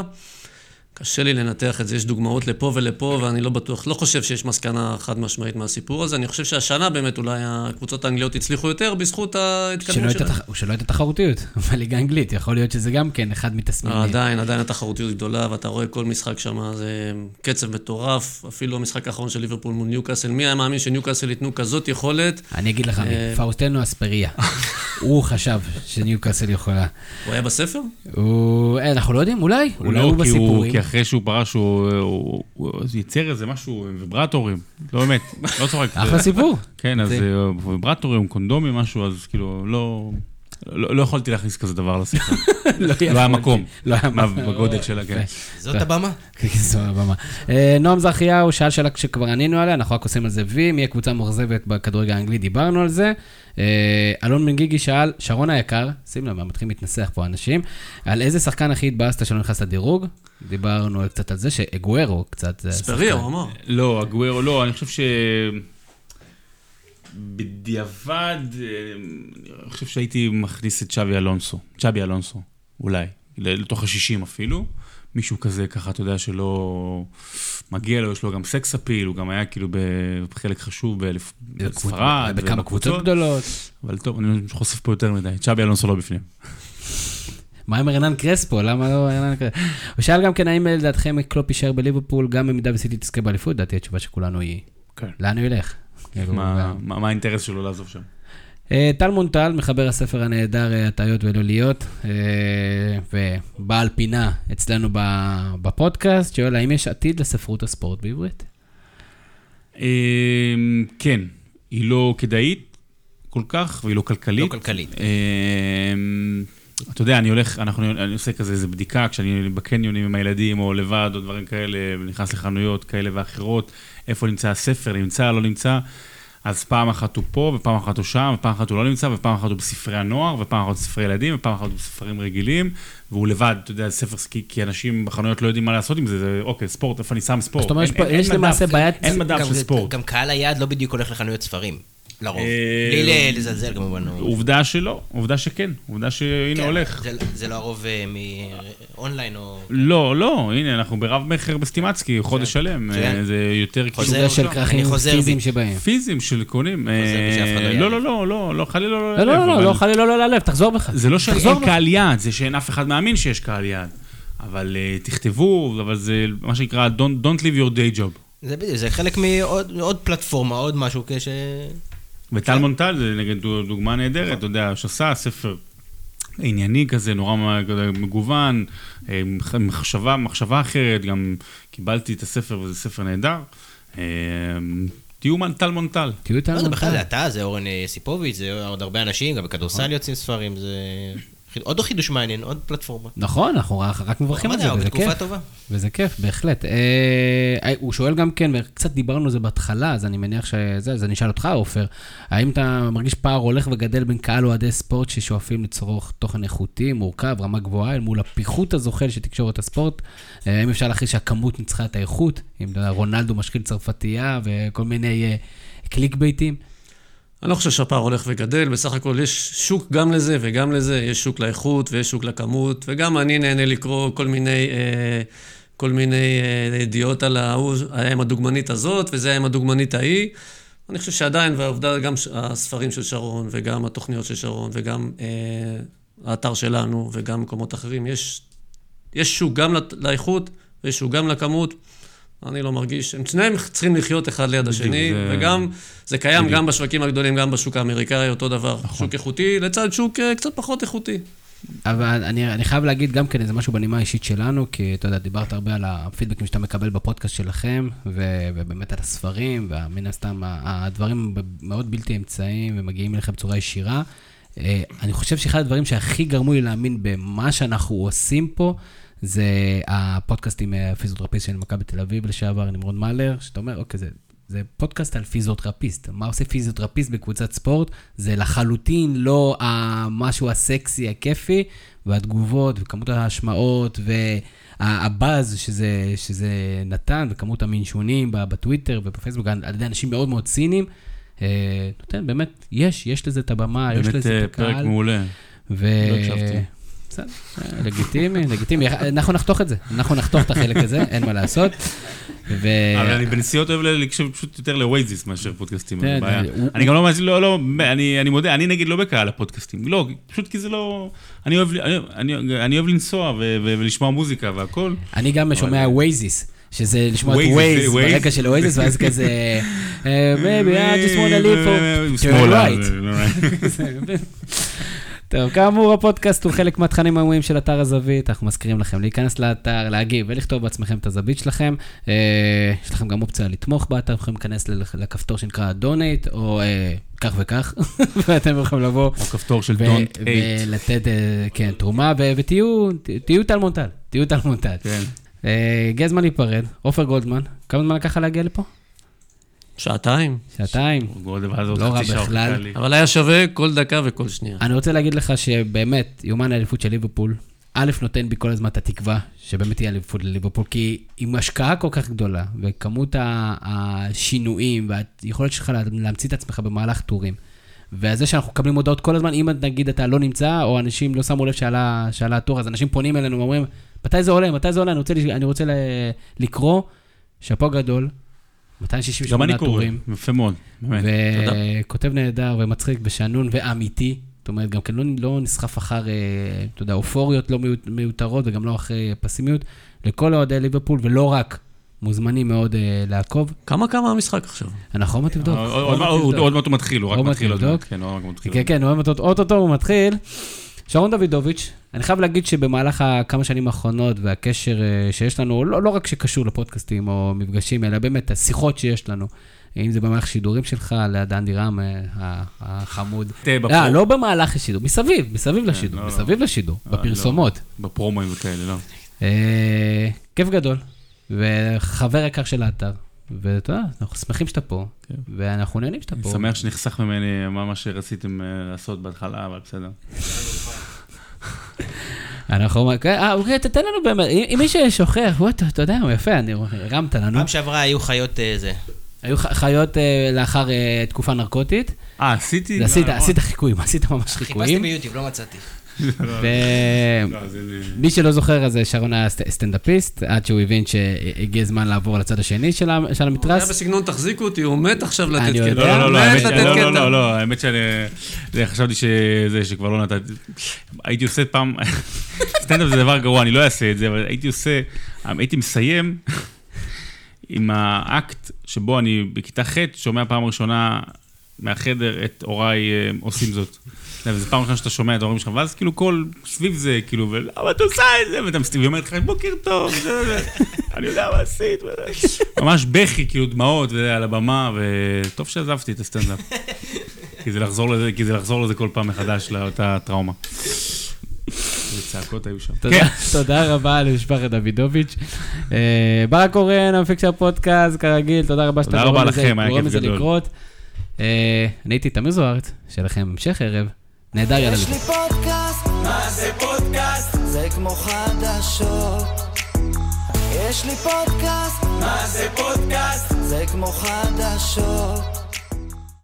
[SPEAKER 4] קשה לי לנתח את זה, יש דוגמאות לפה ולפה, ואני לא בטוח, לא חושב שיש מסקנה חד משמעית מהסיפור הזה. אני חושב שהשנה באמת אולי הקבוצות האנגליות הצליחו יותר בזכות ההתקדמות שלהם.
[SPEAKER 1] התח... שלא הייתה תחרותיות *laughs* בליגה האנגלית, יכול להיות שזה גם כן אחד מתסמינים.
[SPEAKER 4] עדיין, עדיין התחרותיות גדולה, ואתה רואה כל משחק שם, זה קצב מטורף. אפילו המשחק האחרון של ליברפול מול ניוקאסל, מי היה מאמין שניוקאסל ייתנו כזאת יכולת?
[SPEAKER 1] אני אגיד לך, אה, פאוסטנו אספריה. *laughs* הוא חשב שניוקאסל יכולה.
[SPEAKER 4] הוא היה בספר?
[SPEAKER 1] אה, אנחנו לא יודעים, אולי. אולי הוא בסיפורים.
[SPEAKER 3] אחרי שהוא פרש, הוא ייצר איזה משהו, ויברטורים, לא באמת, לא צוחק.
[SPEAKER 1] אחלה סיפור.
[SPEAKER 3] כן, אז ויברטורים, קונדומים, משהו, אז כאילו, לא... לא, לא יכולתי להכניס כזה דבר לשיחה. *laughs* לא, לא היה מקום. לא היה מקום. בגודל שלה, כן.
[SPEAKER 5] זאת הבמה.
[SPEAKER 1] כן, זאת הבמה. אה, נועם זכיהו שאל שאלה שכבר ענינו עליה, אנחנו רק עושים על זה וי, מי הקבוצה המאוכזבת בכדורגל האנגלי, דיברנו על זה. אה, אלון בן גיגי שאל, שרון היקר, שים לב, מתחילים להתנסח פה אנשים, על איזה שחקן הכי התבאסת שלא נכנס לדירוג? דיברנו קצת על זה, שאגוארו קצת...
[SPEAKER 4] ספריה, הוא אמר.
[SPEAKER 3] לא, אגוארו לא, אני חושב ש... בדיעבד, אה, אני חושב שהייתי מכניס את צ'אבי אלונסו, צ'אבי אלונסו, אולי, לתוך ה-60 אפילו. מישהו כזה, ככה, אתה יודע, שלא מגיע לו, יש לו גם סקס אפיל, הוא גם היה כאילו בחלק חשוב בספרד.
[SPEAKER 1] בכמה קבוצות גדולות.
[SPEAKER 3] אבל טוב, אני חושף פה יותר מדי. צ'אבי אלונסו לא בפנים. *laughs*
[SPEAKER 1] מה עם הרנן קרספו? למה לא הרנן קרספו? הוא שאל גם כן, האם לדעתכם קלופ יישאר בליברפול, גם במידה וסיטי תזכה באליפות? לדעתי התשובה שכולנו היא, כן. לאן הוא ילך?
[SPEAKER 3] כאילו, מה האינטרס שלו לעזוב שם?
[SPEAKER 1] אה, טל מונטל, מחבר הספר הנהדר אה, הטעיות ולא להיות, אה, ובעל פינה אצלנו בפודקאסט, שואל, האם יש עתיד לספרות הספורט בעברית?
[SPEAKER 3] כן, היא לא כדאית כל כך, והיא לא כלכלית.
[SPEAKER 5] לא כלכלית.
[SPEAKER 3] אתה יודע, אני הולך, אנחנו, אני עושה כזה איזה בדיקה, כשאני בקניונים עם הילדים, או לבד, או דברים כאלה, ונכנס לחנויות כאלה ואחרות, איפה נמצא הספר, נמצא, לא נמצא. אז פעם אחת הוא פה, ופעם אחת הוא שם, ופעם אחת הוא לא נמצא, ופעם אחת הוא בספרי הנוער, ופעם אחת בספרי ילדים, ופעם אחת הוא בספרים רגילים, והוא לבד, אתה יודע, ספר, כי, כי אנשים בחנויות לא יודעים מה לעשות עם זה, זה אוקיי, ספורט, איפה אני שם ספורט?
[SPEAKER 1] זאת אומרת, יש למעשה בעיית...
[SPEAKER 3] אין מדף של ספורט.
[SPEAKER 5] גם קהל היעד לא בדיוק הולך לחנויות ספרים. לרוב. אה, בלי לזלזל כמובן.
[SPEAKER 3] עובדה שלא, עובדה שכן, עובדה שהנה כן, הולך.
[SPEAKER 5] זה לא הרוב אה, מאונליין או...
[SPEAKER 3] לא, לא, הנה, אנחנו ברב מכר בסטימצקי, חודש כן. שלם. כן. אה, זה יותר
[SPEAKER 1] חוזר של כרכים פיזיים שבהם.
[SPEAKER 3] פיזיים של קונים. לא, לא, לא, לא, לא, חלילה
[SPEAKER 1] לא ללב. לא, לא, לא, חלילה לא ללב, תחזור בך.
[SPEAKER 3] זה לא שאין קהל יעד, זה שאין אף אחד מאמין שיש קהל יעד. אבל תכתבו, אבל זה מה שנקרא, don't leave your day job.
[SPEAKER 5] זה בדיוק, זה חלק מעוד פלטפורמה, עוד משהו כש...
[SPEAKER 3] וטל. מונטל זה נגיד דוגמה נהדרת, נכון. אתה יודע, שעשה ספר ענייני כזה, נורא מגוון, אה, מחשבה, מחשבה אחרת, גם קיבלתי את הספר וזה ספר נהדר. אה, תהיו טל מונטל.
[SPEAKER 1] תהיו
[SPEAKER 5] לא,
[SPEAKER 1] איתנו.
[SPEAKER 5] זה בכלל, זה אתה, זה אורן יסיפוביץ', זה עוד הרבה אנשים, גם בכדורסל יוצאים ספרים, זה... עוד חידוש מעניין, עוד פלטפורמה.
[SPEAKER 1] נכון, אנחנו רק רק מברכים על זה, וזה
[SPEAKER 5] בתקופה
[SPEAKER 1] כיף.
[SPEAKER 5] טובה.
[SPEAKER 1] וזה כיף, בהחלט. אה, אה, הוא שואל גם כן, וקצת דיברנו על זה בהתחלה, אז אני מניח שזה, אז אני אשאל אותך, עופר, האם אתה מרגיש פער הולך וגדל בין קהל אוהדי ספורט ששואפים לצרוך תוכן איכותי, מורכב, רמה גבוהה, אל מול הפיחות הזוחל של תקשורת הספורט? אה, האם אפשר להכריז שהכמות ניצחה את האיכות? אם רונלדו משחיל צרפתייה וכל מיני קליק בייטים?
[SPEAKER 4] אני לא חושב שהפער הולך וגדל, בסך הכל יש שוק גם לזה וגם לזה, יש שוק לאיכות ויש שוק לכמות, וגם אני נהנה לקרוא כל מיני, אה, כל מיני אה, ידיעות על ההוא, היה עם הדוגמנית הזאת וזה היה עם הדוגמנית ההיא. אני חושב שעדיין, והעובדה, גם הספרים של שרון וגם התוכניות של שרון וגם אה, האתר שלנו וגם מקומות אחרים, יש, יש שוק גם לאיכות ויש שוק גם לכמות. אני לא מרגיש, הם שניהם צריכים לחיות אחד ליד השני,
[SPEAKER 3] זה-
[SPEAKER 4] וגם, זה קיים
[SPEAKER 3] בדיוק.
[SPEAKER 4] גם בשווקים הגדולים, גם בשוק האמריקאי, אותו דבר. שוק איכותי לצד שוק אה, קצת פחות איכותי.
[SPEAKER 1] אבל אני, אני חייב להגיד גם כן איזה משהו בנימה האישית שלנו, כי אתה יודע, דיברת הרבה על הפידבקים שאתה מקבל בפודקאסט שלכם, ו, ובאמת על הספרים, ומן הסתם הדברים מאוד בלתי אמצעיים ומגיעים אליכם בצורה ישירה. אה, אני חושב שאחד הדברים שהכי גרמו לי להאמין במה שאנחנו עושים פה, זה הפודקאסט עם אה, הפיזיותרפיסט של מכבי תל אביב לשעבר, נמרוד מאלר, שאתה אומר, אוקיי, זה, זה פודקאסט על פיזיותרפיסט. מה עושה פיזיותרפיסט בקבוצת ספורט? זה לחלוטין לא המשהו הסקסי, הכיפי, והתגובות, וכמות ההשמעות, והבאז שזה, שזה נתן, וכמות המנשונים ב- בטוויטר ובפייסבוק, על ידי אנשים מאוד מאוד ציניים. אה, נותן, באמת, יש, יש לזה את הבמה, יש
[SPEAKER 3] באמת
[SPEAKER 1] לזה
[SPEAKER 3] אה,
[SPEAKER 1] את הקהל.
[SPEAKER 3] פרק מעולה.
[SPEAKER 1] ו...
[SPEAKER 3] לא הקשבתי.
[SPEAKER 1] בסדר, לגיטימי, לגיטימי. אנחנו נחתוך את זה, אנחנו נחתוך את החלק הזה, אין מה לעשות. ו...
[SPEAKER 3] אבל אני בנסיעות אוהב להקשיב פשוט יותר לווייזיס מאשר פודקאסטים,
[SPEAKER 1] כן,
[SPEAKER 3] אין בעיה.
[SPEAKER 1] הוא-
[SPEAKER 3] אני גם לא מאזין, לא, לא, אני מודה, אני נגיד לא בקהל הפודקאסטים. לא, פשוט כי זה לא... אני אוהב- לנסוע ולשמוע מוזיקה והכל.
[SPEAKER 1] אני גם שומע Oasis. שזה לשמוע את
[SPEAKER 3] Oasis.
[SPEAKER 1] ברקע של Oasis, ואז כזה, אה, maybe I just want to live for... *laughs*
[SPEAKER 3] שמאלה. *laughs* *laughs*
[SPEAKER 1] טוב, כאמור, הפודקאסט הוא חלק מהתכנים היומיים של אתר הזווית. אנחנו מזכירים לכם להיכנס לאתר, להגיב ולכתוב בעצמכם את הזווית שלכם. אה, יש לכם גם אופציה לתמוך באתר, אתם יכולים להיכנס לכפתור שנקרא Donate, או אה, כך וכך, *laughs* ואתם יכולים לבוא
[SPEAKER 3] או כפתור של Don't Hate.
[SPEAKER 1] ולתת, אה, כן, תרומה, ותהיו תהיו טל מונטל, תהיו טל מונטל.
[SPEAKER 3] כן.
[SPEAKER 1] הגיע הזמן להיפרד. עופר גולדמן, כמה זמן לקח לך להגיע לפה?
[SPEAKER 4] שעתיים.
[SPEAKER 1] שעתיים.
[SPEAKER 3] עוד
[SPEAKER 1] לא רע בכלל.
[SPEAKER 4] אבל היה שווה כל דקה וכל שנייה.
[SPEAKER 1] אני רוצה להגיד לך שבאמת, יומן האליפות של ליברפול, א', נותן בי כל הזמן את התקווה שבאמת תהיה אליפות לליברפול, כי עם השקעה כל כך גדולה, וכמות השינויים, והיכולת שלך לה- להמציא את עצמך במהלך טורים, וזה שאנחנו מקבלים הודעות כל הזמן, אם נגיד אתה לא נמצא, או אנשים לא שמו לב שעלה, שעלה התור, אז אנשים פונים אלינו ואומרים, מתי זה עולה, מתי זה עולה, אני רוצה, אני רוצה לקרוא, שאפו גדול, 268
[SPEAKER 3] אני קורא,
[SPEAKER 1] טורים.
[SPEAKER 3] יפה מאוד, באמת.
[SPEAKER 1] וכותב נהדר ומצחיק ושנון ואמיתי. זאת אומרת, גם כן לא, לא נסחף אחר, אה, אתה יודע, אופוריות לא מיות- מיותרות וגם לא אחרי פסימיות. לכל אוהדי ליברפול, ולא רק, מוזמנים מאוד אה, לעקוב.
[SPEAKER 4] כמה כמה המשחק עכשיו?
[SPEAKER 1] אנחנו עוד מעט נבדוק.
[SPEAKER 3] עוד-
[SPEAKER 1] עוד
[SPEAKER 3] עוד-
[SPEAKER 1] מעט
[SPEAKER 3] מעט הוא מתחיל, הוא רק
[SPEAKER 1] עוד מעט
[SPEAKER 3] מתחיל עוד. מעט. כן, הוא רק מתחיל.
[SPEAKER 1] כן, כן, עוד מעט- אוטוטו הוא מתחיל. שרון דוידוביץ', אני חייב להגיד שבמהלך הכמה שנים האחרונות והקשר אה, שיש לנו, לא, לא רק שקשור לפודקאסטים או מפגשים, אלא באמת השיחות שיש לנו, אם זה במהלך שידורים שלך, ליד אנדי רם אה, החמוד. אה, לא במהלך השידור, מסביב, מסביב לשידור,
[SPEAKER 3] לא, לא.
[SPEAKER 1] מסביב לשידור, בפרסומות.
[SPEAKER 3] בפרומואים וכאלה, לא.
[SPEAKER 1] כיף גדול, וחבר יקר של האתר. ואתה יודע, אנחנו שמחים שאתה פה,
[SPEAKER 3] כן.
[SPEAKER 1] ואנחנו נהנים שאתה
[SPEAKER 3] אני
[SPEAKER 1] פה.
[SPEAKER 3] שמח שנחסך ממני מה מה שרציתם אה, לעשות בהתחלה, אבל בסדר. *laughs*
[SPEAKER 1] אנחנו, אה, אוקיי, תתן לנו באמת, אם אם מי ששוכח, וואי, אתה יודע, יפה, אני רואה, הרמת לנו.
[SPEAKER 5] פעם שעברה היו חיות אה, זה.
[SPEAKER 1] היו חיות אה, לאחר תקופה נרקוטית,
[SPEAKER 3] אה, עשיתי?
[SPEAKER 1] עשית חיקויים, עשית ממש
[SPEAKER 5] חיפשתי
[SPEAKER 1] חיקויים.
[SPEAKER 5] ביוטיוב, לא מצאתי.
[SPEAKER 3] לא,
[SPEAKER 1] ומי שלא זוכר, אז שרון היה סט- סטנדאפיסט, עד שהוא הבין שהגיע הזמן לעבור לצד השני של ה- של
[SPEAKER 4] הוא היה
[SPEAKER 1] המתרס.
[SPEAKER 4] בסגנון תחזיקו אותי, הוא מת עכשיו לתת
[SPEAKER 1] אני
[SPEAKER 4] קטע.
[SPEAKER 1] יודע.
[SPEAKER 3] לא, לא, לא,
[SPEAKER 4] מת לתת
[SPEAKER 3] לא, לא,
[SPEAKER 4] קטע.
[SPEAKER 3] לא, לא, האמת שאני זה, חשבתי שזה, שכבר לא נתתי. הייתי עושה פעם, *laughs* סטנדאפ זה דבר גרוע, אני לא אעשה את זה, אבל הייתי עושה, הייתי מסיים עם האקט שבו אני בכיתה ח' שומע פעם ראשונה מהחדר את הוריי אה, עושים זאת. זו פעם ראשונה שאתה שומע את ההורים שלך, ואז כאילו כל סביב זה, כאילו, ולמה את עושה את זה? ואתה מסתכל, והיא אומרת לך, בוקר טוב, *laughs* אני יודע מה עשית. ממש בכי, כאילו דמעות, על הבמה, וטוב שעזבתי את הסטנדאפ. *laughs* כי זה לחזור לזה, כי זה לחזור לזה כל פעם מחדש, לאותה טראומה. איזה צעקות היו שם.
[SPEAKER 1] כן. תודה רבה למשפחת דוידוביץ'. אה, ברק קורן, המפיק של הפודקאסט, כרגיל, תודה רבה שאתה
[SPEAKER 3] גורם לזה
[SPEAKER 1] לקרות. אה, אני הייתי תמיר זוארץ, שיהיה לכם המשך ערב. נהדר, יאללה.
[SPEAKER 2] יש לי פודקאסט, מה זה פודקאסט? זה כמו חדשות. יש לי פודקאסט, מה זה פודקאסט? זה כמו חדשות.